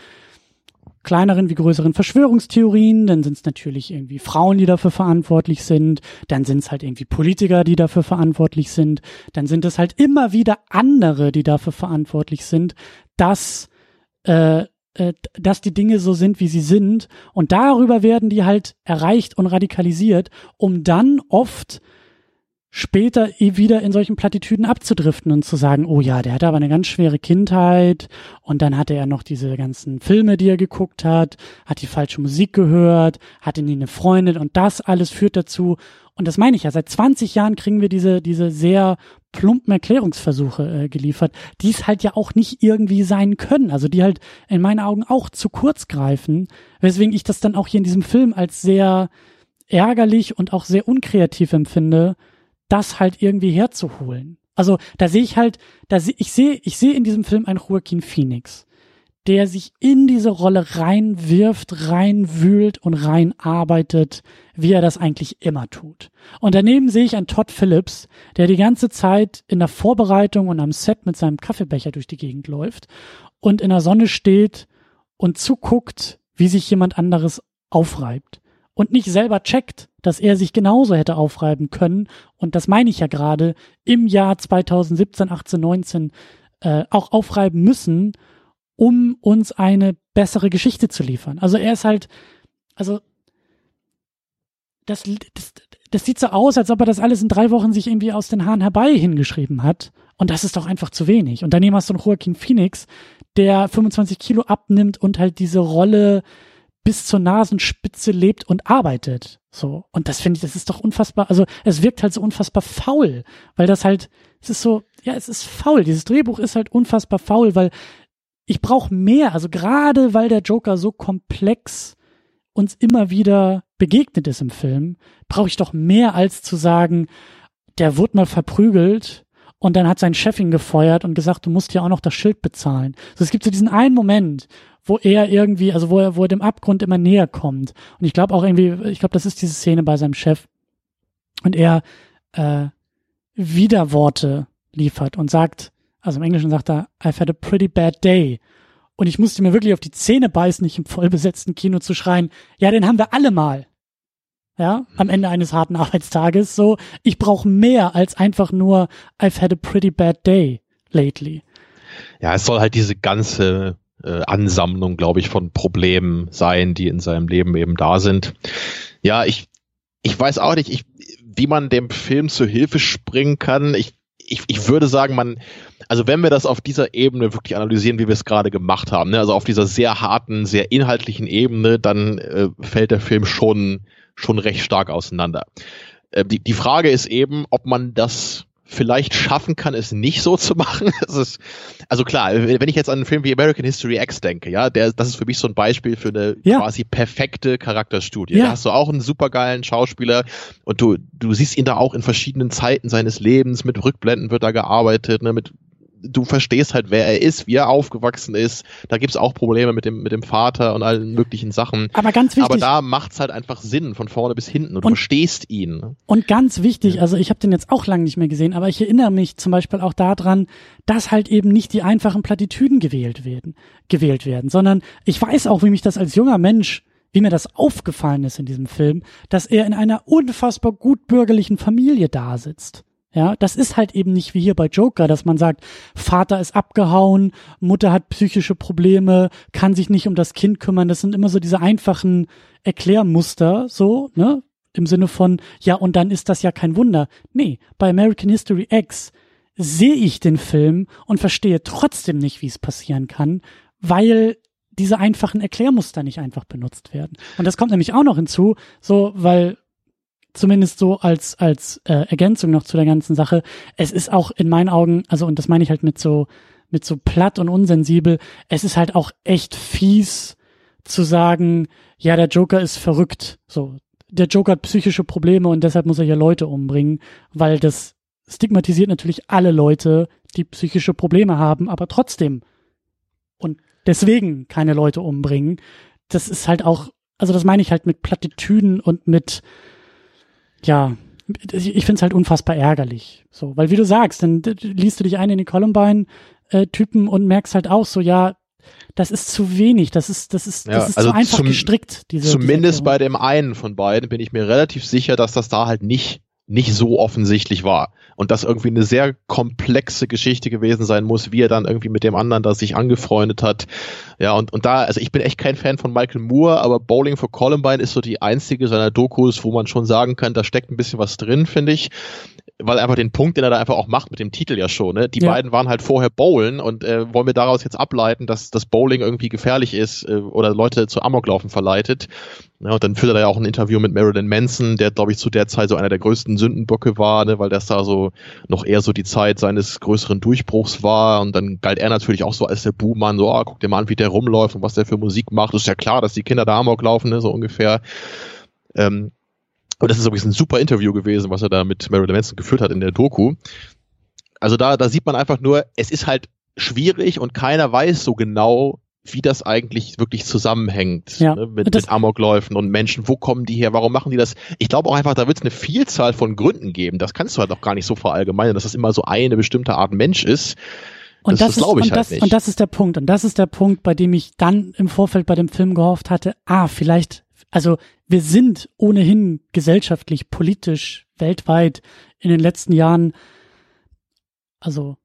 kleineren wie größeren Verschwörungstheorien, dann sind es natürlich irgendwie Frauen, die dafür verantwortlich sind, dann sind es halt irgendwie Politiker, die dafür verantwortlich sind, dann sind es halt immer wieder andere, die dafür verantwortlich sind, dass äh, äh, dass die Dinge so sind, wie sie sind. Und darüber werden die halt erreicht und radikalisiert, um dann oft später wieder in solchen Plattitüden abzudriften und zu sagen, oh ja, der hatte aber eine ganz schwere Kindheit und dann hatte er noch diese ganzen Filme, die er geguckt hat, hat die falsche Musik gehört, hatte nie eine Freundin und das alles führt dazu. Und das meine ich ja, seit 20 Jahren kriegen wir diese, diese sehr plumpen Erklärungsversuche äh, geliefert, die es halt ja auch nicht irgendwie sein können, also die halt in meinen Augen auch zu kurz greifen, weswegen ich das dann auch hier in diesem Film als sehr ärgerlich und auch sehr unkreativ empfinde, das halt irgendwie herzuholen. Also da sehe ich halt, da seh, ich sehe, ich sehe in diesem Film einen Joaquin Phoenix, der sich in diese Rolle reinwirft, reinwühlt und reinarbeitet, wie er das eigentlich immer tut. Und daneben sehe ich einen Todd Phillips, der die ganze Zeit in der Vorbereitung und am Set mit seinem Kaffeebecher durch die Gegend läuft und in der Sonne steht und zuguckt, wie sich jemand anderes aufreibt und nicht selber checkt, dass er sich genauso hätte aufreiben können. Und das meine ich ja gerade, im Jahr 2017, 18, 19 äh, auch aufreiben müssen, um uns eine bessere Geschichte zu liefern. Also er ist halt, also das, das, das sieht so aus, als ob er das alles in drei Wochen sich irgendwie aus den Haaren herbei hingeschrieben hat. Und das ist doch einfach zu wenig. Und daneben hast du einen Joaquin Phoenix, der 25 Kilo abnimmt und halt diese Rolle bis zur Nasenspitze lebt und arbeitet. So. Und das finde ich, das ist doch unfassbar, also es wirkt halt so unfassbar faul, weil das halt, es ist so, ja, es ist faul. Dieses Drehbuch ist halt unfassbar faul, weil ich brauche mehr, also gerade weil der Joker so komplex uns immer wieder begegnet ist im Film, brauche ich doch mehr als zu sagen, der wurde mal verprügelt und dann hat sein Chef ihn gefeuert und gesagt, du musst ja auch noch das Schild bezahlen. Also es gibt so diesen einen Moment, wo er irgendwie, also wo er, wo er dem Abgrund immer näher kommt. Und ich glaube auch irgendwie, ich glaube, das ist diese Szene bei seinem Chef. Und er, äh, Widerworte liefert und sagt, also im Englischen sagt er, I've had a pretty bad day. Und ich musste mir wirklich auf die Zähne beißen, nicht im vollbesetzten Kino zu schreien, ja, den haben wir alle mal. Ja, am Ende eines harten Arbeitstages. So, ich brauche mehr als einfach nur I've had a pretty bad day lately. Ja, es soll halt diese ganze äh, Ansammlung, glaube ich, von Problemen sein, die in seinem Leben eben da sind. Ja, ich, ich weiß auch nicht, ich, wie man dem Film zur Hilfe springen kann. Ich, ich, ich würde sagen, man, also wenn wir das auf dieser Ebene wirklich analysieren, wie wir es gerade gemacht haben, ne, also auf dieser sehr harten, sehr inhaltlichen Ebene, dann äh, fällt der Film schon, schon recht stark auseinander. Äh, die, die Frage ist eben, ob man das vielleicht schaffen kann, es nicht so zu machen. Ist, also klar, wenn ich jetzt an einen Film wie American History X denke, ja, der, das ist für mich so ein Beispiel für eine ja. quasi perfekte Charakterstudie. Ja. Da hast du auch einen supergeilen Schauspieler und du, du siehst ihn da auch in verschiedenen Zeiten seines Lebens, mit Rückblenden wird da gearbeitet, ne, mit du verstehst halt, wer er ist, wie er aufgewachsen ist. Da gibt's auch Probleme mit dem, mit dem Vater und allen möglichen Sachen. Aber ganz wichtig. Aber da macht's halt einfach Sinn, von vorne bis hinten. Und, und du verstehst ihn. Und ganz wichtig, also ich habe den jetzt auch lange nicht mehr gesehen, aber ich erinnere mich zum Beispiel auch daran, dass halt eben nicht die einfachen Plattitüden gewählt werden, gewählt werden, sondern ich weiß auch, wie mich das als junger Mensch wie mir das aufgefallen ist in diesem Film, dass er in einer unfassbar gut bürgerlichen Familie da sitzt. Ja, das ist halt eben nicht wie hier bei Joker, dass man sagt, Vater ist abgehauen, Mutter hat psychische Probleme, kann sich nicht um das Kind kümmern. Das sind immer so diese einfachen Erklärmuster, so, ne? Im Sinne von, ja, und dann ist das ja kein Wunder. Nee, bei American History X sehe ich den Film und verstehe trotzdem nicht, wie es passieren kann, weil diese einfachen Erklärmuster nicht einfach benutzt werden. Und das kommt nämlich auch noch hinzu, so, weil zumindest so als, als äh, Ergänzung noch zu der ganzen Sache, es ist auch in meinen Augen, also und das meine ich halt mit so, mit so platt und unsensibel, es ist halt auch echt fies zu sagen, ja, der Joker ist verrückt. So, der Joker hat psychische Probleme und deshalb muss er hier Leute umbringen, weil das stigmatisiert natürlich alle Leute, die psychische Probleme haben, aber trotzdem und deswegen keine Leute umbringen. Das ist halt auch, also das meine ich halt mit Plattitüden und mit ja, ich finde es halt unfassbar ärgerlich. So, weil wie du sagst, dann liest du dich ein in die Columbine-Typen und merkst halt auch so, ja, das ist zu wenig, das ist, das ist, ja, das ist also zu einfach zum, gestrickt. Diese, zumindest diese bei dem einen von beiden bin ich mir relativ sicher, dass das da halt nicht nicht so offensichtlich war und das irgendwie eine sehr komplexe Geschichte gewesen sein muss, wie er dann irgendwie mit dem anderen da sich angefreundet hat. Ja, und, und da, also ich bin echt kein Fan von Michael Moore, aber Bowling for Columbine ist so die einzige seiner Dokus, wo man schon sagen kann, da steckt ein bisschen was drin, finde ich weil einfach den Punkt, den er da einfach auch macht mit dem Titel ja schon, ne? Die ja. beiden waren halt vorher Bowlen und äh, wollen wir daraus jetzt ableiten, dass das Bowling irgendwie gefährlich ist äh, oder Leute zu Amoklaufen verleitet. Ja, und dann führt er ja auch ein Interview mit Marilyn Manson, der, glaube ich, zu der Zeit so einer der größten Sündenböcke war, ne, weil das da so noch eher so die Zeit seines größeren Durchbruchs war. Und dann galt er natürlich auch so als der Buhmann, so, oh, guck dir mal an, wie der rumläuft und was der für Musik macht. ist ja klar, dass die Kinder da Amok laufen, ne, so ungefähr. Ähm, und das ist übrigens ein super Interview gewesen, was er da mit Marilyn Manson geführt hat in der Doku. Also da, da sieht man einfach nur, es ist halt schwierig und keiner weiß so genau, wie das eigentlich wirklich zusammenhängt ja. ne, mit, mit Amokläufen und Menschen. Wo kommen die her? Warum machen die das? Ich glaube auch einfach, da wird es eine Vielzahl von Gründen geben. Das kannst du halt auch gar nicht so verallgemeinern, dass das immer so eine bestimmte Art Mensch ist. Und das, das, glaube ich und halt das, nicht. Und das ist der Punkt. Und das ist der Punkt, bei dem ich dann im Vorfeld bei dem Film gehofft hatte, ah, vielleicht also wir sind ohnehin gesellschaftlich, politisch, weltweit in den letzten Jahren, also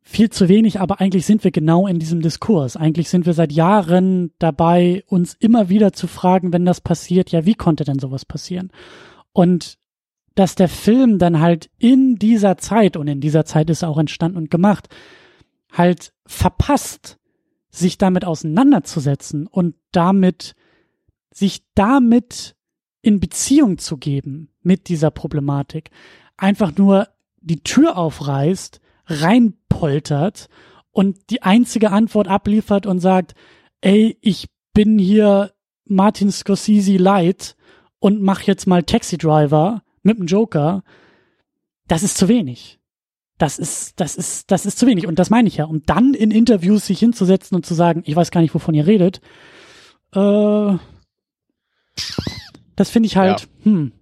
viel zu wenig, aber eigentlich sind wir genau in diesem Diskurs. Eigentlich sind wir seit Jahren dabei, uns immer wieder zu fragen, wenn das passiert, ja, wie konnte denn sowas passieren? Und dass der Film dann halt in dieser Zeit, und in dieser Zeit ist er auch entstanden und gemacht, halt verpasst, sich damit auseinanderzusetzen und damit sich damit in Beziehung zu geben mit dieser Problematik, einfach nur die Tür aufreißt, reinpoltert und die einzige Antwort abliefert und sagt, ey, ich bin hier Martin Scorsese light und mach jetzt mal Taxi Driver mit dem Joker, das ist zu wenig. Das ist, das ist, das ist zu wenig. Und das meine ich ja. Um dann in Interviews sich hinzusetzen und zu sagen, ich weiß gar nicht, wovon ihr redet, äh, das finde ich halt, ja. hm,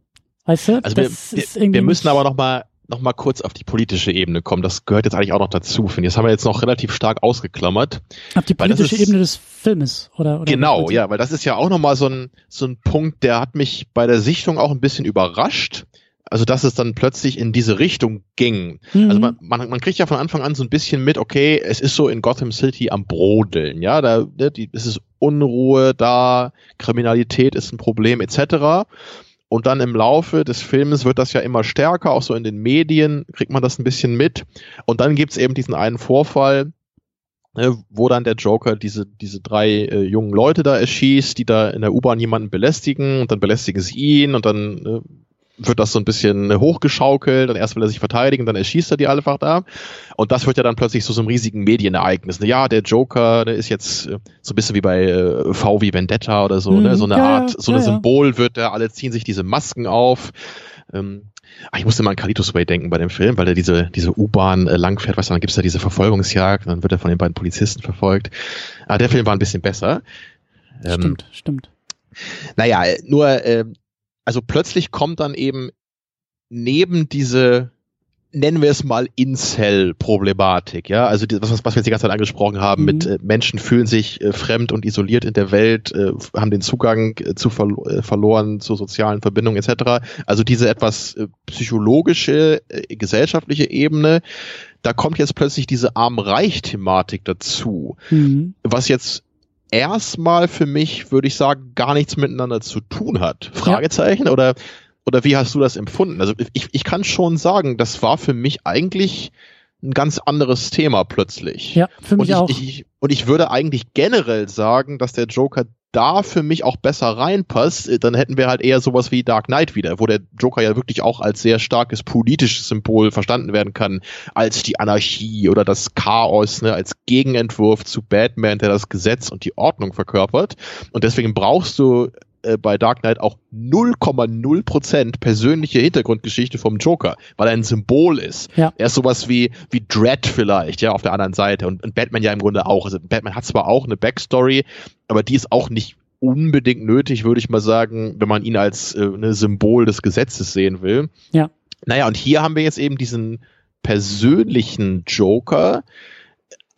weißt du? Also wir, wir, wir, müssen aber noch mal noch mal kurz auf die politische Ebene kommen. Das gehört jetzt eigentlich auch noch dazu, finde ich. Das haben wir jetzt noch relativ stark ausgeklammert. Auf die politische ist, Ebene des Filmes, oder? oder genau, ja, weil das ist ja auch noch mal so ein, so ein Punkt, der hat mich bei der Sichtung auch ein bisschen überrascht. Also, dass es dann plötzlich in diese Richtung ging. Mhm. Also, man, man, man kriegt ja von Anfang an so ein bisschen mit, okay, es ist so in Gotham City am Brodeln, ja, da, ne, die, es ist Unruhe da, Kriminalität ist ein Problem, etc. Und dann im Laufe des Films wird das ja immer stärker, auch so in den Medien kriegt man das ein bisschen mit. Und dann gibt's eben diesen einen Vorfall, ne, wo dann der Joker diese, diese drei äh, jungen Leute da erschießt, die da in der U-Bahn jemanden belästigen und dann belästigen sie ihn und dann äh, wird das so ein bisschen hochgeschaukelt und erst will er sich verteidigen, dann erschießt er die einfach da. Und das wird ja dann plötzlich so so einem riesigen Medienereignis. Ne? Ja, der Joker, der ist jetzt äh, so ein bisschen wie bei äh, V wie Vendetta oder so, mm, ne? so eine ja, Art, so ja, eine ja. Symbol wird da, alle ziehen sich diese Masken auf. Ähm, ach, ich musste mal an Carlitos Way denken bei dem Film, weil er diese, diese U-Bahn äh, langfährt, weißt du, dann gibt's da diese Verfolgungsjagd, dann wird er von den beiden Polizisten verfolgt. Ah, der Film war ein bisschen besser. Ähm, stimmt, stimmt. Naja, nur äh, also plötzlich kommt dann eben neben diese nennen wir es mal Incel-Problematik, ja, also die, was, was wir jetzt die ganze Zeit angesprochen haben, mhm. mit äh, Menschen fühlen sich äh, fremd und isoliert in der Welt, äh, haben den Zugang äh, zu verlo äh, verloren zu sozialen Verbindungen etc. Also diese etwas äh, psychologische, gesellschaftliche Ebene, da kommt jetzt plötzlich diese Arm-Reich-Thematik dazu, mhm. was jetzt erstmal für mich, würde ich sagen, gar nichts miteinander zu tun hat. Fragezeichen ja. oder oder wie hast du das empfunden? Also ich, ich kann schon sagen, das war für mich eigentlich ein ganz anderes Thema plötzlich. Ja, für mich und ich, auch. Ich, und ich würde eigentlich generell sagen, dass der Joker da für mich auch besser reinpasst, dann hätten wir halt eher sowas wie Dark Knight wieder, wo der Joker ja wirklich auch als sehr starkes politisches Symbol verstanden werden kann, als die Anarchie oder das Chaos, ne, als Gegenentwurf zu Batman, der das Gesetz und die Ordnung verkörpert. Und deswegen brauchst du äh, bei Dark Knight auch 0,0% persönliche Hintergrundgeschichte vom Joker, weil er ein Symbol ist. Ja. Er ist sowas wie, wie Dread vielleicht, ja, auf der anderen Seite. Und, und Batman ja im Grunde auch. Also Batman hat zwar auch eine Backstory, aber die ist auch nicht unbedingt nötig, würde ich mal sagen, wenn man ihn als äh, ein Symbol des Gesetzes sehen will. Ja. Naja, und hier haben wir jetzt eben diesen persönlichen Joker,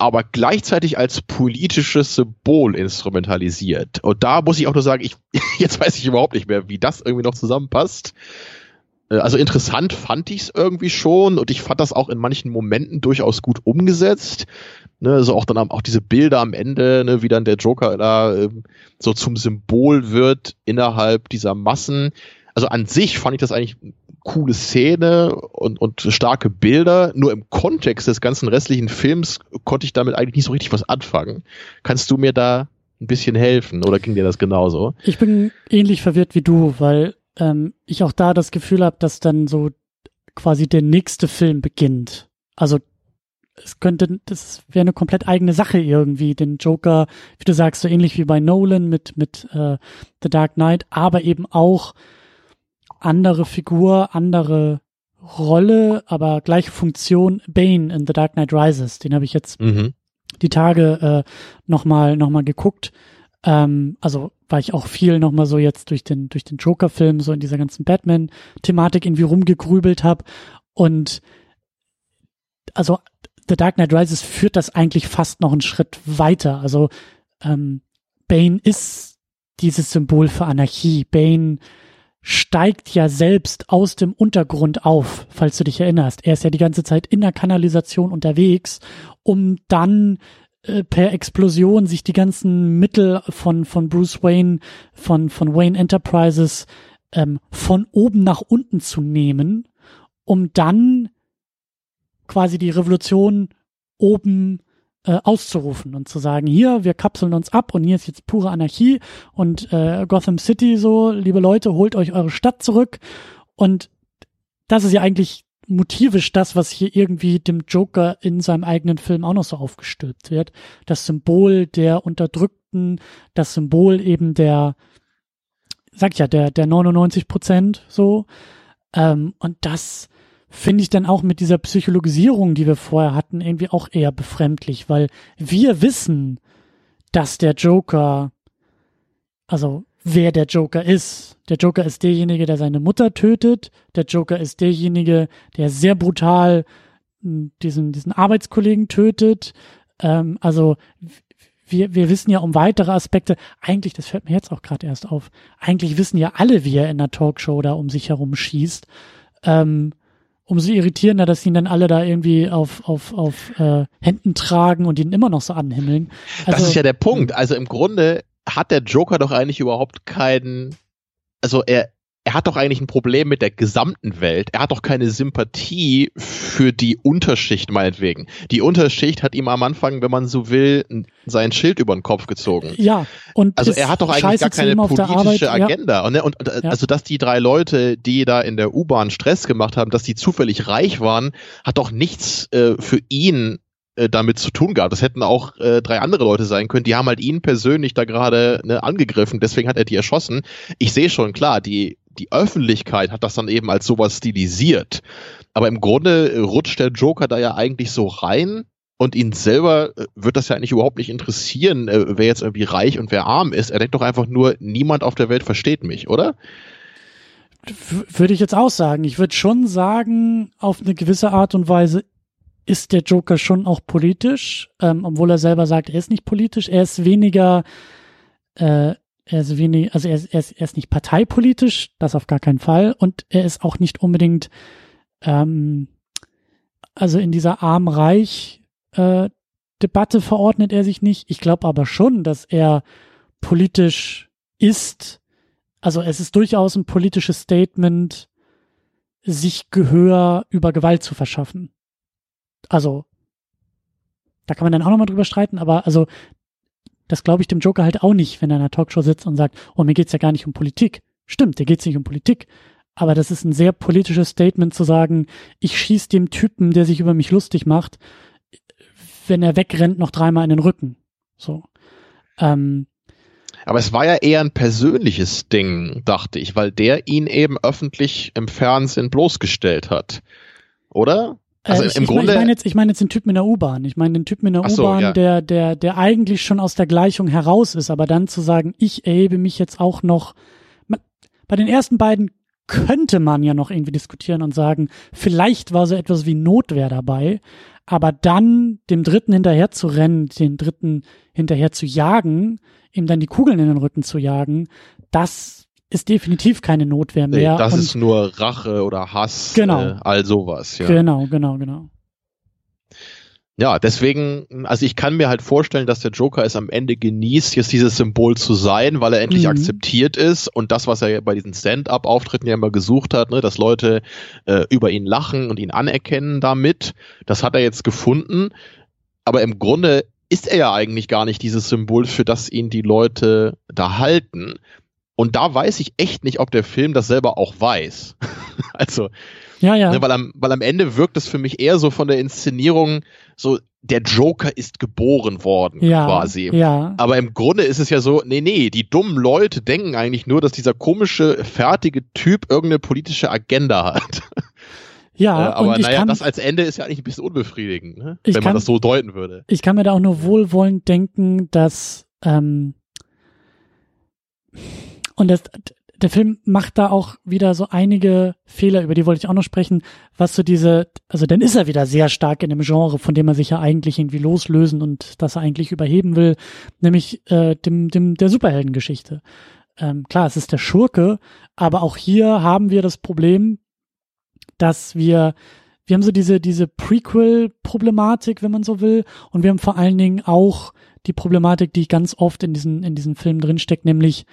aber gleichzeitig als politisches Symbol instrumentalisiert. Und da muss ich auch nur sagen, ich, jetzt weiß ich überhaupt nicht mehr, wie das irgendwie noch zusammenpasst. Äh, also interessant fand ich es irgendwie schon und ich fand das auch in manchen Momenten durchaus gut umgesetzt. Ne, also auch dann auch diese Bilder am Ende, ne, wie dann der Joker da ähm, so zum Symbol wird innerhalb dieser Massen. Also an sich fand ich das eigentlich coole Szene und, und starke Bilder. Nur im Kontext des ganzen restlichen Films konnte ich damit eigentlich nicht so richtig was anfangen. Kannst du mir da ein bisschen helfen oder ging dir das genauso? Ich bin ähnlich verwirrt wie du, weil ähm, ich auch da das Gefühl habe, dass dann so quasi der nächste Film beginnt. Also es könnte, das wäre eine komplett eigene Sache irgendwie, den Joker, wie du sagst, so ähnlich wie bei Nolan mit, mit äh, The Dark Knight, aber eben auch andere Figur, andere Rolle, aber gleiche Funktion. Bane in The Dark Knight Rises, den habe ich jetzt mhm. die Tage äh, nochmal noch mal geguckt. Ähm, also weil ich auch viel nochmal so jetzt durch den durch den Joker-Film so in dieser ganzen Batman-Thematik irgendwie rumgegrübelt habe und also The Dark Knight Rises führt das eigentlich fast noch einen Schritt weiter. Also ähm, Bane ist dieses Symbol für Anarchie. Bane steigt ja selbst aus dem Untergrund auf, falls du dich erinnerst. Er ist ja die ganze Zeit in der Kanalisation unterwegs, um dann äh, per Explosion sich die ganzen Mittel von, von Bruce Wayne, von, von Wayne Enterprises ähm, von oben nach unten zu nehmen, um dann quasi die Revolution oben äh, auszurufen und zu sagen, hier, wir kapseln uns ab und hier ist jetzt pure Anarchie und äh, Gotham City so, liebe Leute, holt euch eure Stadt zurück. Und das ist ja eigentlich motivisch das, was hier irgendwie dem Joker in seinem eigenen Film auch noch so aufgestülpt wird. Das Symbol der Unterdrückten, das Symbol eben der, sag ich ja, der, der 99 Prozent so. Ähm, und das finde ich dann auch mit dieser Psychologisierung, die wir vorher hatten, irgendwie auch eher befremdlich, weil wir wissen, dass der Joker, also wer der Joker ist. Der Joker ist derjenige, der seine Mutter tötet. Der Joker ist derjenige, der sehr brutal hm, diesen, diesen Arbeitskollegen tötet. Ähm, also wir, wir wissen ja um weitere Aspekte, eigentlich, das fällt mir jetzt auch gerade erst auf, eigentlich wissen ja alle, wie er in der Talkshow da um sich herum schießt. Ähm, umso irritierender, dass ihn dann alle da irgendwie auf, auf, auf äh, Händen tragen und ihn immer noch so anhimmeln. Also, das ist ja der Punkt. Also im Grunde hat der Joker doch eigentlich überhaupt keinen, also er, er hat doch eigentlich ein Problem mit der gesamten Welt. Er hat doch keine Sympathie für die Unterschicht meinetwegen. Die Unterschicht hat ihm am Anfang, wenn man so will, sein Schild über den Kopf gezogen. Ja, und also er hat doch eigentlich gar keine politische Agenda. Ja. Und, und, und ja. also dass die drei Leute, die da in der U-Bahn Stress gemacht haben, dass die zufällig reich waren, hat doch nichts äh, für ihn äh, damit zu tun gehabt. Das hätten auch äh, drei andere Leute sein können. Die haben halt ihn persönlich da gerade ne, angegriffen, deswegen hat er die erschossen. Ich sehe schon klar, die die Öffentlichkeit hat das dann eben als sowas stilisiert. Aber im Grunde rutscht der Joker da ja eigentlich so rein und ihn selber äh, wird das ja eigentlich überhaupt nicht interessieren, äh, wer jetzt irgendwie reich und wer arm ist. Er denkt doch einfach nur, niemand auf der Welt versteht mich, oder? Würde ich jetzt auch sagen. Ich würde schon sagen, auf eine gewisse Art und Weise ist der Joker schon auch politisch, ähm, obwohl er selber sagt, er ist nicht politisch. Er ist weniger, äh, er ist wenig, also er ist, er, ist, er ist nicht parteipolitisch, das auf gar keinen Fall. Und er ist auch nicht unbedingt, ähm, also in dieser arm-reich äh, verordnet er sich nicht. Ich glaube aber schon, dass er politisch ist. Also es ist durchaus ein politisches Statement, sich Gehör über Gewalt zu verschaffen. Also da kann man dann auch nochmal drüber streiten, aber also das glaube ich dem Joker halt auch nicht, wenn er in einer Talkshow sitzt und sagt, oh, mir geht's ja gar nicht um Politik. Stimmt, dir geht's nicht um Politik. Aber das ist ein sehr politisches Statement zu sagen, ich schieß dem Typen, der sich über mich lustig macht, wenn er wegrennt, noch dreimal in den Rücken. So. Ähm, aber es war ja eher ein persönliches Ding, dachte ich, weil der ihn eben öffentlich im Fernsehen bloßgestellt hat. Oder? Also äh, ich, im ich Grunde. Ich meine jetzt, ich meine jetzt den Typen in der U-Bahn. Ich meine den Typen in der so, U-Bahn, ja. der, der, der eigentlich schon aus der Gleichung heraus ist, aber dann zu sagen, ich erhebe mich jetzt auch noch. Bei den ersten beiden könnte man ja noch irgendwie diskutieren und sagen, vielleicht war so etwas wie Notwehr dabei, aber dann dem dritten hinterher zu rennen, den dritten hinterher zu jagen, ihm dann die Kugeln in den Rücken zu jagen, das ist definitiv keine Notwehr mehr. Nee, das ist nur Rache oder Hass, genau. Äh, all sowas. Ja. Genau, genau, genau. Ja, deswegen, also ich kann mir halt vorstellen, dass der Joker es am Ende genießt, jetzt dieses Symbol zu sein, weil er endlich mhm. akzeptiert ist und das, was er bei diesen Stand-up-Auftritten ja immer gesucht hat, ne, dass Leute äh, über ihn lachen und ihn anerkennen damit, das hat er jetzt gefunden. Aber im Grunde ist er ja eigentlich gar nicht dieses Symbol, für das ihn die Leute da halten. Und da weiß ich echt nicht, ob der Film das selber auch weiß. also, ja, ja. Ne, weil, am, weil am Ende wirkt es für mich eher so von der Inszenierung so, der Joker ist geboren worden, ja, quasi. Ja. Aber im Grunde ist es ja so, nee, nee, die dummen Leute denken eigentlich nur, dass dieser komische, fertige Typ irgendeine politische Agenda hat. Ja, äh, aber naja, kann, das als Ende ist ja eigentlich ein bisschen unbefriedigend, ne? wenn kann, man das so deuten würde. Ich kann mir da auch nur wohlwollend denken, dass ähm, und das, der Film macht da auch wieder so einige Fehler, über die wollte ich auch noch sprechen, was so diese, also dann ist er wieder sehr stark in dem Genre, von dem er sich ja eigentlich irgendwie loslösen und das er eigentlich überheben will, nämlich äh, dem, dem der Superheldengeschichte. Ähm, klar, es ist der Schurke, aber auch hier haben wir das Problem, dass wir wir haben so diese diese Prequel-Problematik, wenn man so will, und wir haben vor allen Dingen auch die Problematik, die ganz oft in diesen in diesen Filmen drinsteckt, nämlich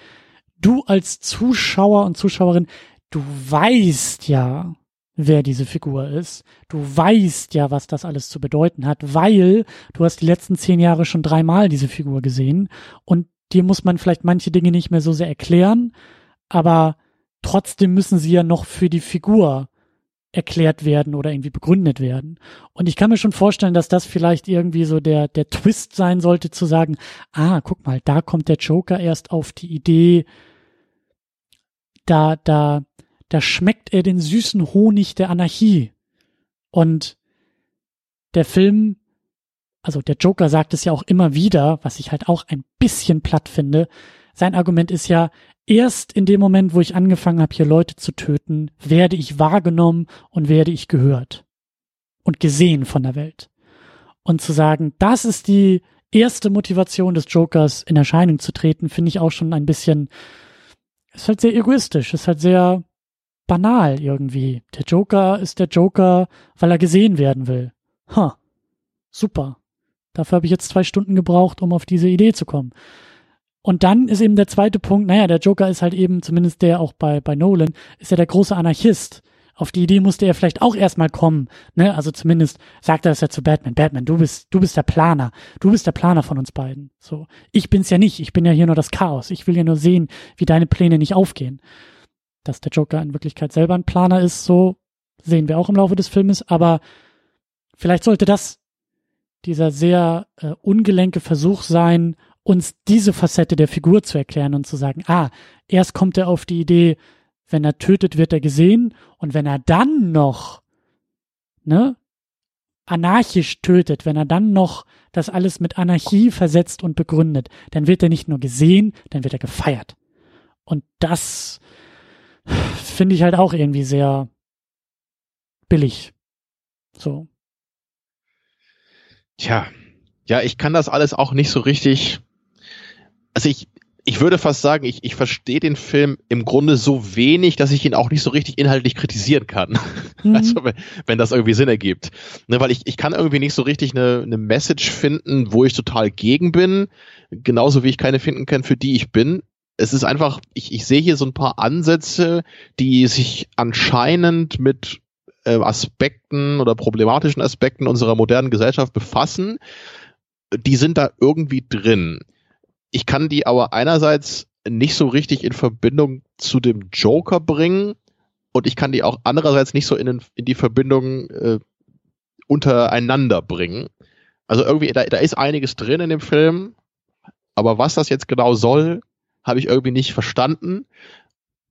du als Zuschauer und Zuschauerin, du weißt ja, wer diese Figur ist. Du weißt ja, was das alles zu bedeuten hat, weil du hast die letzten zehn Jahre schon dreimal diese Figur gesehen und dir muss man vielleicht manche Dinge nicht mehr so sehr erklären, aber trotzdem müssen sie ja noch für die Figur erklärt werden oder irgendwie begründet werden. Und ich kann mir schon vorstellen, dass das vielleicht irgendwie so der, der Twist sein sollte, zu sagen, ah, guck mal, da kommt der Joker erst auf die Idee, da, da, da schmeckt er den süßen Honig der Anarchie. Und der Film, also der Joker sagt es ja auch immer wieder, was ich halt auch ein bisschen platt finde, sein Argument ist ja, erst in dem Moment, wo ich angefangen habe, hier Leute zu töten, werde ich wahrgenommen und werde ich gehört und gesehen von der Welt. Und zu sagen, das ist die erste Motivation des Jokers, in Erscheinung zu treten, finde ich auch schon ein bisschen, ist halt sehr egoistisch, ist halt sehr banal irgendwie. Der Joker ist der Joker, weil er gesehen werden will. Ha, super. Dafür habe ich jetzt zwei Stunden gebraucht, um auf diese Idee zu kommen. Und dann ist eben der zweite Punkt, naja, der Joker ist halt eben, zumindest der auch bei, bei Nolan, ist ja der große Anarchist. Auf die Idee musste er vielleicht auch erstmal kommen, ne? Also zumindest sagt er es ja zu Batman. Batman, du bist, du bist der Planer. Du bist der Planer von uns beiden. So. Ich bin's ja nicht. Ich bin ja hier nur das Chaos. Ich will ja nur sehen, wie deine Pläne nicht aufgehen. Dass der Joker in Wirklichkeit selber ein Planer ist, so sehen wir auch im Laufe des Filmes, aber vielleicht sollte das dieser sehr äh, ungelenke Versuch sein, uns diese Facette der Figur zu erklären und zu sagen, ah, erst kommt er auf die Idee, wenn er tötet, wird er gesehen und wenn er dann noch, ne, anarchisch tötet, wenn er dann noch das alles mit Anarchie versetzt und begründet, dann wird er nicht nur gesehen, dann wird er gefeiert. Und das finde ich halt auch irgendwie sehr billig. So. Tja, ja, ich kann das alles auch nicht so richtig also ich, ich würde fast sagen, ich, ich verstehe den Film im Grunde so wenig, dass ich ihn auch nicht so richtig inhaltlich kritisieren kann. Mhm. Also wenn, wenn, das irgendwie Sinn ergibt. Ne, weil ich, ich kann irgendwie nicht so richtig eine, eine Message finden, wo ich total gegen bin, genauso wie ich keine finden kann, für die ich bin. Es ist einfach, ich, ich sehe hier so ein paar Ansätze, die sich anscheinend mit äh, Aspekten oder problematischen Aspekten unserer modernen Gesellschaft befassen. Die sind da irgendwie drin ich kann die aber einerseits nicht so richtig in Verbindung zu dem Joker bringen und ich kann die auch andererseits nicht so in, in die Verbindung äh, untereinander bringen. Also irgendwie, da, da ist einiges drin in dem Film, aber was das jetzt genau soll, habe ich irgendwie nicht verstanden.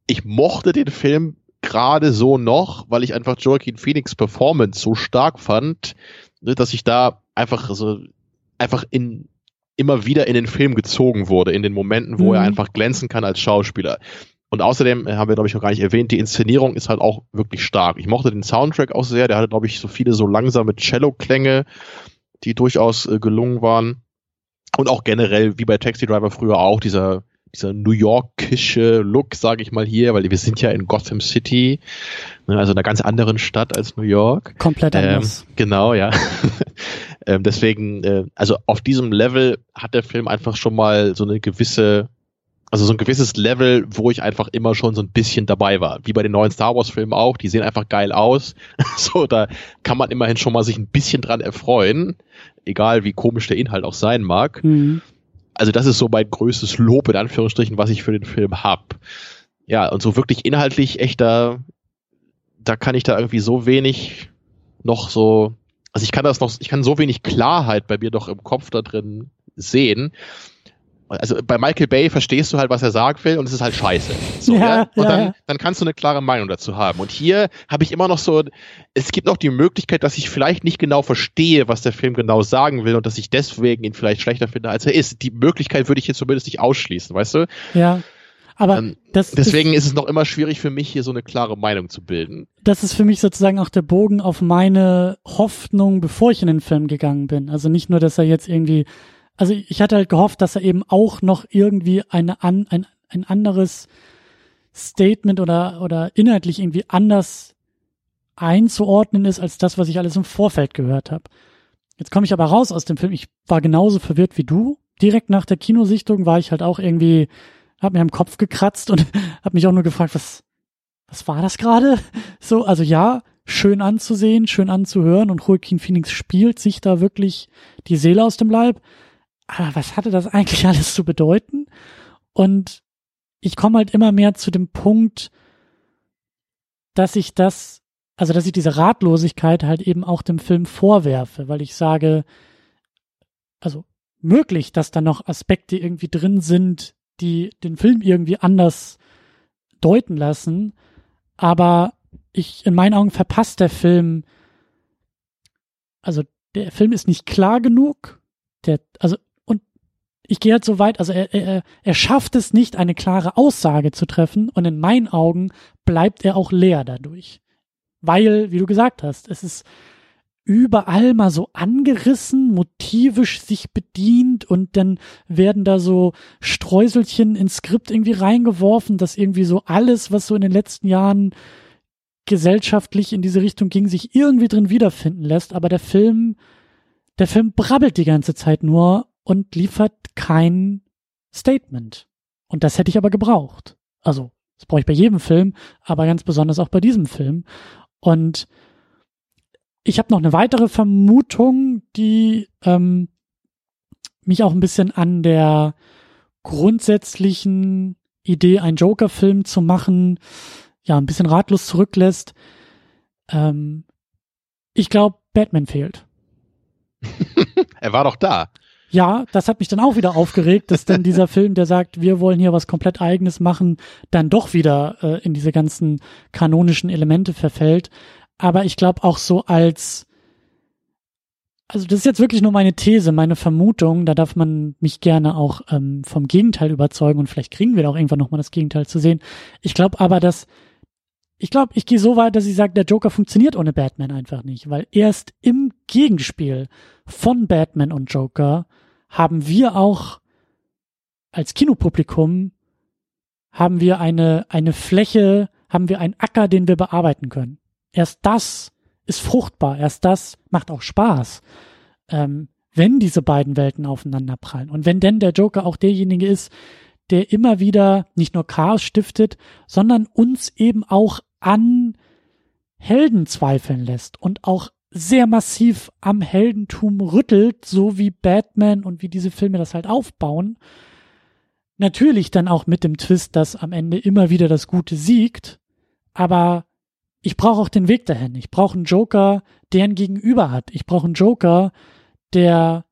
Ich mochte den Film gerade so noch, weil ich einfach Joaquin Phoenix Performance so stark fand, dass ich da einfach so einfach in immer wieder in den Film gezogen wurde, in den Momenten, wo mhm. er einfach glänzen kann als Schauspieler. Und außerdem äh, haben wir, glaube ich, noch gar nicht erwähnt, die Inszenierung ist halt auch wirklich stark. Ich mochte den Soundtrack auch sehr. Der hatte, glaube ich, so viele so langsame Cello-Klänge, die durchaus äh, gelungen waren. Und auch generell, wie bei Taxi Driver früher auch, dieser, dieser New Yorkische Look, sage ich mal hier, weil wir sind ja in Gotham City, ne, also einer ganz anderen Stadt als New York. Komplett anders. Ähm, genau, ja. Ähm, deswegen, äh, also auf diesem Level hat der Film einfach schon mal so eine gewisse, also so ein gewisses Level, wo ich einfach immer schon so ein bisschen dabei war. Wie bei den neuen Star Wars Filmen auch, die sehen einfach geil aus. so, da kann man immerhin schon mal sich ein bisschen dran erfreuen, egal wie komisch der Inhalt auch sein mag. Mhm. Also das ist so mein größtes Lob in Anführungsstrichen, was ich für den Film hab. Ja, und so wirklich inhaltlich echt da, da kann ich da irgendwie so wenig noch so also ich kann das noch, ich kann so wenig Klarheit bei mir doch im Kopf da drin sehen. Also bei Michael Bay verstehst du halt, was er sagen will, und es ist halt scheiße. So, ja, ja? Und ja, dann, dann kannst du eine klare Meinung dazu haben. Und hier habe ich immer noch so, es gibt noch die Möglichkeit, dass ich vielleicht nicht genau verstehe, was der Film genau sagen will und dass ich deswegen ihn vielleicht schlechter finde, als er ist. Die Möglichkeit würde ich jetzt zumindest nicht ausschließen, weißt du? Ja. Aber ähm, deswegen ist, ist, es noch immer schwierig für mich, hier so eine klare Meinung zu bilden. Das ist für mich sozusagen auch der Bogen auf meine Hoffnung, bevor ich in den Film gegangen bin. Also nicht nur, dass er jetzt irgendwie, also ich hatte halt gehofft, dass er eben auch noch irgendwie eine an, ein, ein anderes Statement oder, oder inhaltlich irgendwie anders einzuordnen ist, als das, was ich alles im Vorfeld gehört habe. Jetzt komme ich aber raus aus dem Film. Ich war genauso verwirrt wie du. Direkt nach der Kinosichtung war ich halt auch irgendwie habe mir am Kopf gekratzt und habe mich auch nur gefragt, was, was war das gerade? So, also ja, schön anzusehen, schön anzuhören und Joaquin Phoenix spielt sich da wirklich die Seele aus dem Leib. Aber was hatte das eigentlich alles zu bedeuten? Und ich komme halt immer mehr zu dem Punkt, dass ich das, also dass ich diese Ratlosigkeit halt eben auch dem Film vorwerfe, weil ich sage, also möglich, dass da noch Aspekte irgendwie drin sind, die den Film irgendwie anders deuten lassen. Aber ich, in meinen Augen verpasst der Film, also der Film ist nicht klar genug. Der, also, und ich gehe halt so weit, also er, er, er schafft es nicht, eine klare Aussage zu treffen und in meinen Augen bleibt er auch leer dadurch. Weil, wie du gesagt hast, es ist überall mal so angerissen, motivisch sich bedient und dann werden da so Streuselchen ins Skript irgendwie reingeworfen, dass irgendwie so alles, was so in den letzten Jahren gesellschaftlich in diese Richtung ging, sich irgendwie drin wiederfinden lässt. Aber der Film, der Film brabbelt die ganze Zeit nur und liefert kein Statement. Und das hätte ich aber gebraucht. Also, das brauche ich bei jedem Film, aber ganz besonders auch bei diesem Film. Und ich habe noch eine weitere Vermutung, die ähm, mich auch ein bisschen an der grundsätzlichen Idee, einen Joker-Film zu machen, ja, ein bisschen ratlos zurücklässt. Ähm, ich glaube, Batman fehlt. er war doch da. Ja, das hat mich dann auch wieder aufgeregt, dass dann dieser Film, der sagt, wir wollen hier was komplett eigenes machen, dann doch wieder äh, in diese ganzen kanonischen Elemente verfällt. Aber ich glaube auch so als, also das ist jetzt wirklich nur meine These, meine Vermutung, da darf man mich gerne auch ähm, vom Gegenteil überzeugen und vielleicht kriegen wir da auch irgendwann nochmal das Gegenteil zu sehen. Ich glaube aber, dass ich glaube, ich gehe so weit, dass ich sage, der Joker funktioniert ohne Batman einfach nicht, weil erst im Gegenspiel von Batman und Joker haben wir auch als Kinopublikum haben wir eine, eine Fläche, haben wir einen Acker, den wir bearbeiten können. Erst das ist fruchtbar, erst das macht auch Spaß, ähm, wenn diese beiden Welten aufeinanderprallen. Und wenn denn der Joker auch derjenige ist, der immer wieder nicht nur Chaos stiftet, sondern uns eben auch an Helden zweifeln lässt und auch sehr massiv am Heldentum rüttelt, so wie Batman und wie diese Filme das halt aufbauen. Natürlich dann auch mit dem Twist, dass am Ende immer wieder das Gute siegt, aber ich brauche auch den Weg dahin. Ich brauche einen Joker, der ein Gegenüber hat. Ich brauche einen Joker, der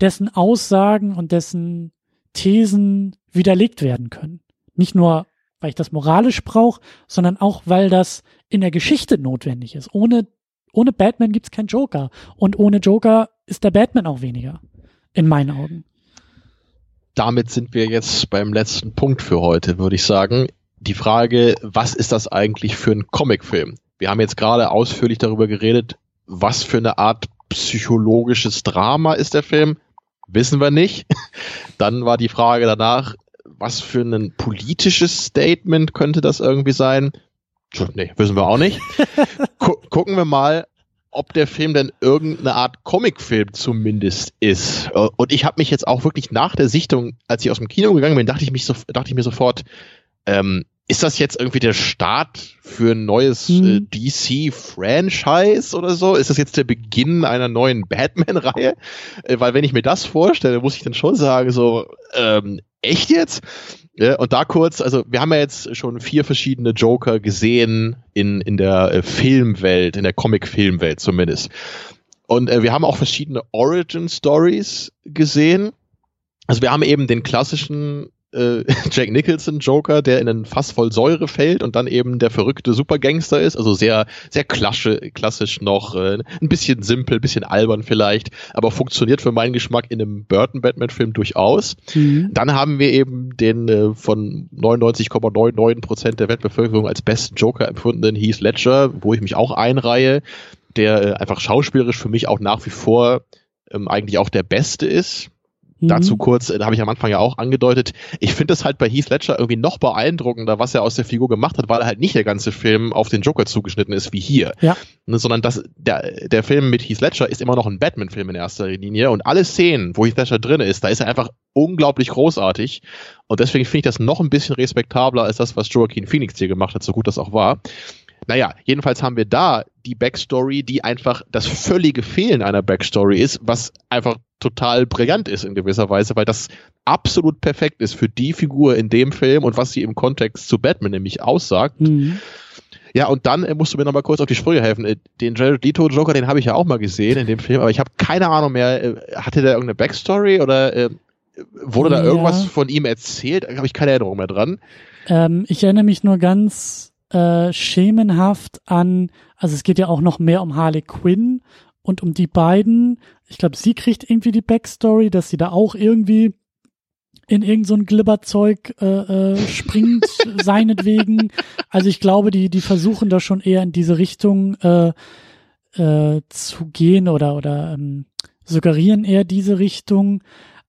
dessen Aussagen und dessen Thesen widerlegt werden können. Nicht nur, weil ich das moralisch brauche, sondern auch, weil das in der Geschichte notwendig ist. Ohne ohne Batman gibt's keinen Joker. Und ohne Joker ist der Batman auch weniger. In meinen Augen. Damit sind wir jetzt beim letzten Punkt für heute, würde ich sagen. Die Frage, was ist das eigentlich für ein Comicfilm? Wir haben jetzt gerade ausführlich darüber geredet, was für eine Art psychologisches Drama ist der Film. Wissen wir nicht. Dann war die Frage danach, was für ein politisches Statement könnte das irgendwie sein? Nee, wissen wir auch nicht. gucken wir mal, ob der Film denn irgendeine Art Comicfilm zumindest ist. Äh, und ich habe mich jetzt auch wirklich nach der Sichtung, als ich aus dem Kino gegangen bin, dachte ich, mich so, dachte ich mir sofort, ähm, ist das jetzt irgendwie der Start für ein neues mhm. äh, DC-Franchise oder so? Ist das jetzt der Beginn einer neuen Batman-Reihe? Äh, weil wenn ich mir das vorstelle, muss ich dann schon sagen, so, ähm, echt jetzt? Ja, und da kurz, also wir haben ja jetzt schon vier verschiedene Joker gesehen in, in der äh, Filmwelt, in der Comic-Filmwelt zumindest. Und äh, wir haben auch verschiedene Origin-Stories gesehen. Also wir haben eben den klassischen äh, Jack Nicholson Joker, der in ein Fass voll Säure fällt und dann eben der verrückte Supergangster ist. Also sehr, sehr klassisch, klassisch noch, äh, ein bisschen simpel, ein bisschen albern vielleicht, aber funktioniert für meinen Geschmack in einem Burton Batman Film durchaus. Mhm. Dann haben wir eben den äh, von 99,99 Prozent der Weltbevölkerung als besten Joker empfundenen Heath Ledger, wo ich mich auch einreihe, der äh, einfach schauspielerisch für mich auch nach wie vor ähm, eigentlich auch der Beste ist. Mhm. Dazu kurz, da habe ich am Anfang ja auch angedeutet, ich finde es halt bei Heath Ledger irgendwie noch beeindruckender, was er aus der Figur gemacht hat, weil er halt nicht der ganze Film auf den Joker zugeschnitten ist wie hier. Ja. Ne, sondern das, der, der Film mit Heath Ledger ist immer noch ein Batman-Film in erster Linie und alle Szenen, wo Heath Ledger drin ist, da ist er einfach unglaublich großartig und deswegen finde ich das noch ein bisschen respektabler als das, was Joaquin Phoenix hier gemacht hat, so gut das auch war. Naja, jedenfalls haben wir da die Backstory, die einfach das völlige Fehlen einer Backstory ist, was einfach total brillant ist in gewisser Weise, weil das absolut perfekt ist für die Figur in dem Film und was sie im Kontext zu Batman nämlich aussagt. Mhm. Ja, und dann äh, musst du mir nochmal kurz auf die Sprünge helfen. Äh, den Jared Leto Joker, den habe ich ja auch mal gesehen in dem Film, aber ich habe keine Ahnung mehr, äh, hatte der irgendeine Backstory oder äh, wurde da irgendwas von ihm erzählt? Da habe ich keine Erinnerung mehr dran. Ähm, ich erinnere mich nur ganz äh, schemenhaft an, also es geht ja auch noch mehr um Harley Quinn und um die beiden. Ich glaube, sie kriegt irgendwie die Backstory, dass sie da auch irgendwie in irgend so Glibberzeug äh, äh, springt, seinetwegen. Also ich glaube, die, die versuchen da schon eher in diese Richtung äh, äh, zu gehen oder, oder ähm, suggerieren eher diese Richtung.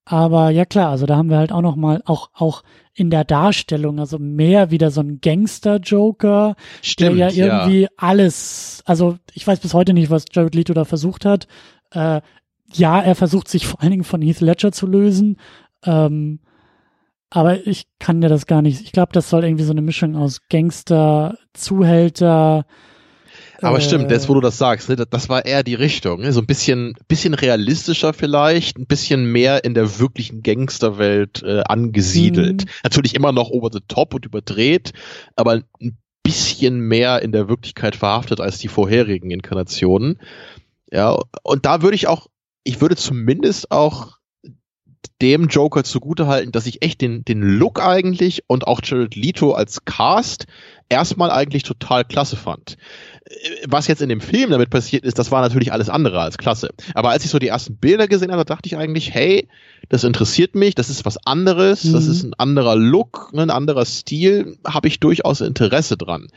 Aber ja klar, also da haben wir halt auch noch mal auch auch in der Darstellung, also mehr wieder so ein Gangster-Joker, der ja irgendwie ja. alles, also ich weiß bis heute nicht, was Jared Leto da versucht hat. Äh, ja, er versucht sich vor allen Dingen von Heath Ledger zu lösen. Ähm, aber ich kann dir das gar nicht. Ich glaube, das soll irgendwie so eine Mischung aus Gangster, Zuhälter, aber äh, stimmt, jetzt wo du das sagst, ne, das war eher die Richtung. Ne? So ein bisschen, bisschen realistischer vielleicht, ein bisschen mehr in der wirklichen Gangsterwelt äh, angesiedelt. Mhm. Natürlich immer noch over the top und überdreht, aber ein bisschen mehr in der Wirklichkeit verhaftet als die vorherigen Inkarnationen. Ja, und da würde ich auch, ich würde zumindest auch dem Joker zugutehalten, dass ich echt den, den Look eigentlich und auch Jared Leto als Cast erstmal eigentlich total klasse fand. Äh, was jetzt in dem Film damit passiert ist, das war natürlich alles andere als klasse. Aber als ich so die ersten Bilder gesehen habe, dachte ich eigentlich, hey, das interessiert mich, das ist was anderes, mhm. das ist ein anderer Look, ne, ein anderer Stil, habe ich durchaus Interesse dran.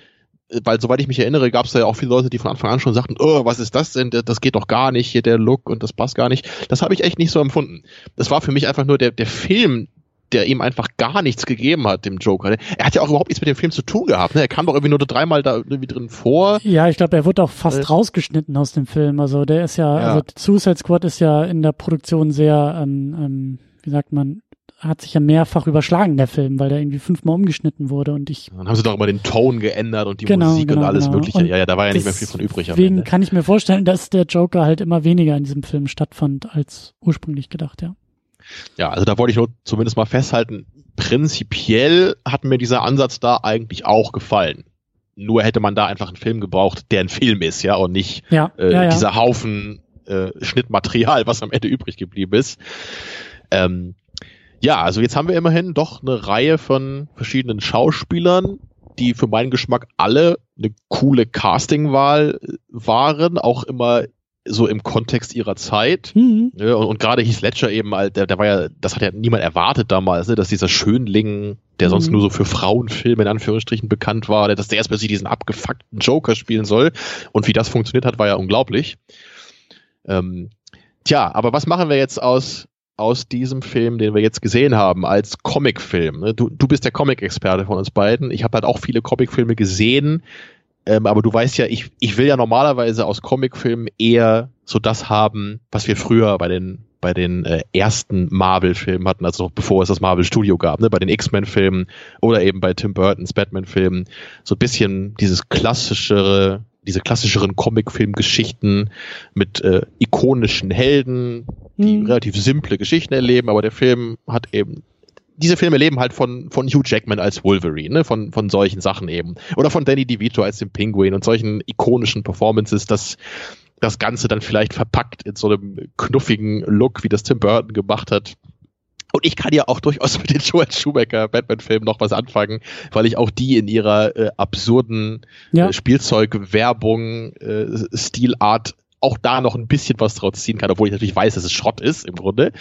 Äh, weil soweit ich mich erinnere, gab es da ja auch viele Leute, die von Anfang an schon sagten, oh, was ist das denn? Das geht doch gar nicht, hier der Look und das passt gar nicht. Das habe ich echt nicht so empfunden. Das war für mich einfach nur der, der Film, der ihm einfach gar nichts gegeben hat, dem Joker. Er hat ja auch überhaupt nichts mit dem Film zu tun gehabt. Ne? Er kam doch irgendwie nur dreimal da irgendwie drin vor. Ja, ich glaube, er wurde auch fast äh, rausgeschnitten aus dem Film. Also der ist ja, ja, also Suicide Squad ist ja in der Produktion sehr, ähm, ähm, wie sagt man, hat sich ja mehrfach überschlagen, der Film, weil der irgendwie fünfmal umgeschnitten wurde und ich. Dann haben sie doch immer den Ton geändert und die genau, Musik genau, und alles genau. Mögliche. Und ja, ja, da war ja nicht mehr viel von übrig. Deswegen kann ich mir vorstellen, dass der Joker halt immer weniger in diesem Film stattfand als ursprünglich gedacht, ja. Ja, also da wollte ich nur zumindest mal festhalten, prinzipiell hat mir dieser Ansatz da eigentlich auch gefallen. Nur hätte man da einfach einen Film gebraucht, der ein Film ist, ja, und nicht ja, äh, ja, ja. dieser Haufen äh, Schnittmaterial, was am Ende übrig geblieben ist. Ähm, ja, also jetzt haben wir immerhin doch eine Reihe von verschiedenen Schauspielern, die für meinen Geschmack alle eine coole Castingwahl waren, auch immer so im Kontext ihrer Zeit. Mhm. Ja, und, und gerade Heath Ledger eben, der, der war ja, das hat ja niemand erwartet damals, ne, dass dieser Schönling, der mhm. sonst nur so für Frauenfilme in Anführungsstrichen bekannt war, dass der erst plötzlich diesen abgefuckten Joker spielen soll. Und wie das funktioniert hat, war ja unglaublich. Ähm, tja, aber was machen wir jetzt aus, aus diesem Film, den wir jetzt gesehen haben, als Comicfilm? Ne? Du, du bist der Comic-Experte von uns beiden. Ich habe halt auch viele Comicfilme gesehen ähm, aber du weißt ja, ich, ich will ja normalerweise aus Comicfilmen eher so das haben, was wir früher bei den bei den äh, ersten Marvel-Filmen hatten, also noch bevor es das Marvel-Studio gab, ne? bei den X-Men-Filmen oder eben bei Tim Burtons Batman-Filmen, so ein bisschen dieses klassischere, diese klassischeren Comic-Film-Geschichten mit äh, ikonischen Helden, die mhm. relativ simple Geschichten erleben, aber der Film hat eben diese Filme leben halt von, von Hugh Jackman als Wolverine, ne? von, von solchen Sachen eben. Oder von Danny DeVito als dem Penguin und solchen ikonischen Performances, dass das Ganze dann vielleicht verpackt in so einem knuffigen Look, wie das Tim Burton gemacht hat. Und ich kann ja auch durchaus mit den Joel Schumacher Batman-Filmen noch was anfangen, weil ich auch die in ihrer äh, absurden ja. äh, Spielzeugwerbung, äh, Stilart auch da noch ein bisschen was draus ziehen kann, obwohl ich natürlich weiß, dass es Schrott ist im Grunde.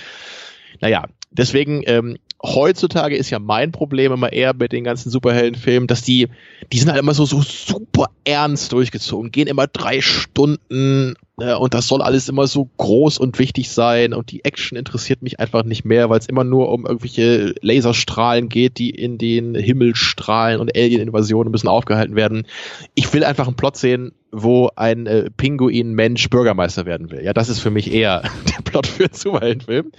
Naja, deswegen ähm, heutzutage ist ja mein Problem immer eher mit den ganzen Superheldenfilmen, dass die, die sind halt immer so, so super ernst durchgezogen, gehen immer drei Stunden äh, und das soll alles immer so groß und wichtig sein und die Action interessiert mich einfach nicht mehr, weil es immer nur um irgendwelche Laserstrahlen geht, die in den Himmel strahlen und Alien-Invasionen müssen aufgehalten werden. Ich will einfach einen Plot sehen, wo ein äh, Pinguin-Mensch Bürgermeister werden will. Ja, das ist für mich eher der Plot für einen Superheldenfilm.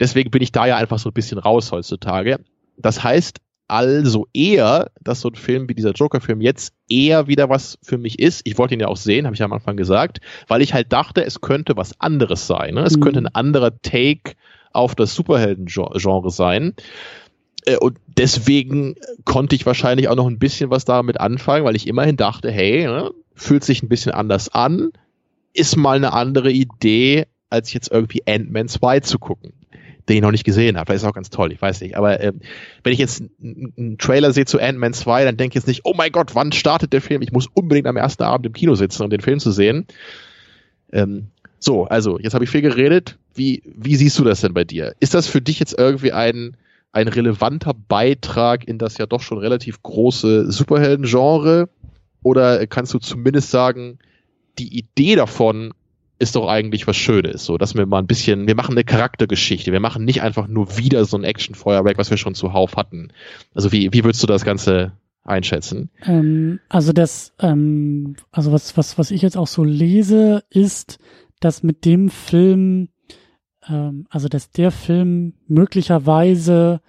Deswegen bin ich da ja einfach so ein bisschen raus heutzutage. Das heißt also eher, dass so ein Film wie dieser Joker-Film jetzt eher wieder was für mich ist. Ich wollte ihn ja auch sehen, habe ich am Anfang gesagt, weil ich halt dachte, es könnte was anderes sein. Ne? Es mhm. könnte ein anderer Take auf das Superhelden-Genre sein. Äh, und deswegen konnte ich wahrscheinlich auch noch ein bisschen was damit anfangen, weil ich immerhin dachte, hey, ne, fühlt sich ein bisschen anders an, ist mal eine andere Idee, als jetzt irgendwie Ant-Man 2 zu gucken den ich noch nicht gesehen habe. Das ist auch ganz toll, ich weiß nicht. Aber äh, wenn ich jetzt einen Trailer sehe zu Ant-Man 2, dann denke ich jetzt nicht, oh mein Gott, wann startet der Film? Ich muss unbedingt am ersten Abend im Kino sitzen, um den Film zu sehen. Ähm, so, also, jetzt habe ich viel geredet. Wie, wie siehst du das denn bei dir? Ist das für dich jetzt irgendwie ein, ein relevanter Beitrag in das ja doch schon relativ große Superhelden-Genre? Oder kannst du zumindest sagen, die Idee davon ist doch eigentlich was Schönes, so dass wir mal ein bisschen, wir machen eine Charaktergeschichte, wir machen nicht einfach nur wieder so ein Action-Feuerwerk, was wir schon zuhauf hatten. Also wie, wie würdest du das Ganze einschätzen? Ähm, also das, ähm, also was, was, was ich jetzt auch so lese, ist, dass mit dem Film, ähm, also dass der Film möglicherweise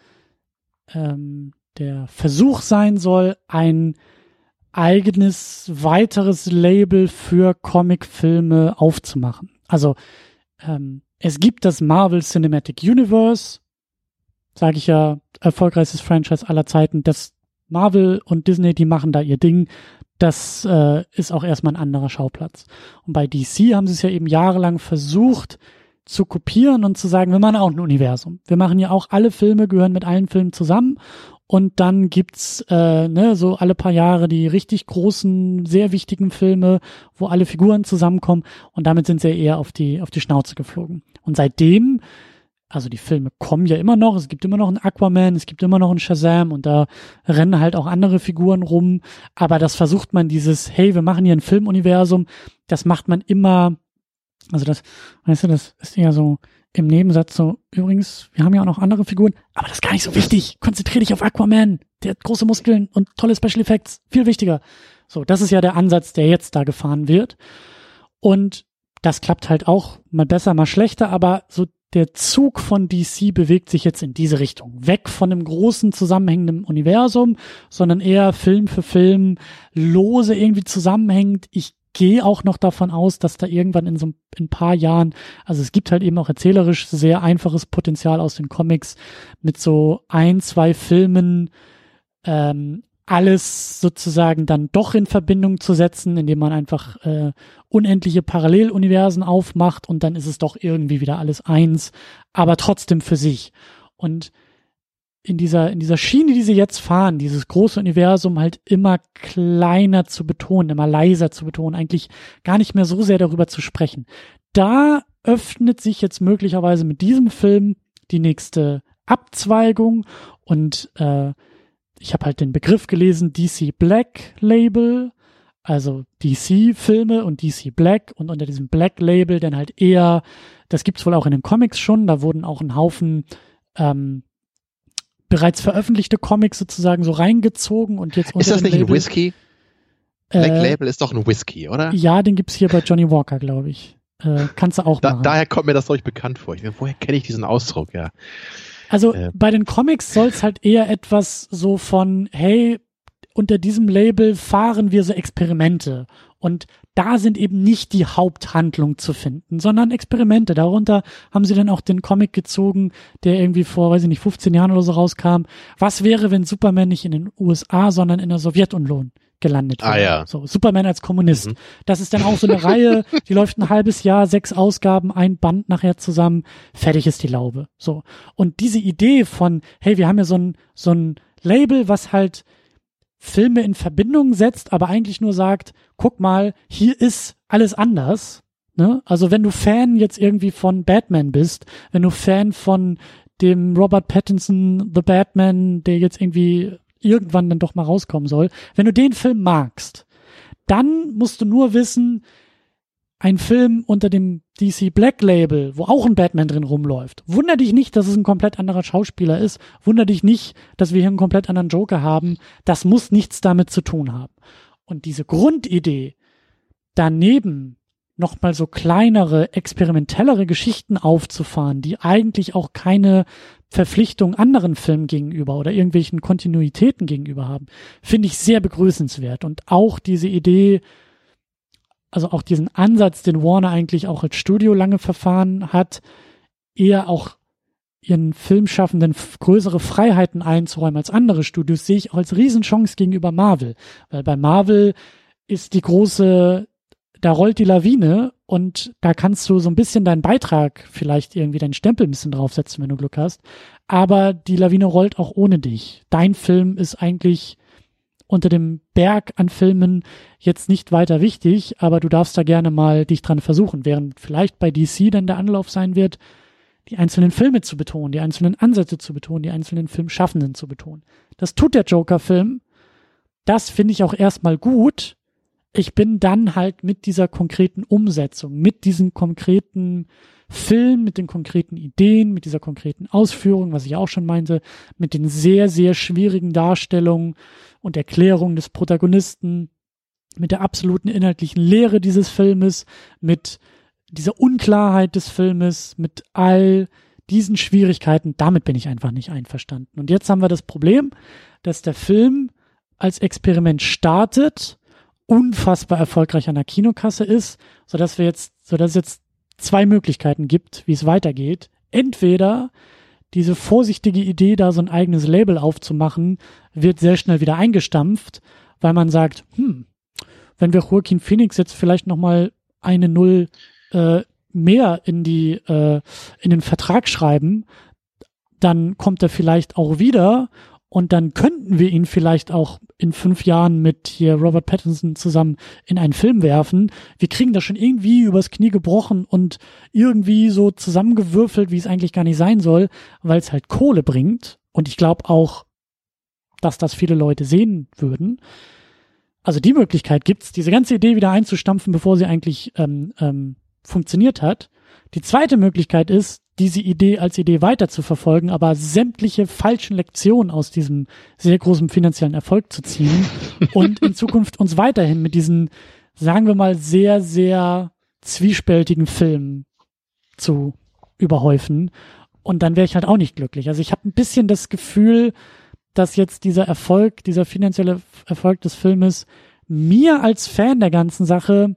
ähm, der Versuch sein soll, ein eigenes weiteres Label für Comicfilme aufzumachen. Also ähm, es gibt das Marvel Cinematic Universe, sage ich ja, erfolgreichstes Franchise aller Zeiten. Das Marvel und Disney, die machen da ihr Ding. Das äh, ist auch erstmal ein anderer Schauplatz. Und bei DC haben sie es ja eben jahrelang versucht zu kopieren und zu sagen, wir machen auch ein Universum. Wir machen ja auch alle Filme, gehören mit allen Filmen zusammen und dann gibt's äh, ne, so alle paar Jahre die richtig großen, sehr wichtigen Filme, wo alle Figuren zusammenkommen. Und damit sind sie eher auf die, auf die Schnauze geflogen. Und seitdem, also die Filme kommen ja immer noch, es gibt immer noch einen Aquaman, es gibt immer noch einen Shazam und da rennen halt auch andere Figuren rum. Aber das versucht man dieses, hey, wir machen hier ein Filmuniversum, das macht man immer, also das, weißt du, das ist eher so, im Nebensatz so, übrigens, wir haben ja auch noch andere Figuren, aber das ist gar nicht so wichtig. Konzentrier dich auf Aquaman. Der hat große Muskeln und tolle Special Effects. Viel wichtiger. So, das ist ja der Ansatz, der jetzt da gefahren wird. Und das klappt halt auch mal besser, mal schlechter, aber so der Zug von DC bewegt sich jetzt in diese Richtung. Weg von einem großen zusammenhängenden Universum, sondern eher Film für Film lose irgendwie zusammenhängt. Ich gehe auch noch davon aus, dass da irgendwann in so ein, in ein paar Jahren, also es gibt halt eben auch erzählerisch sehr einfaches Potenzial aus den Comics mit so ein, zwei Filmen, ähm, alles sozusagen dann doch in Verbindung zu setzen, indem man einfach äh, unendliche Paralleluniversen aufmacht und dann ist es doch irgendwie wieder alles eins, aber trotzdem für sich. Und in dieser, in dieser Schiene, die sie jetzt fahren, dieses große Universum halt immer kleiner zu betonen, immer leiser zu betonen, eigentlich gar nicht mehr so sehr darüber zu sprechen. Da öffnet sich jetzt möglicherweise mit diesem Film die nächste Abzweigung und äh, ich habe halt den Begriff gelesen, DC Black Label, also DC Filme und DC Black und unter diesem Black Label dann halt eher, das gibt's wohl auch in den Comics schon, da wurden auch ein Haufen ähm, bereits veröffentlichte Comics sozusagen so reingezogen und jetzt Ist das nicht Label, ein Whisky? Black äh, Label ist doch ein Whisky, oder? Ja, den gibt's hier bei Johnny Walker, glaube ich. Äh, kannst du auch da, machen. Daher kommt mir das euch bekannt vor. Ich, woher kenne ich diesen Ausdruck, ja? Also äh. bei den Comics soll es halt eher etwas so von, hey, unter diesem Label fahren wir so Experimente. Und da sind eben nicht die Haupthandlung zu finden, sondern Experimente. Darunter haben sie dann auch den Comic gezogen, der irgendwie vor, weiß ich nicht, 15 Jahren oder so rauskam. Was wäre, wenn Superman nicht in den USA, sondern in der Sowjetunion gelandet wäre? Ah, ja. So, Superman als Kommunist. Mhm. Das ist dann auch so eine Reihe, die läuft ein halbes Jahr, sechs Ausgaben, ein Band nachher zusammen, fertig ist die Laube. So. Und diese Idee von, hey, wir haben ja so ein, so ein Label, was halt Filme in Verbindung setzt, aber eigentlich nur sagt, guck mal, hier ist alles anders. Ne? Also wenn du Fan jetzt irgendwie von Batman bist, wenn du Fan von dem Robert Pattinson The Batman, der jetzt irgendwie irgendwann dann doch mal rauskommen soll, wenn du den Film magst, dann musst du nur wissen, ein Film unter dem DC Black Label, wo auch ein Batman drin rumläuft. Wunder dich nicht, dass es ein komplett anderer Schauspieler ist. Wunder dich nicht, dass wir hier einen komplett anderen Joker haben. Das muss nichts damit zu tun haben. Und diese Grundidee, daneben nochmal so kleinere, experimentellere Geschichten aufzufahren, die eigentlich auch keine Verpflichtung anderen Filmen gegenüber oder irgendwelchen Kontinuitäten gegenüber haben, finde ich sehr begrüßenswert. Und auch diese Idee, also auch diesen Ansatz, den Warner eigentlich auch als Studio lange verfahren hat, eher auch ihren Filmschaffenden größere Freiheiten einzuräumen als andere Studios, sehe ich auch als Riesenchance gegenüber Marvel. Weil bei Marvel ist die große, da rollt die Lawine und da kannst du so ein bisschen deinen Beitrag, vielleicht irgendwie deinen Stempel ein bisschen draufsetzen, wenn du Glück hast. Aber die Lawine rollt auch ohne dich. Dein Film ist eigentlich unter dem Berg an Filmen jetzt nicht weiter wichtig, aber du darfst da gerne mal dich dran versuchen, während vielleicht bei DC dann der Anlauf sein wird, die einzelnen Filme zu betonen, die einzelnen Ansätze zu betonen, die einzelnen Filmschaffenden zu betonen. Das tut der Joker-Film. Das finde ich auch erstmal gut. Ich bin dann halt mit dieser konkreten Umsetzung, mit diesem konkreten Film, mit den konkreten Ideen, mit dieser konkreten Ausführung, was ich auch schon meinte, mit den sehr, sehr schwierigen Darstellungen und Erklärungen des Protagonisten, mit der absoluten inhaltlichen Lehre dieses Filmes, mit dieser Unklarheit des Filmes, mit all diesen Schwierigkeiten, damit bin ich einfach nicht einverstanden. Und jetzt haben wir das Problem, dass der Film als Experiment startet, unfassbar erfolgreich an der Kinokasse ist, so dass wir jetzt, so dass es jetzt zwei Möglichkeiten gibt, wie es weitergeht. Entweder diese vorsichtige Idee, da so ein eigenes Label aufzumachen, wird sehr schnell wieder eingestampft, weil man sagt, hm, wenn wir Joaquin Phoenix jetzt vielleicht noch mal eine Null äh, mehr in die äh, in den Vertrag schreiben, dann kommt er vielleicht auch wieder und dann könnten wir ihn vielleicht auch in fünf Jahren mit hier Robert Pattinson zusammen in einen Film werfen. Wir kriegen das schon irgendwie übers Knie gebrochen und irgendwie so zusammengewürfelt, wie es eigentlich gar nicht sein soll, weil es halt Kohle bringt. Und ich glaube auch, dass das viele Leute sehen würden. Also die Möglichkeit gibt's, diese ganze Idee wieder einzustampfen, bevor sie eigentlich ähm, ähm, funktioniert hat. Die zweite Möglichkeit ist, diese Idee als Idee weiter zu verfolgen, aber sämtliche falschen Lektionen aus diesem sehr großen finanziellen Erfolg zu ziehen und in Zukunft uns weiterhin mit diesen, sagen wir mal, sehr, sehr zwiespältigen Filmen zu überhäufen. Und dann wäre ich halt auch nicht glücklich. Also ich habe ein bisschen das Gefühl, dass jetzt dieser Erfolg, dieser finanzielle Erfolg des Filmes mir als Fan der ganzen Sache,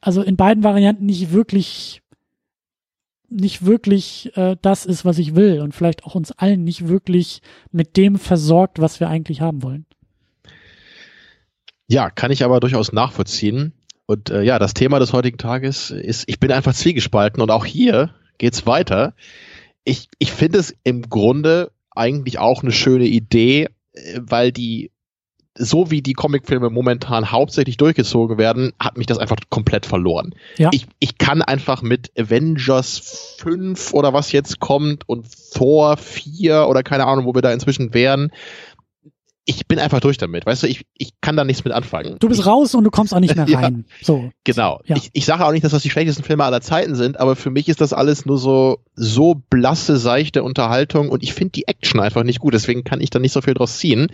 also in beiden Varianten nicht wirklich nicht wirklich äh, das ist, was ich will und vielleicht auch uns allen nicht wirklich mit dem versorgt, was wir eigentlich haben wollen. Ja, kann ich aber durchaus nachvollziehen. Und äh, ja, das Thema des heutigen Tages ist, ich bin einfach zwiegespalten und auch hier geht's weiter. Ich, ich finde es im Grunde eigentlich auch eine schöne Idee, äh, weil die so wie die Comicfilme momentan hauptsächlich durchgezogen werden, hat mich das einfach komplett verloren. Ja. Ich, ich kann einfach mit Avengers 5 oder was jetzt kommt und Thor 4 oder keine Ahnung, wo wir da inzwischen wären, ich bin einfach durch damit. Weißt du, ich, ich kann da nichts mit anfangen. Du bist raus und du kommst auch nicht mehr rein. ja, so. Genau. Ja. Ich, ich sage auch nicht, dass das die schlechtesten Filme aller Zeiten sind, aber für mich ist das alles nur so, so blasse, seichte Unterhaltung und ich finde die Action einfach nicht gut. Deswegen kann ich da nicht so viel draus ziehen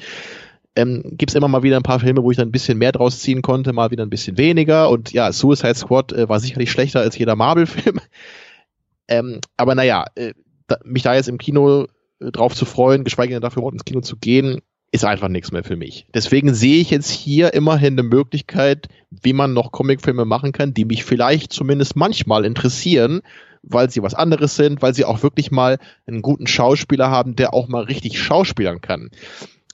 ähm, gibt es immer mal wieder ein paar Filme, wo ich dann ein bisschen mehr draus ziehen konnte, mal wieder ein bisschen weniger. Und ja, Suicide Squad äh, war sicherlich schlechter als jeder Marvel-Film. ähm, aber naja, äh, da, mich da jetzt im Kino äh, drauf zu freuen, geschweige denn dafür überhaupt ins Kino zu gehen, ist einfach nichts mehr für mich. Deswegen sehe ich jetzt hier immerhin eine Möglichkeit, wie man noch Comicfilme machen kann, die mich vielleicht zumindest manchmal interessieren, weil sie was anderes sind, weil sie auch wirklich mal einen guten Schauspieler haben, der auch mal richtig schauspielern kann.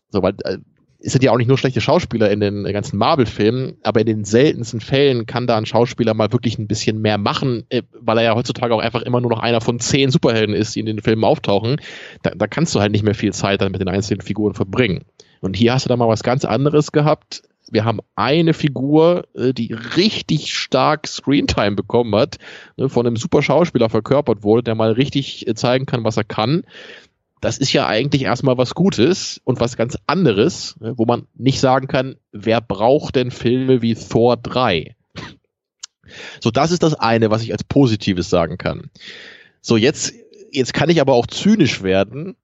So, weil äh, sind ja auch nicht nur schlechte Schauspieler in den ganzen Marvel-Filmen, aber in den seltensten Fällen kann da ein Schauspieler mal wirklich ein bisschen mehr machen, äh, weil er ja heutzutage auch einfach immer nur noch einer von zehn Superhelden ist, die in den Filmen auftauchen. Da, da kannst du halt nicht mehr viel Zeit dann mit den einzelnen Figuren verbringen. Und hier hast du da mal was ganz anderes gehabt. Wir haben eine Figur, äh, die richtig stark Screentime bekommen hat, ne, von einem super Schauspieler verkörpert wurde, der mal richtig äh, zeigen kann, was er kann das ist ja eigentlich erstmal was Gutes und was ganz anderes, ne, wo man nicht sagen kann, wer braucht denn Filme wie Thor 3? So, das ist das eine, was ich als Positives sagen kann. So, jetzt, jetzt kann ich aber auch zynisch werden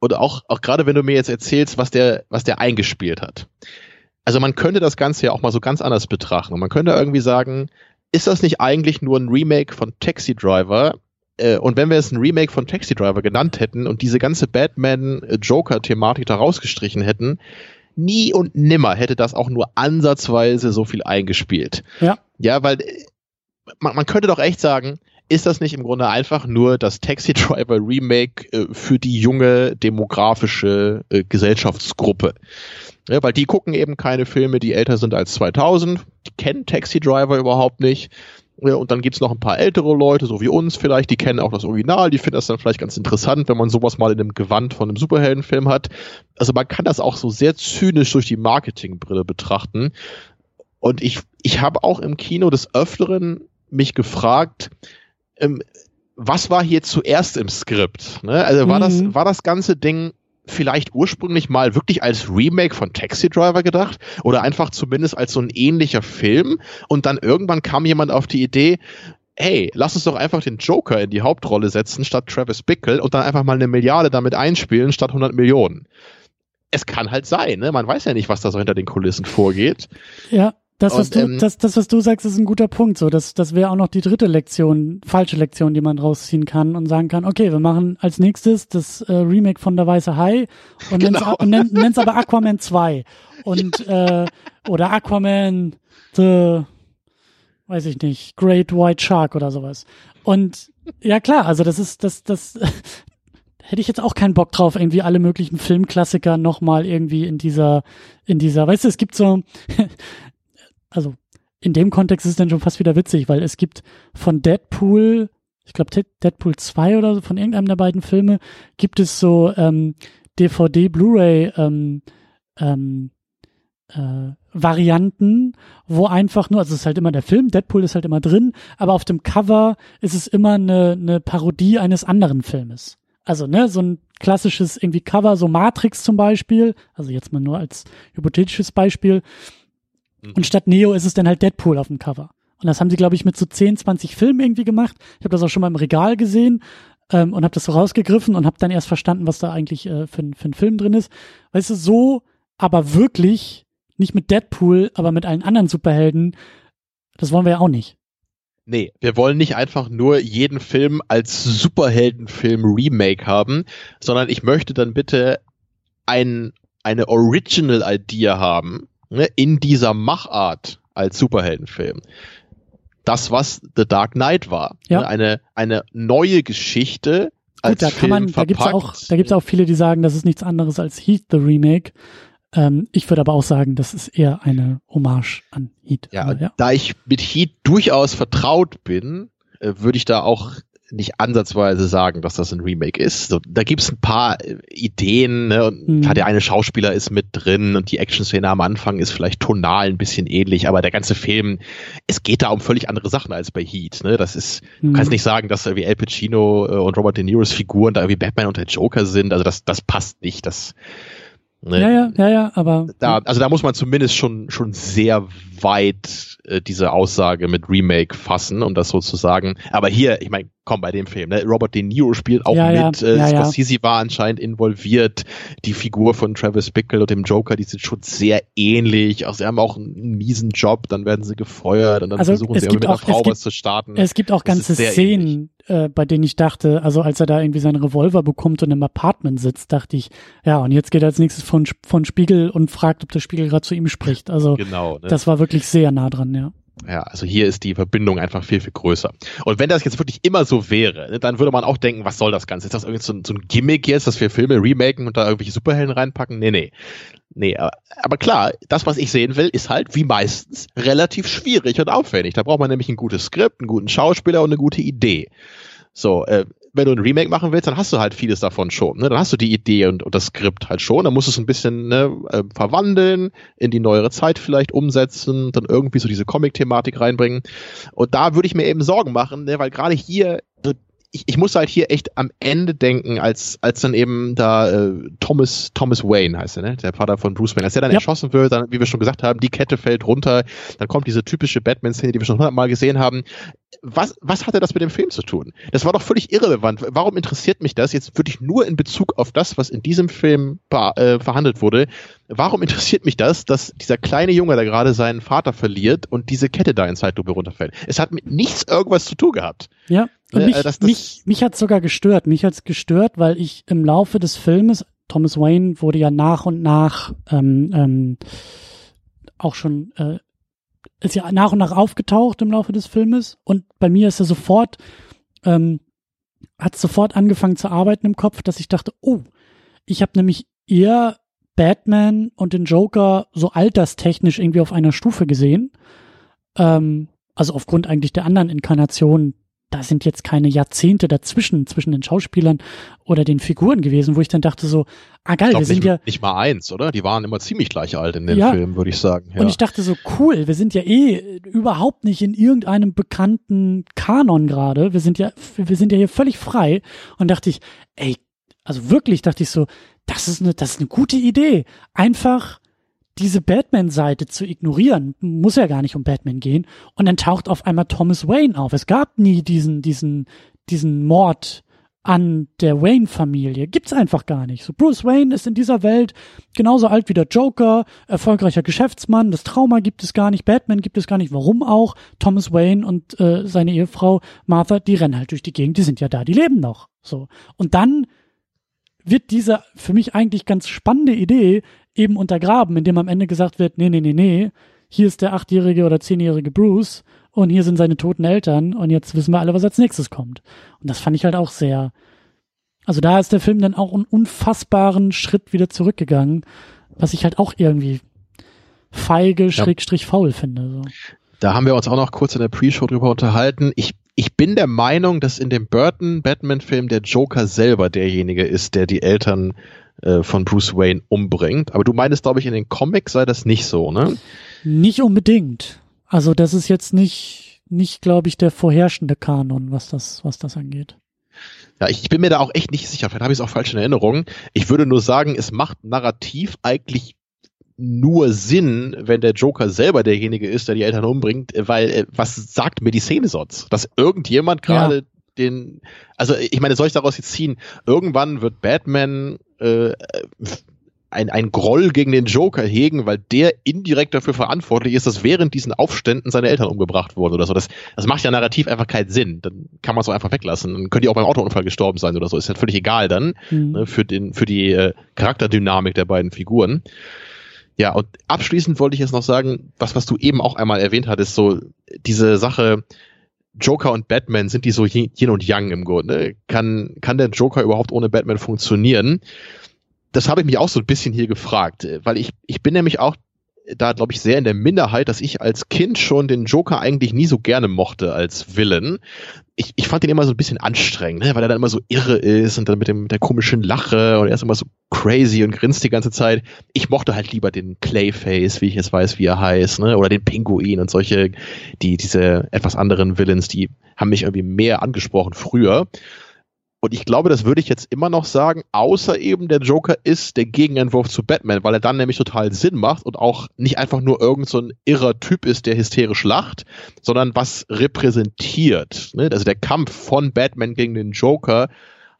und auch, auch gerade wenn du mir jetzt erzählst, was der, was der eingespielt hat. Also man könnte das Ganze ja auch mal so ganz anders betrachten und man könnte irgendwie sagen, ist das nicht eigentlich nur ein Remake von Taxi Driver, äh, und wenn wir es ein Remake von Taxi Driver genannt hätten und diese ganze Batman-Joker-Thematik da rausgestrichen hätten, nie und nimmer hätte das auch nur ansatzweise so viel eingespielt. Ja. Ja, weil äh, man, man könnte doch echt sagen, ist das nicht im Grunde einfach nur das Taxi Driver Remake äh, für die junge demografische äh, Gesellschaftsgruppe? Ja, weil die gucken eben keine Filme, die älter sind als 2000, die kennen Taxi Driver überhaupt nicht ja, und dann gibt's noch ein paar ältere Leute, so wie uns vielleicht, die kennen auch das Original, die finden das dann vielleicht ganz interessant, wenn man sowas mal in einem Gewand von einem Superheldenfilm hat. Also man kann das auch so sehr zynisch durch die Marketingbrille betrachten. Und ich, ich habe auch im Kino des Öfteren mich gefragt, ähm, was war hier zuerst im Skript? Ne? Also war, mhm. das, war das ganze Ding vielleicht ursprünglich mal wirklich als Remake von Taxi Driver gedacht oder einfach zumindest als so ein ähnlicher Film und dann irgendwann kam jemand auf die Idee, hey, lass uns doch einfach den Joker in die Hauptrolle setzen statt Travis Bickle und dann einfach mal eine Milliarde damit einspielen statt 100 Millionen. Es kann halt sein, ne? Man weiß ja nicht, was da so hinter den Kulissen vorgeht. Ja. Das, was, und, du, ähm, das, das, was du sagst, ist ein guter Punkt. So, das, das wäre auch noch die dritte Lektion, falsche Lektion, die man rausziehen kann und sagen kann, okay, wir machen als nächstes das äh, Remake von Der Weiße Hai und genau. nenn's, nenn's aber Aquaman 2. Und äh, oder Aquaman The weiß ich nicht, Great White Shark oder sowas. Und ja klar, also das ist, das, das hätte ich jetzt auch keinen Bock drauf, irgendwie alle möglichen Filmklassiker nochmal irgendwie in dieser, in dieser, weißt du, es gibt so, also in dem Kontext ist es dann schon fast wieder witzig, weil es gibt von Deadpool, ich glaube Deadpool 2 oder so, von irgendeinem der beiden Filme, gibt es so ähm, DVD, Blu-ray ähm, ähm, äh, Varianten, wo einfach nur, also es ist halt immer der Film, Deadpool ist halt immer drin, aber auf dem Cover ist es immer eine, eine Parodie eines anderen Filmes. Also, ne, so ein klassisches irgendwie Cover, so Matrix zum Beispiel, also jetzt mal nur als hypothetisches Beispiel. Und statt Neo ist es dann halt Deadpool auf dem Cover. Und das haben sie, glaube ich, mit so 10, 20 Filmen irgendwie gemacht. Ich habe das auch schon mal im Regal gesehen ähm, und habe das so rausgegriffen und habe dann erst verstanden, was da eigentlich äh, für, für ein Film drin ist. Weißt du, so, aber wirklich, nicht mit Deadpool, aber mit allen anderen Superhelden, das wollen wir ja auch nicht. Nee, wir wollen nicht einfach nur jeden Film als Superheldenfilm Remake haben, sondern ich möchte dann bitte ein, eine Original Idea haben, ne, in dieser Machart als Superheldenfilm. Das, was The Dark Knight war. Ja. Ne, eine, eine neue Geschichte als Gut, da Film kann man, da gibt's auch, da gibt's auch viele, die sagen, das ist nichts anderes als Heat the Remake. Ähm, ich würde aber auch sagen, das ist eher eine Hommage an Heat. Ja, aber, ja. da ich mit Heat durchaus vertraut bin, äh, würde ich da auch nicht ansatzweise sagen, dass das ein Remake ist. So, da gibt's ein paar äh, Ideen, ne? und mhm. der eine Schauspieler ist mit drin und die Action-Szene am Anfang ist vielleicht tonal ein bisschen ähnlich, aber der ganze Film, es geht da um völlig andere Sachen als bei Heat. Ne? Das ist, mhm. du kannst nicht sagen, dass irgendwie Al Pacino äh, und Robert De Niro's Figuren da irgendwie Batman und der Joker sind. Also das, das passt nicht. Das, Ne? Ja, ja, ja, ja, aber. Da, also da muss man zumindest schon, schon sehr weit äh, diese Aussage mit Remake fassen, um das so zu sagen. Aber hier, ich meine, komm, bei dem Film, ne? Robert De Niro spielt auch ja, mit, ja, äh, ja, Scorsese war anscheinend involviert, die Figur von Travis Bickle und dem Joker, die sind schon sehr ähnlich, also sie haben auch einen miesen Job, dann werden sie gefeuert und dann also versuchen sie irgendwie mit einer Frau gibt, was zu starten. Es gibt auch ganze Szenen, äh, bei denen ich dachte, also als er da irgendwie seinen Revolver bekommt und im Apartment sitzt, dachte ich, ja, und jetzt geht er als nächstes von, von Spiegel und fragt, ob der Spiegel gerade zu ihm spricht. Also genau, ne? das war wirklich sehr nah dran, ja. Ja, also hier ist die Verbindung einfach viel, viel größer. Und wenn das jetzt wirklich immer so wäre, ne, dann würde man auch denken, was soll das Ganze? Ist das irgendwie so ein, so ein Gimmick jetzt, dass wir Filme remaken und da irgendwelche Superhelden reinpacken? Nee, nee. Nee, aber klar, das, was ich sehen will, ist halt wie meistens relativ schwierig und aufwendig. Da braucht man nämlich ein gutes Skript, einen guten Schauspieler und eine gute Idee. So, äh, wenn du ein Remake machen willst, dann hast du halt vieles davon schon. Ne? Dann hast du die Idee und, und das Skript halt schon. Dann musst du es ein bisschen ne, äh, verwandeln, in die neuere Zeit vielleicht umsetzen, dann irgendwie so diese Comic-Thematik reinbringen. Und da würde ich mir eben Sorgen machen, ne? weil gerade hier ich, ich muss halt hier echt am Ende denken, als, als dann eben da äh, Thomas, Thomas Wayne heißt er, ne? Der Vater von Bruce Wayne, als der dann ja. erschossen wird, dann, wie wir schon gesagt haben, die Kette fällt runter, dann kommt diese typische Batman-Szene, die wir schon hundertmal gesehen haben. Was, was hatte das mit dem Film zu tun? Das war doch völlig irrelevant. Warum interessiert mich das jetzt wirklich nur in Bezug auf das, was in diesem Film äh, verhandelt wurde? Warum interessiert mich das, dass dieser kleine Junge da gerade seinen Vater verliert und diese Kette da in Zeitlupe runterfällt? Es hat mit nichts irgendwas zu tun gehabt. Ja. Und äh, mich, das, das mich, mich hat sogar gestört. Mich hat's gestört, weil ich im Laufe des Filmes, Thomas Wayne wurde ja nach und nach ähm, ähm, auch schon äh, ist ja nach und nach aufgetaucht im Laufe des Filmes und bei mir ist er sofort ähm, hat sofort angefangen zu arbeiten im Kopf, dass ich dachte, oh, ich habe nämlich eher Batman und den Joker so alterstechnisch irgendwie auf einer Stufe gesehen. Ähm, also aufgrund eigentlich der anderen Inkarnationen da sind jetzt keine Jahrzehnte dazwischen, zwischen den Schauspielern oder den Figuren gewesen, wo ich dann dachte so, ah geil, wir sind nicht, ja. Nicht mal eins, oder? Die waren immer ziemlich gleich alt in den ja, Filmen, würde ich sagen. Ja. Und ich dachte so, cool, wir sind ja eh überhaupt nicht in irgendeinem bekannten Kanon gerade. Wir sind ja, wir sind ja hier völlig frei. Und dachte ich, ey, also wirklich dachte ich so, das ist eine, das ist eine gute Idee. Einfach diese Batman-Seite zu ignorieren, muss ja gar nicht um Batman gehen. Und dann taucht auf einmal Thomas Wayne auf. Es gab nie diesen, diesen, diesen Mord an der Wayne-Familie. Gibt's einfach gar nicht. So Bruce Wayne ist in dieser Welt genauso alt wie der Joker, erfolgreicher Geschäftsmann. Das Trauma gibt es gar nicht. Batman gibt es gar nicht. Warum auch? Thomas Wayne und äh, seine Ehefrau Martha, die rennen halt durch die Gegend. Die sind ja da, die leben noch. So und dann wird diese für mich eigentlich ganz spannende Idee eben untergraben, indem am Ende gesagt wird, nee, nee, nee, nee, hier ist der achtjährige oder zehnjährige Bruce und hier sind seine toten Eltern und jetzt wissen wir alle, was als nächstes kommt. Und das fand ich halt auch sehr, also da ist der Film dann auch einen unfassbaren Schritt wieder zurückgegangen, was ich halt auch irgendwie feige, schrägstrich faul finde. So. Da haben wir uns auch noch kurz in der Pre-Show drüber unterhalten. Ich, ich bin der Meinung, dass in dem Burton-Batman-Film der Joker selber derjenige ist, der die Eltern äh, von Bruce Wayne umbringt. Aber du meinst, glaube ich, in den Comics sei das nicht so, ne? Nicht unbedingt. Also das ist jetzt nicht, nicht, glaube ich, der vorherrschende Kanon, was das, was das angeht. Ja, ich, bin mir da auch echt nicht sicher. Vielleicht habe ich es auch falsch in Erinnerung. Ich würde nur sagen, es macht narrativ eigentlich nur Sinn, wenn der Joker selber derjenige ist, der die Eltern umbringt, weil äh, was sagt mir die Szene sonst? Dass irgendjemand gerade ja. den, also ich meine, soll ich daraus jetzt ziehen? Irgendwann wird Batman äh, ein, ein Groll gegen den Joker hegen, weil der indirekt dafür verantwortlich ist, dass während diesen Aufständen seine Eltern umgebracht wurden oder so. Das, das macht ja narrativ einfach keinen Sinn. Dann kann man es so einfach weglassen. Dann können die auch beim Autounfall gestorben sein oder so. Ist halt völlig egal dann mhm. ne, für, den, für die äh, Charakterdynamik der beiden Figuren. Ja, und abschließend wollte ich jetzt noch sagen, was, was du eben auch einmal erwähnt hattest, so diese Sache, Joker und Batman, sind die so Yin und Yang im Grunde? Kann, kann der Joker überhaupt ohne Batman funktionieren? Das habe ich mich auch so ein bisschen hier gefragt, weil ich, ich bin nämlich auch da, glaube ich, sehr in der Minderheit, dass ich als Kind schon den Joker eigentlich nie so gerne mochte als Villain. Ich, ich fand ihn immer so ein bisschen anstrengend, ne? weil er dann immer so irre ist und dann mit, dem, mit der komischen Lache und er ist immer so crazy und grinst die ganze Zeit. Ich mochte halt lieber den Clayface, wie ich jetzt weiß, wie er heißt, ne? oder den Pinguin und solche, die, diese etwas anderen Villains, die haben mich irgendwie mehr angesprochen früher. Und ich glaube, das würde ich jetzt immer noch sagen, außer eben der Joker ist der Gegenentwurf zu Batman, weil er dann nämlich total Sinn macht und auch nicht einfach nur irgend so ein irrer Typ ist, der hysterisch lacht, sondern was repräsentiert. Ne? Also der Kampf von Batman gegen den Joker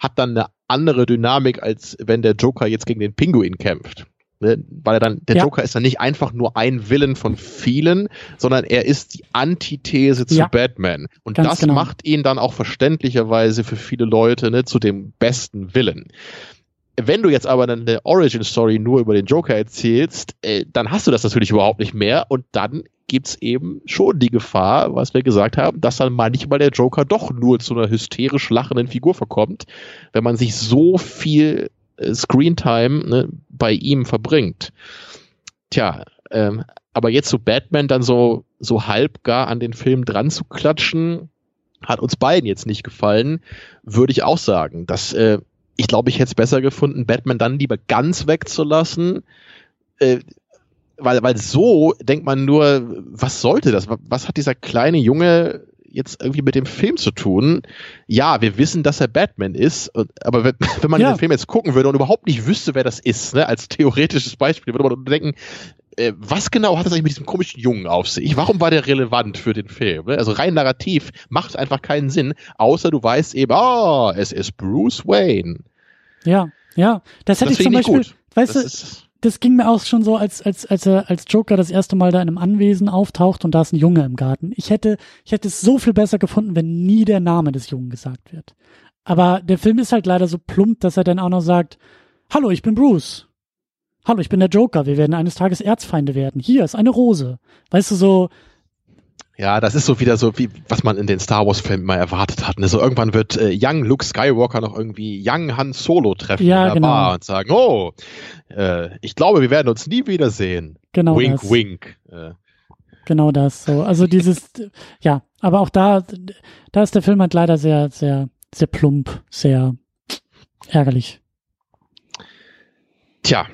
hat dann eine andere Dynamik, als wenn der Joker jetzt gegen den Pinguin kämpft. Ne? Weil er dann, der ja. Joker ist dann nicht einfach nur ein Villain von vielen, sondern er ist die Antithese zu ja. Batman. Und Ganz das genau. macht ihn dann auch verständlicherweise für viele Leute ne, zu dem besten Villain. Wenn du jetzt aber dann eine Origin Story nur über den Joker erzählst, äh, dann hast du das natürlich überhaupt nicht mehr und dann gibt's eben schon die Gefahr, was wir gesagt haben, dass dann manchmal der Joker doch nur zu einer hysterisch lachenden Figur verkommt, wenn man sich so viel Screentime ne, bei ihm verbringt. Tja, ähm, aber jetzt so Batman dann so, so halb gar an den Film dran zu klatschen, hat uns beiden jetzt nicht gefallen, würde ich auch sagen. Dass, äh, ich glaube, ich hätte es besser gefunden, Batman dann lieber ganz wegzulassen, äh, weil, weil so denkt man nur, was sollte das? Was hat dieser kleine Junge jetzt irgendwie mit dem Film zu tun. Ja, wir wissen, dass er Batman ist, aber wenn, wenn man ja. den Film jetzt gucken würde und überhaupt nicht wüsste, wer das ist, ne, als theoretisches Beispiel, würde man denken, äh, was genau hat das eigentlich mit diesem komischen Jungen auf sich? Warum war der relevant für den Film? Ne? Also rein narrativ macht einfach keinen Sinn, außer du weißt eben, ah, oh, es ist Bruce Wayne. Ja, ja, das hätte das ich zum Beispiel, gut. weißt das du, das ging mir auch schon so, als, als, als er als Joker das erste Mal da in einem Anwesen auftaucht und da ist ein Junge im Garten. Ich hätte, ich hätte es so viel besser gefunden, wenn nie der Name des Jungen gesagt wird. Aber der Film ist halt leider so plump, dass er dann auch noch sagt, Hallo, ich bin Bruce. Hallo, ich bin der Joker. Wir werden eines Tages Erzfeinde werden. Hier ist eine Rose. Weißt du, so, ja, das ist so wieder so, wie was man in den Star Wars-Filmen mal erwartet hat. Ne? So irgendwann wird äh, Young Luke Skywalker noch irgendwie Young Han Solo treffen ja, in der genau. Bar und sagen, oh, äh, ich glaube, wir werden uns nie wiedersehen. Genau. Wink, das. wink. Äh, genau das. So, also dieses, ja, aber auch da, da ist der Film halt leider sehr, sehr, sehr plump, sehr ärgerlich. Tja,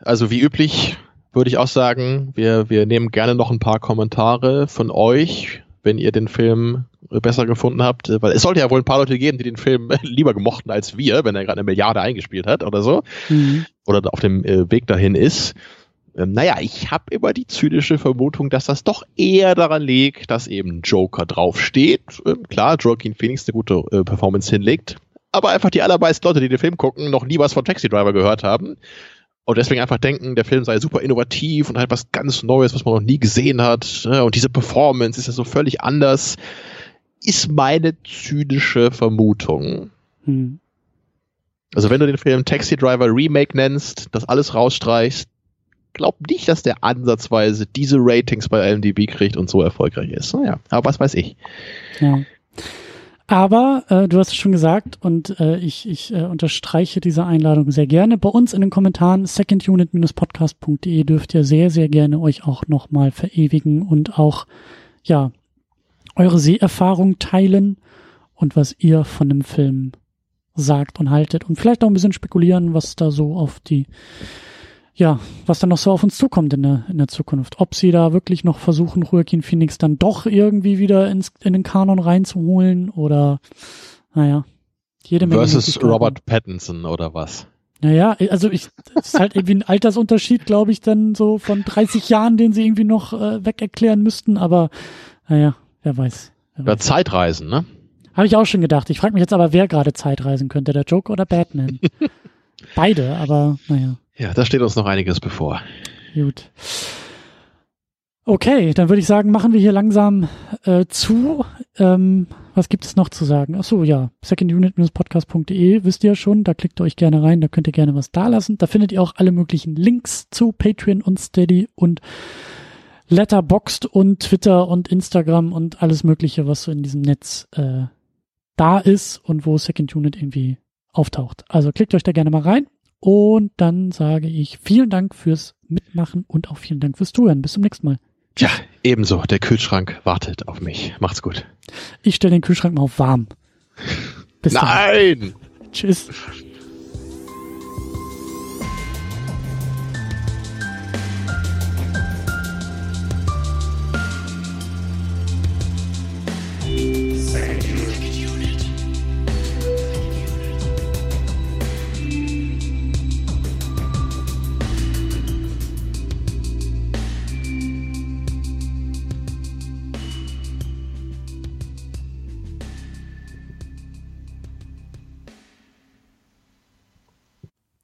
also wie üblich würde ich auch sagen, wir, wir nehmen gerne noch ein paar Kommentare von euch, wenn ihr den Film besser gefunden habt, weil es sollte ja wohl ein paar Leute geben, die den Film lieber gemochten als wir, wenn er gerade eine Milliarde eingespielt hat oder so, mhm. oder auf dem äh, Weg dahin ist. Ähm, naja, ich habe immer die zynische Vermutung, dass das doch eher daran liegt, dass eben Joker draufsteht. Ähm, klar, Joaquin Phoenix eine gute äh, Performance hinlegt, aber einfach die allermeisten Leute, die den Film gucken, noch nie was von Taxi Driver gehört haben und deswegen einfach denken, der Film sei super innovativ und halt was ganz Neues, was man noch nie gesehen hat. Ne? Und diese Performance ist ja so völlig anders, ist meine zynische Vermutung. Hm. Also wenn du den Film Taxi Driver Remake nennst, das alles rausstreichst, glaub nicht, dass der ansatzweise diese Ratings bei LMDB kriegt und so erfolgreich ist. Naja, aber was weiß ich. Ja. Aber äh, du hast es schon gesagt und äh, ich, ich äh, unterstreiche diese Einladung sehr gerne. Bei uns in den Kommentaren secondunit-podcast.de dürft ihr sehr, sehr gerne euch auch nochmal verewigen und auch, ja, eure Seherfahrung teilen und was ihr von dem Film sagt und haltet und vielleicht auch ein bisschen spekulieren, was da so auf die ja, was dann noch so auf uns zukommt in der, in der Zukunft. Ob sie da wirklich noch versuchen, Joaquin Phoenix dann doch irgendwie wieder ins, in den Kanon reinzuholen oder, naja, jede Menge. Versus Robert Pattinson oder was? Naja, also ich, das ist halt irgendwie ein Altersunterschied, glaube ich, dann so von 30 Jahren, den sie irgendwie noch äh, weg erklären müssten, aber, naja, wer weiß. Wer weiß. Zeitreisen, ne? Habe ich auch schon gedacht. Ich frage mich jetzt aber, wer gerade Zeitreisen könnte, der Joker oder Batman? Beide, aber naja. Ja, da steht uns noch einiges bevor. Gut. Okay, dann würde ich sagen, machen wir hier langsam äh, zu. Ähm, was gibt es noch zu sagen? Ach so, ja, secondunit-podcast.de wisst ihr schon, da klickt ihr euch gerne rein, da könnt ihr gerne was dalassen. Da findet ihr auch alle möglichen Links zu Patreon und Steady und Letterboxd und Twitter und Instagram und alles mögliche, was so in diesem Netz äh, da ist und wo Second Unit irgendwie auftaucht. Also klickt euch da gerne mal rein. Und dann sage ich vielen Dank fürs Mitmachen und auch vielen Dank fürs Zuhören. Bis zum nächsten Mal. Tja, ebenso. Der Kühlschrank wartet auf mich. Macht's gut. Ich stelle den Kühlschrank mal auf warm. Bis Nein! Dann. Tschüss.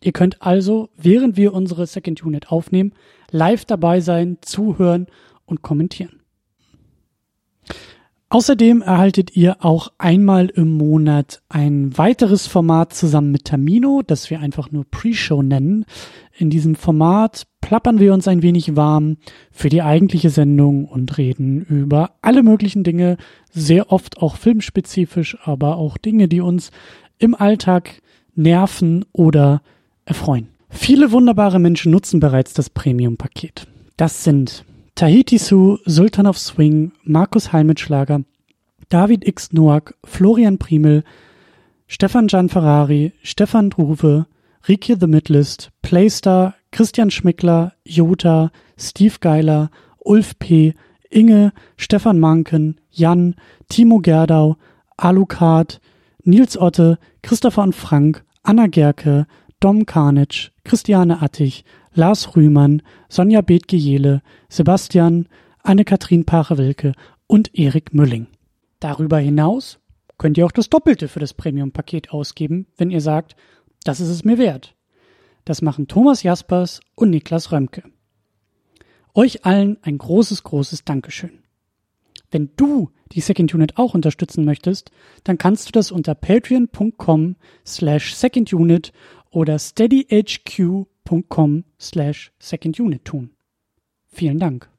Ihr könnt also, während wir unsere Second Unit aufnehmen, live dabei sein, zuhören und kommentieren. Außerdem erhaltet ihr auch einmal im Monat ein weiteres Format zusammen mit Tamino, das wir einfach nur Pre-Show nennen. In diesem Format plappern wir uns ein wenig warm für die eigentliche Sendung und reden über alle möglichen Dinge, sehr oft auch filmspezifisch, aber auch Dinge, die uns im Alltag nerven oder erfreuen. Viele wunderbare Menschen nutzen bereits das Premium-Paket. Das sind Tahiti Su, Sultan of Swing, Markus Halmitschlager, David X. Noack, Florian Primel, Stefan Gian Ferrari, Stefan Druwe, Rike The Midlist, Playstar, Christian Schmickler, Jota, Steve Geiler, Ulf P., Inge, Stefan Manken, Jan, Timo Gerdau, Alucard, Nils Otte, Christopher und Frank, Anna Gerke, Dom Karnitsch, Christiane Attich, Lars Rühmann, Sonja Bethge-Jele, Sebastian, Anne-Kathrin Pache-Wilke und Erik Mülling. Darüber hinaus könnt ihr auch das Doppelte für das Premium-Paket ausgeben, wenn ihr sagt, das ist es mir wert. Das machen Thomas Jaspers und Niklas Römke. Euch allen ein großes, großes Dankeschön. Wenn du die Second Unit auch unterstützen möchtest, dann kannst du das unter patreon.com slash secondunit oder steadyhq.com slash secondunit tun. Vielen Dank.